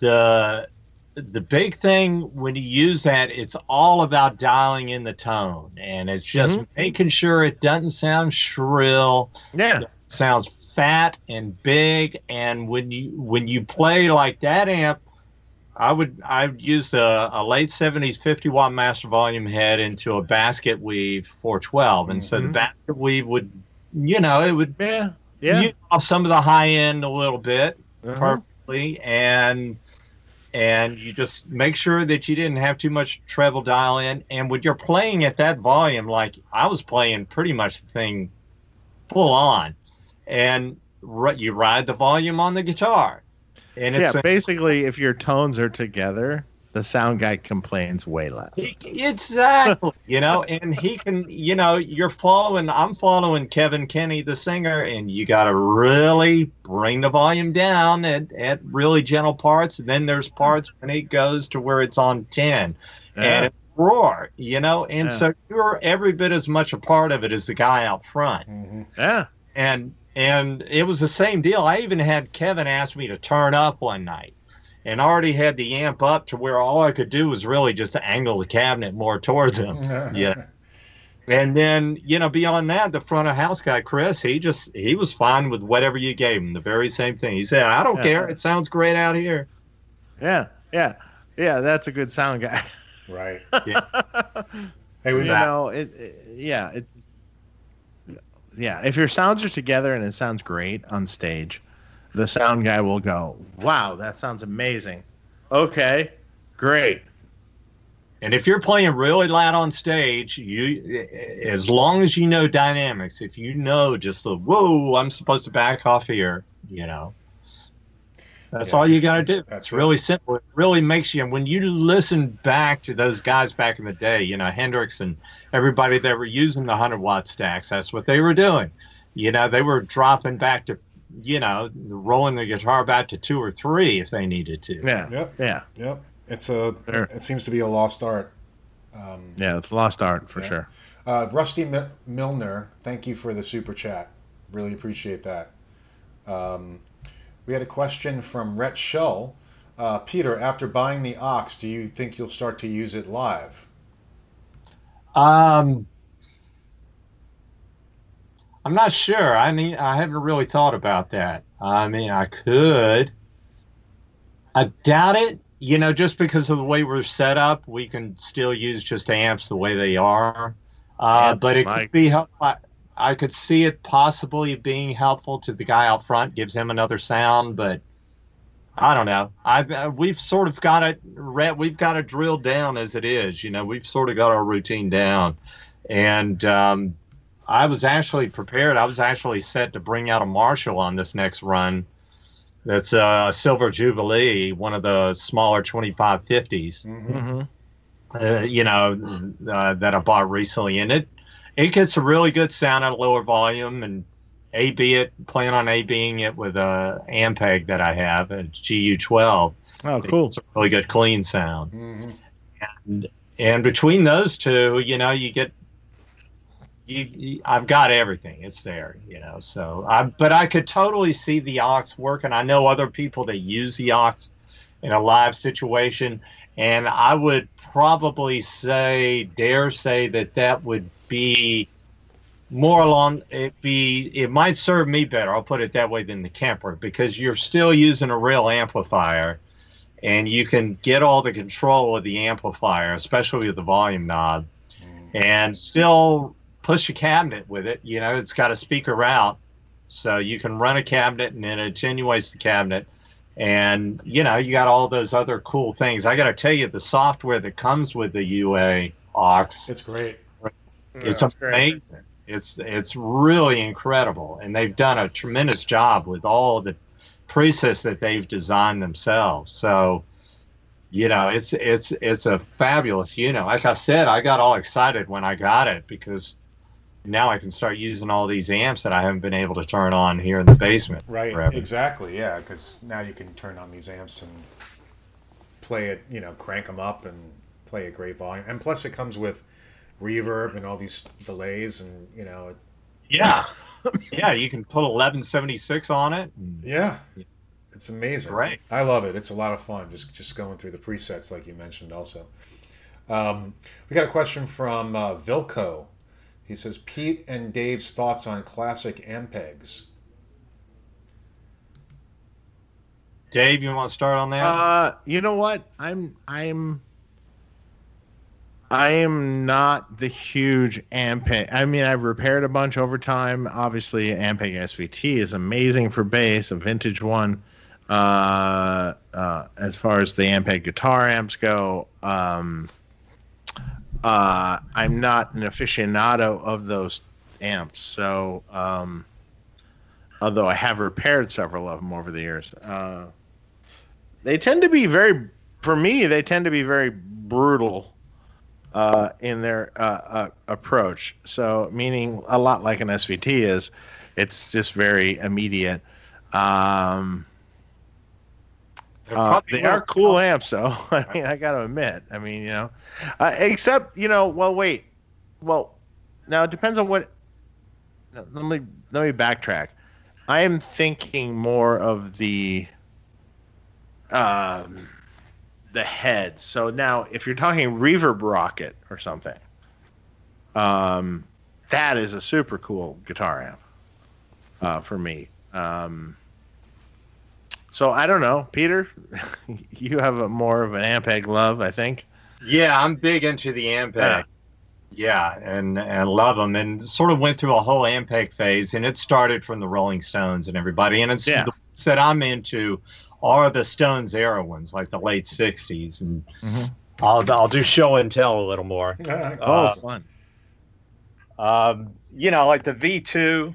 the the big thing when you use that, it's all about dialing in the tone, and it's just mm-hmm. making sure it doesn't sound shrill, Yeah. sounds fat and big. And when you when you play like that amp, I would I would use a, a late '70s 50 watt master volume head into a basket weave 412, and so the Mhm. basket weave would, you know, it would Yeah. Yeah. off some of the high end a little bit Uh-huh. perfectly and and you just make sure that you didn't have too much treble dial in and when you're playing at that volume like i was playing pretty much the thing full on and you ride the volume on the guitar and Yeah, it's a- basically, if your tones are together, the sound guy complains way less. He- Exactly, you know, and he can, you know, you're following. I'm following Kevn Kinney, the singer, and you got to really bring the volume down at, at really gentle parts. And then there's parts when it goes to where it's on ten, Yeah. and it roar, you know, and Yeah. so you're every bit as much a part of it as the guy out front hmm Yeah. and and it was the same deal. I even had Kevin ask me to turn up one night, and I already had the amp up to where all I could do was really just angle the cabinet more towards him. Yeah. And then, you know, beyond that, the front of house guy, Chris, he just he was fine with whatever you gave him. The very same thing. He said, "I don't Yeah. care. It sounds great out here." Yeah, yeah, yeah. That's a good sound guy. Right. Yeah. Hey, we, you Exactly. know, it, it- yeah, it, yeah. If your sounds are together and it sounds great on stage, the sound guy will go, "Wow, that sounds amazing." Okay, great. And if you're playing really loud on stage, you as long as you know dynamics, if you know just the whoa, I'm supposed to back off here, you know. That's Yeah, all you got to do. that's it's really simple. It really makes you. And When you listen back to those guys back in the day, you know Hendrix and everybody that were using the hundred watt stacks, that's what they were doing. You know, they were dropping back to, you know, rolling the guitar back to two or three if they needed to. Yeah, Yep. yeah, Yep. It's a. Sure. It seems to be a lost art. Um, yeah. It's lost art for Yeah. sure. Uh, Rusty Mi- Milner, thank you for the super chat. Really appreciate that. Um, we had a question from Rhett Shull. Uh, Peter, after buying the Ox, do you think you'll start to use it live? Um, I'm not sure. I mean, I haven't really thought about that. I mean, I could. I doubt it. You know, just because of the way we're set up, we can still use just amps the way they are. Uh, but it mic. could be help. I, I could see it possibly being helpful to the guy out front, gives him another sound, but. I don't know. I've uh, we've sort of got it. re- We've got it drilled down as it is. You know, we've sort of got our routine down, and um, I was actually prepared. I was actually set to bring out a Marshall on this next run. That's a Silver Jubilee, one of the smaller 2550s. Mm-hmm. hmm Uh, you know, uh, that I bought recently, and it it gets a really good sound at a lower volume and AB it, plan on ABing it with a Ampeg that I have, a GU12. Oh, cool. It's a really good clean sound. hmm And, and between those two, you know, you get, you, you, I've got everything. It's there, you know. So, I, but I could totally see the Ox working. I know other people that use the Ox in a live situation, and I would probably say, dare say that that would be more along it be it might serve me better i'll put it that way than the Kemper because you're still using a real amplifier and you can get all the control of the amplifier especially with the volume knob and still push a cabinet with it you know it's got a speaker out so you can run a cabinet and it attenuates the cabinet and you know you got all those other cool things i got to tell you the software that comes with the ua Ox It's great. It's great. amazing. It's it's really incredible, and they've done a tremendous job with all the presets that they've designed themselves. So, you know, it's it's it's a fabulous. You know, like I said, I got all excited when I got it because now I can start using all these amps that I haven't been able to turn on here in the basement. Right. forever. Exactly. Yeah. Because now you can turn on these amps and play it. You know, crank them up and play a great volume. And plus, it comes with reverb and all these delays, and you know, it, Yeah, yeah, you can put 1176 on it. yeah, it's amazing. Right, I love it. It's a lot of fun. Just just going through the presets, like you mentioned, also. Um, we got a question from uh, Vilco. He says, Pete and Dave's thoughts on classic Ampegs. Dave, you want to start on that? Uh, you know what? I'm I'm I am not the huge Ampeg. I mean, I've repaired a bunch over time. Obviously, Ampeg SVT is amazing for bass, a vintage one. Uh, uh, as far as the Ampeg guitar amps go, um, uh, I'm not an aficionado of those amps. So, um, although I have repaired several of them over the years, uh, they tend to be very, for me, they tend to be very brutal uh, in their uh, uh, approach. So, meaning a lot like an SVT is, it's just very immediate. Um, uh, they are cool amps, though. I mean, I got to admit. I mean, you know, uh, except you know, well, wait, well, now it depends on what. Let me let me backtrack. I am thinking more of the um, the heads. So now, if you're talking reverb rocket or something, Um, that is a super cool guitar amp uh, for me. Um, so I don't know, Peter. you have a more of an Ampeg love, I think. Yeah, I'm big into the Ampeg. Yeah. Yeah, and and love them, and sort of went through a whole Ampeg phase, and it started from the Rolling Stones and everybody, and it's yeah. the ones that I'm into are the Stones era ones, like the late '60s, and mm-hmm. I'll I'll do show and tell a little more. oh, uh, fun. Um, you know, like the V2.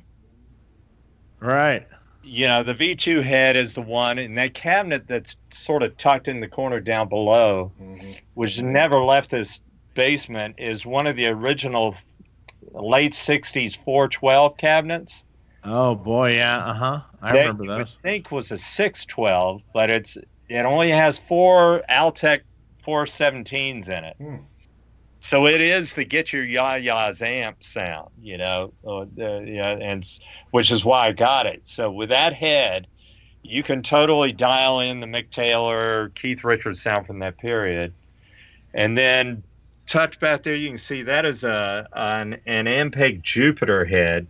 Right. You know, the V2 head is the one, and that cabinet that's sort of tucked in the corner down below, mm-hmm. which never left this basement, is one of the original late 60s 412 cabinets. Oh, boy, yeah. Uh huh. I that remember those. I think was a 612, but it's it only has four Altec 417s in it. Hmm. So it is the get your yah yahs amp sound, you know, uh, uh, yeah, and which is why I got it. So with that head, you can totally dial in the Mick Taylor, Keith Richards sound from that period, and then touch back there, you can see that is a an, an Ampeg Jupiter head.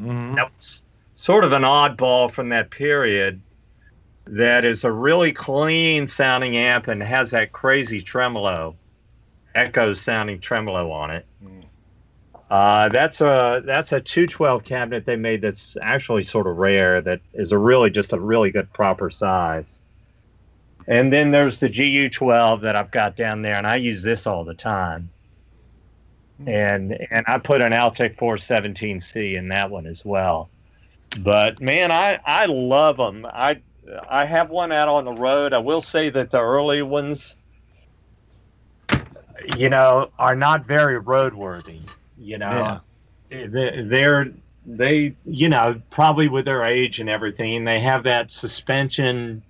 Mm-hmm. That was sort of an oddball from that period. That is a really clean sounding amp and has that crazy tremolo echo sounding tremolo on it. Mm. Uh, that's a that's a 212 cabinet they made that's actually sort of rare. That is a really just a really good proper size. And then there's the GU12 that I've got down there, and I use this all the time. Mm. And and I put an Altec 417C in that one as well. But man, I I love them. I I have one out on the road. I will say that the early ones you know, are not very roadworthy. You know, yeah. they're they you know probably with their age and everything, they have that suspension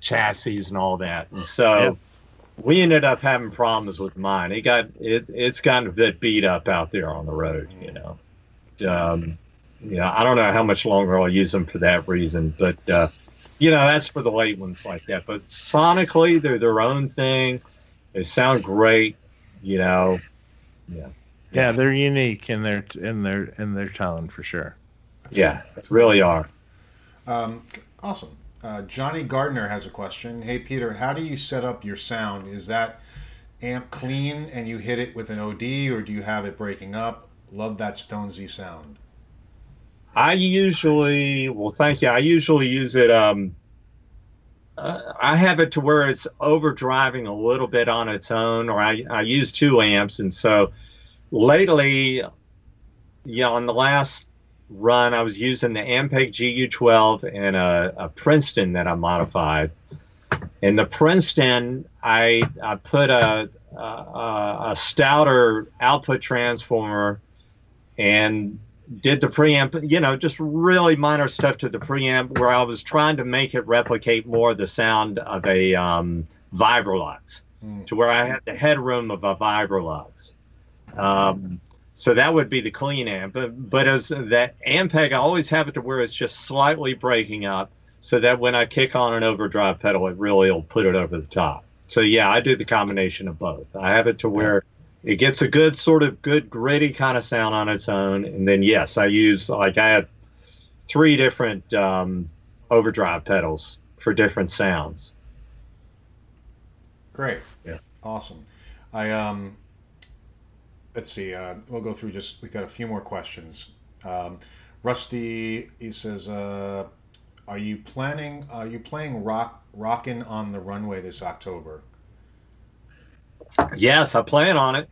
chassis and all that, and so. We ended up having problems with mine. It got it. It's gotten a bit beat up out there on the road. You know, um, you know, I don't know how much longer I'll use them for that reason, but uh, you know, that's for the late ones like that. But sonically, they're their own thing. They sound great, you know. Yeah. Yeah, they're unique in their in their in their tone for sure. That's yeah, that's really are. Um, awesome. Uh, Johnny Gardner has a question. Hey Peter, how do you set up your sound? Is that amp clean and you hit it with an OD, or do you have it breaking up? Love that Stonesy sound. I usually, well, thank you. I usually use it um, uh, I have it to where it's overdriving a little bit on its own, or I, I use two amps. And so lately, yeah, on the last run, I was using the Ampeg GU12 and a, a Princeton that I modified. And the Princeton, I, I put a, a, a stouter output transformer and did the preamp, you know, just really minor stuff to the preamp where I was trying to make it replicate more the sound of a um, Vibrolux, mm. to where I had the headroom of a Vibrolux. Um, so that would be the clean amp. But, but as that Ampeg, I always have it to where it's just slightly breaking up so that when I kick on an overdrive pedal, it really will put it over the top. So yeah, I do the combination of both. I have it to where it gets a good sort of good gritty kind of sound on its own and then yes i use like i have three different um, overdrive pedals for different sounds great yeah awesome i um let's see uh, we'll go through just we got a few more questions um, rusty he says uh, are you planning are you playing rock rocking on the runway this october Yes, I plan on it.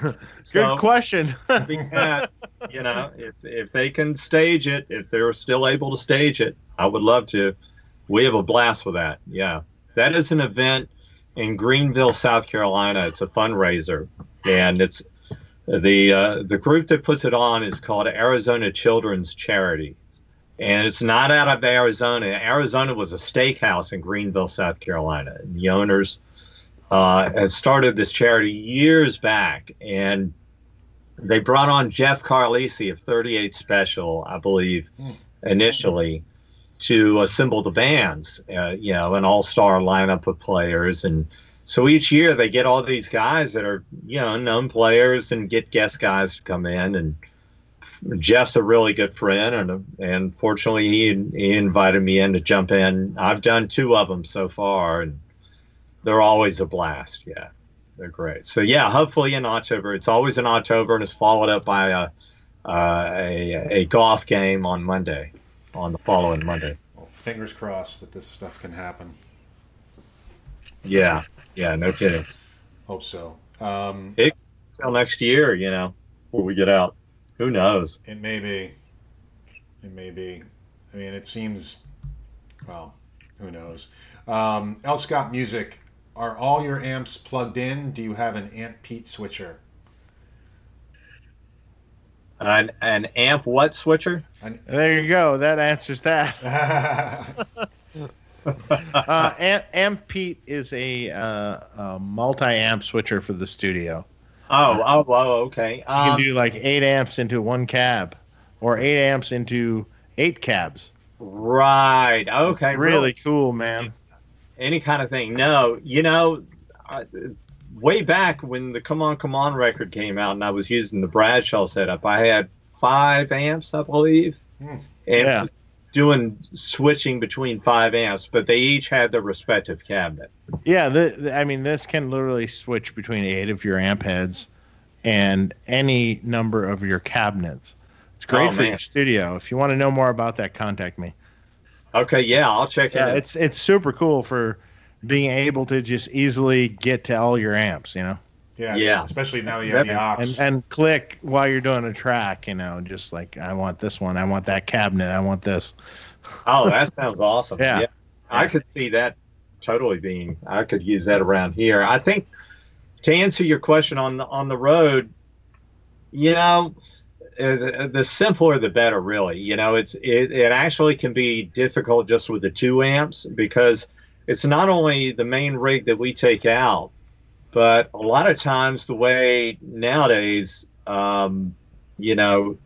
Good question. that, you know, if if they can stage it, if they're still able to stage it, I would love to. We have a blast with that. Yeah, that is an event in Greenville, South Carolina. It's a fundraiser, and it's the uh, the group that puts it on is called Arizona Children's Charity, and it's not out of Arizona. Arizona was a steakhouse in Greenville, South Carolina. The owners uh, has started this charity years back, and they brought on Jeff Carlisi of 38 Special, I believe, mm. initially to assemble the bands. Uh, you know, an all-star lineup of players, and so each year they get all these guys that are you know known players and get guest guys to come in and Jeff's a really good friend and and fortunately he he invited me in to jump in. I've done two of them so far and they're always a blast. Yeah, they're great. So yeah, hopefully in October. It's always in October and it's followed up by a uh, a, a golf game on Monday, on the following Monday. Well, fingers crossed that this stuff can happen. Yeah, yeah, no kidding. Hope so. Um, it, till next year, you know, before we get out. Who knows? It may be. It may be. I mean, it seems. Well, who knows? Um, L. Scott Music. Are all your amps plugged in? Do you have an Amp Pete switcher? An, an amp what switcher? There you go. That answers that. uh, amp, amp Pete is a, uh, a multi-amp switcher for the studio. Oh, oh, oh okay. Um, you can um, do like eight amps into one cab, or eight amps into eight cabs. Right. Okay. Really, really cool, man. Any kind of thing. No, you know, uh, way back when the Come On Come On record came out, and I was using the Bradshaw setup, I had five amps, I believe, hmm. and yeah. Doing switching between five amps, but they each had their respective cabinet. Yeah, the, I mean, this can literally switch between eight of your amp heads and any number of your cabinets. It's great oh, for man. your studio. If you want to know more about that, contact me. Okay, yeah, I'll check yeah, it. Uh, out. It's it's super cool for being able to just easily get to all your amps, you know. Yeah, yeah. Especially now that you have the Ox. And, and click while you're doing a track, you know, just like I want this one, I want that cabinet, I want this. Oh, that sounds awesome. Yeah. yeah. I could see that totally being. I could use that around here. I think to answer your question on the on the road, you know, uh, the simpler the better. Really, you know, it's it, it actually can be difficult just with the two amps because it's not only the main rig that we take out, but a lot of times the way nowadays, um, you know,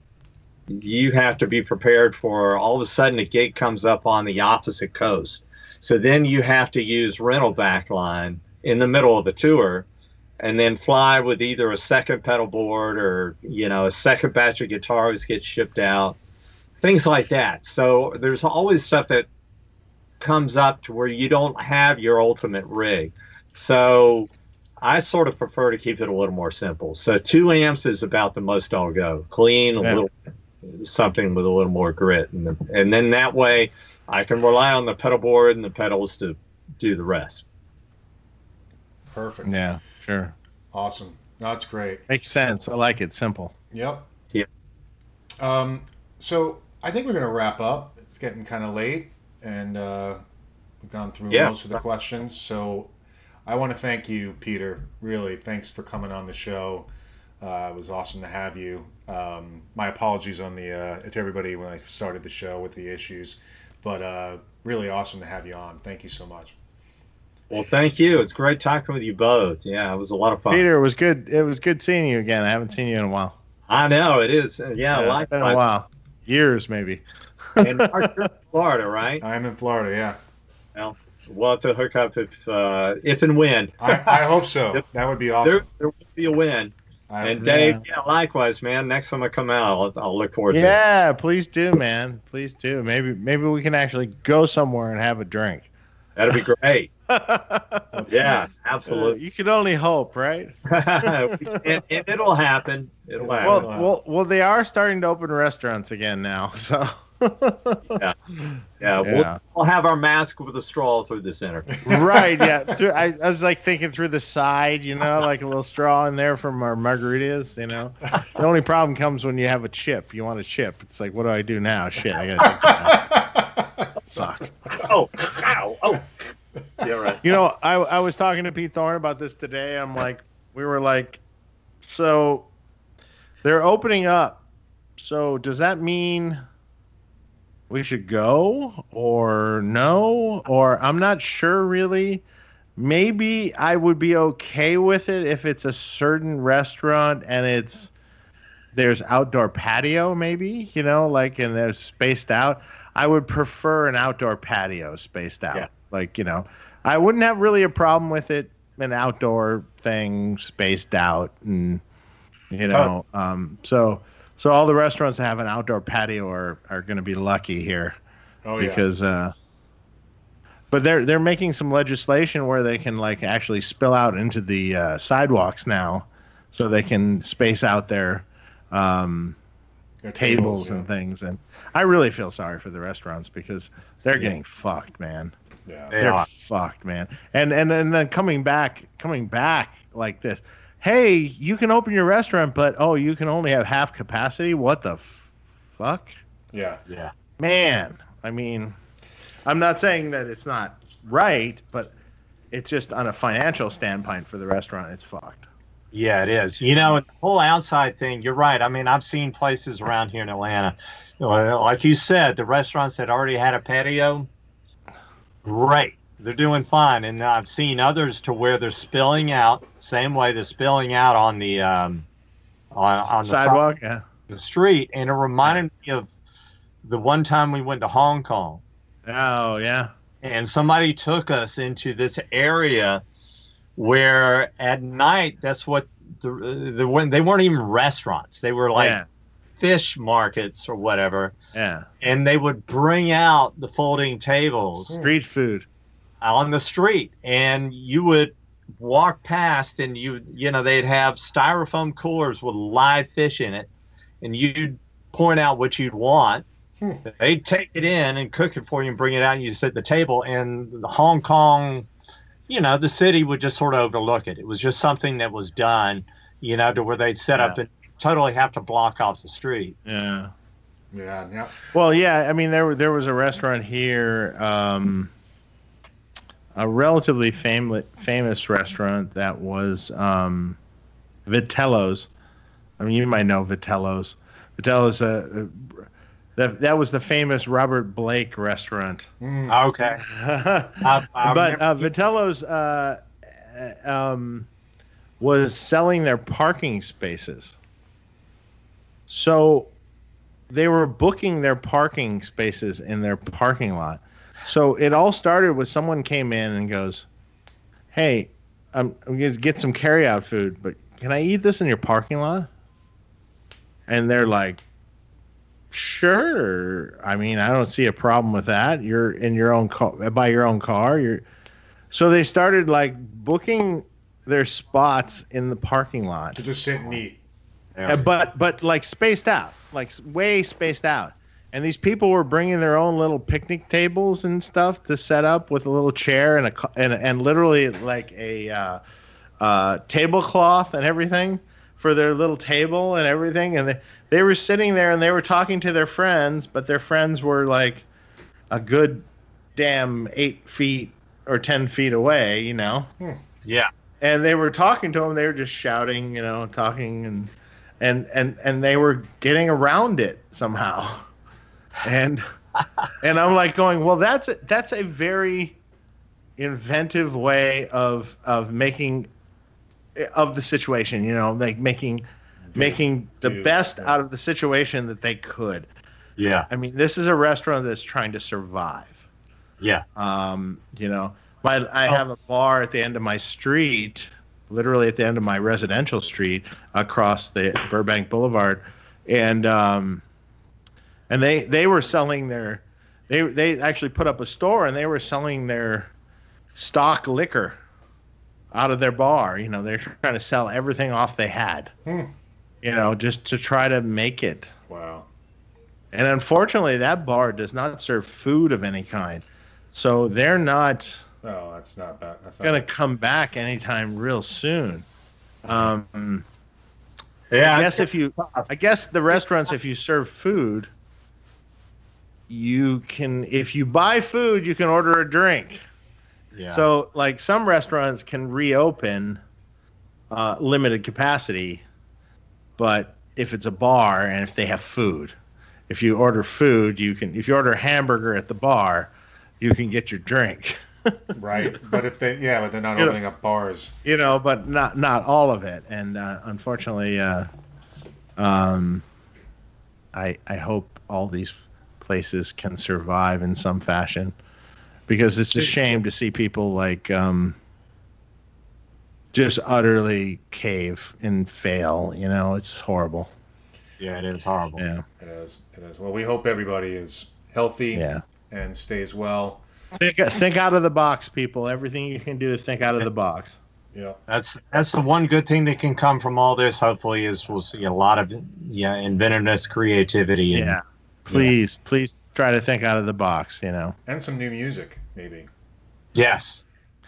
you have to be prepared for all of a sudden a gig comes up on the opposite coast. So then you have to use rental backline in the middle of the tour and then fly with either a second pedal board or, you know, a second batch of guitars gets shipped out, things like that. So there's always stuff that comes up to where you don't have your ultimate rig. So I sort of prefer to keep it a little more simple. So two amps is about the most I'll go. Clean, a yeah. little something with a little more grit, and, and then that way I can rely on the pedal board and the pedals to do the rest. Perfect. Yeah, sure. Awesome. that's great. Makes sense. I like it. Simple. Yep. Yeah. Um, so I think we're going to wrap up. It's getting kind of late, and uh, we've gone through yeah. most of the questions. So I want to thank you, Peter. Really, thanks for coming on the show. Uh, it was awesome to have you. Um, my apologies on the uh, to everybody when I started the show with the issues, but uh, really awesome to have you on. Thank you so much. Well, thank you. It's great talking with you both. Yeah, it was a lot of fun. Peter, it was good. It was good seeing you again. I haven't seen you in a while. I know it is. Yeah, yeah likewise. It's been a while. Years, maybe. and Mark, you're in Florida, right? I'm in Florida. Yeah. Well, we'll have to hook up if uh, if and when. I, I hope so. that would be awesome. There, there will be a win. I, and Dave, yeah. yeah. likewise, man. Next time I come out, I'll, I'll look forward yeah, to it. Yeah, please do, man. Please do. Maybe maybe we can actually go somewhere and have a drink. That'd be great. yeah, absolutely. Uh, you can only hope, right? and, and, it'll happen. It'll happen. Well, well, well, they are starting to open restaurants again now, so. yeah, yeah. We'll, we'll, have our mask with a straw through the center. right. Yeah. I, I, was like thinking through the side, you know, like a little straw in there from our margaritas. You know, the only problem comes when you have a chip. You want a chip. It's like, what do I do now? Shit, I gotta. Fuck. Oh, ow, oh. Yeah, right. You know, I I was talking to Pete Thorn about this today. I'm like, we were like, so they're opening up. So does that mean? We should go or no or I'm not sure really. Maybe I would be okay with it if it's a certain restaurant and it's there's outdoor patio maybe, you know, like and there's spaced out. I would prefer an outdoor patio spaced out. Yeah. Like, you know, I wouldn't have really a problem with it an outdoor thing spaced out, and you know, um, so so all the restaurants that have an outdoor patio are are going to be lucky here Oh yeah. because. Uh, but they're they're making some legislation where they can like actually spill out into the uh, sidewalks now, so they can space out their um, Their tables yeah. and things. And I really feel sorry for the restaurants because they're Yeah. getting fucked, man. Yeah. They They're are. fucked, man. And and and then coming back, coming back like this. Hey, you can open your restaurant, but oh, you can only have half capacity. What the f- fuck, Yeah. Yeah. man? I mean, I'm not saying that it's not right, but it's just on a financial standpoint for the restaurant, it's fucked. Yeah, it is. You know, and the whole outside thing, you're right. I mean, I've seen places around here in Atlanta, uh, like you said, the restaurants that already had a patio, great. They're doing fine. And I've seen others to where they're spilling out, same way they're spilling out on the um, on, on the side- Sidewalk, yeah. the street. And it reminded me of the one time we went to Hong Kong Oh yeah. and somebody took us into this area where at night that's what the, the when they weren't even restaurants they were like yeah. fish markets or whatever Yeah. and they would bring out the folding tables Street food. On the street and you would walk past and you you know they'd have styrofoam coolers with live fish in it and you'd point out what you'd want Hmm. they'd take it in and cook it for you and bring it out and you sit at the table and the hong kong you know the city would just sort of overlook it it was just something that was done you know to where they'd set up and totally have to block off the street Yeah. Yeah. Yeah. Well, yeah, I mean there there was a restaurant here, um, a relatively famous famous restaurant that was um, Vitello's. I mean, you might know Vitello's. Vitello's uh, that that was the famous Robert Blake restaurant. Mm. okay I, I but uh, Vitello's uh, uh, um, was selling their parking spaces. So they were booking their parking spaces in their parking lot. So it all started with someone came in and goes, "Hey, I'm, I'm going to get some carryout food, but can I eat this in your parking lot?" And they're like, "Sure. I mean, I don't see a problem with that. You're in your own car, by your own car. You're." So they started like booking their spots in the parking lot. To just sit and eat. Uh, but but like spaced out, like way spaced out. And these people were bringing their own little picnic tables and stuff to set up with a little chair and a and, and literally like a uh, uh, tablecloth and everything for their little table and everything. And they they were sitting there and they were talking to their friends, but their friends were like a good damn eight feet or ten feet away, you know yeah and they were talking to them. They were just shouting, you know, talking, and and and and they were getting around it somehow. And and I'm like going, well, that's a, that's a very inventive way of of making of the situation, you know, like making making the do, best yeah. out of the situation that they could. yeah I mean, this is a restaurant that's trying to survive. yeah Um, you know, my, I have a bar at the end of my street, literally at the end of my residential street across the Burbank Boulevard, and um, and they they were selling their they they actually put up a store and they were selling their stock liquor out of their bar. You know, they're trying to sell everything off they had. Hmm. You know, just to try to make it. Wow. And unfortunately, that bar does not serve food of any kind. So they're not No, that's not bad. That's not going to bad. come back anytime real soon. Um, yeah I guess if you, I guess the restaurants, if you serve food, you can, if you buy food, you can order a drink. yeah So, like some restaurants can reopen uh, limited capacity, but if it's a bar and if they have food, if you order food, you can. If you order a hamburger at the bar, you can get your drink. Right. But if they, yeah, but they're not You know- opening up bars. you know, but not not all of it. And uh, unfortunately, uh, um, I I hope all these places can survive in some fashion, because it's a shame to see people like um, just utterly cave and fail. You know, it's horrible. Yeah, it is horrible. Yeah, It is. It is. Well, we hope everybody is healthy yeah. and stays well. Think think out of the box, people. Everything you can do is think out of the box. Yeah. That's that's the one good thing that can come from all this. Hopefully, is we'll see a lot of yeah inventiveness, creativity, and Yeah. Please, please try to think out of the box. You know, And some new music, maybe. yes,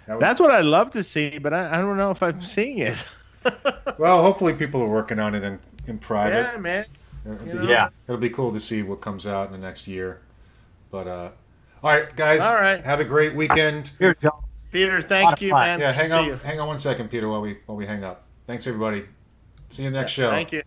That would- that's what I love to see, but I, I don't know if I'm seeing it. well, hopefully people are working on it in, in private. yeah, man. It'll be- yeah. It'll be cool to see what comes out in the next year. But uh all right, guys. All right. Have a great weekend. here, John. Peter, thank you, fun. man. Yeah, hang See on you. hang on one second, Peter, while we while we hang up. Thanks everybody. See you next show. Thank you.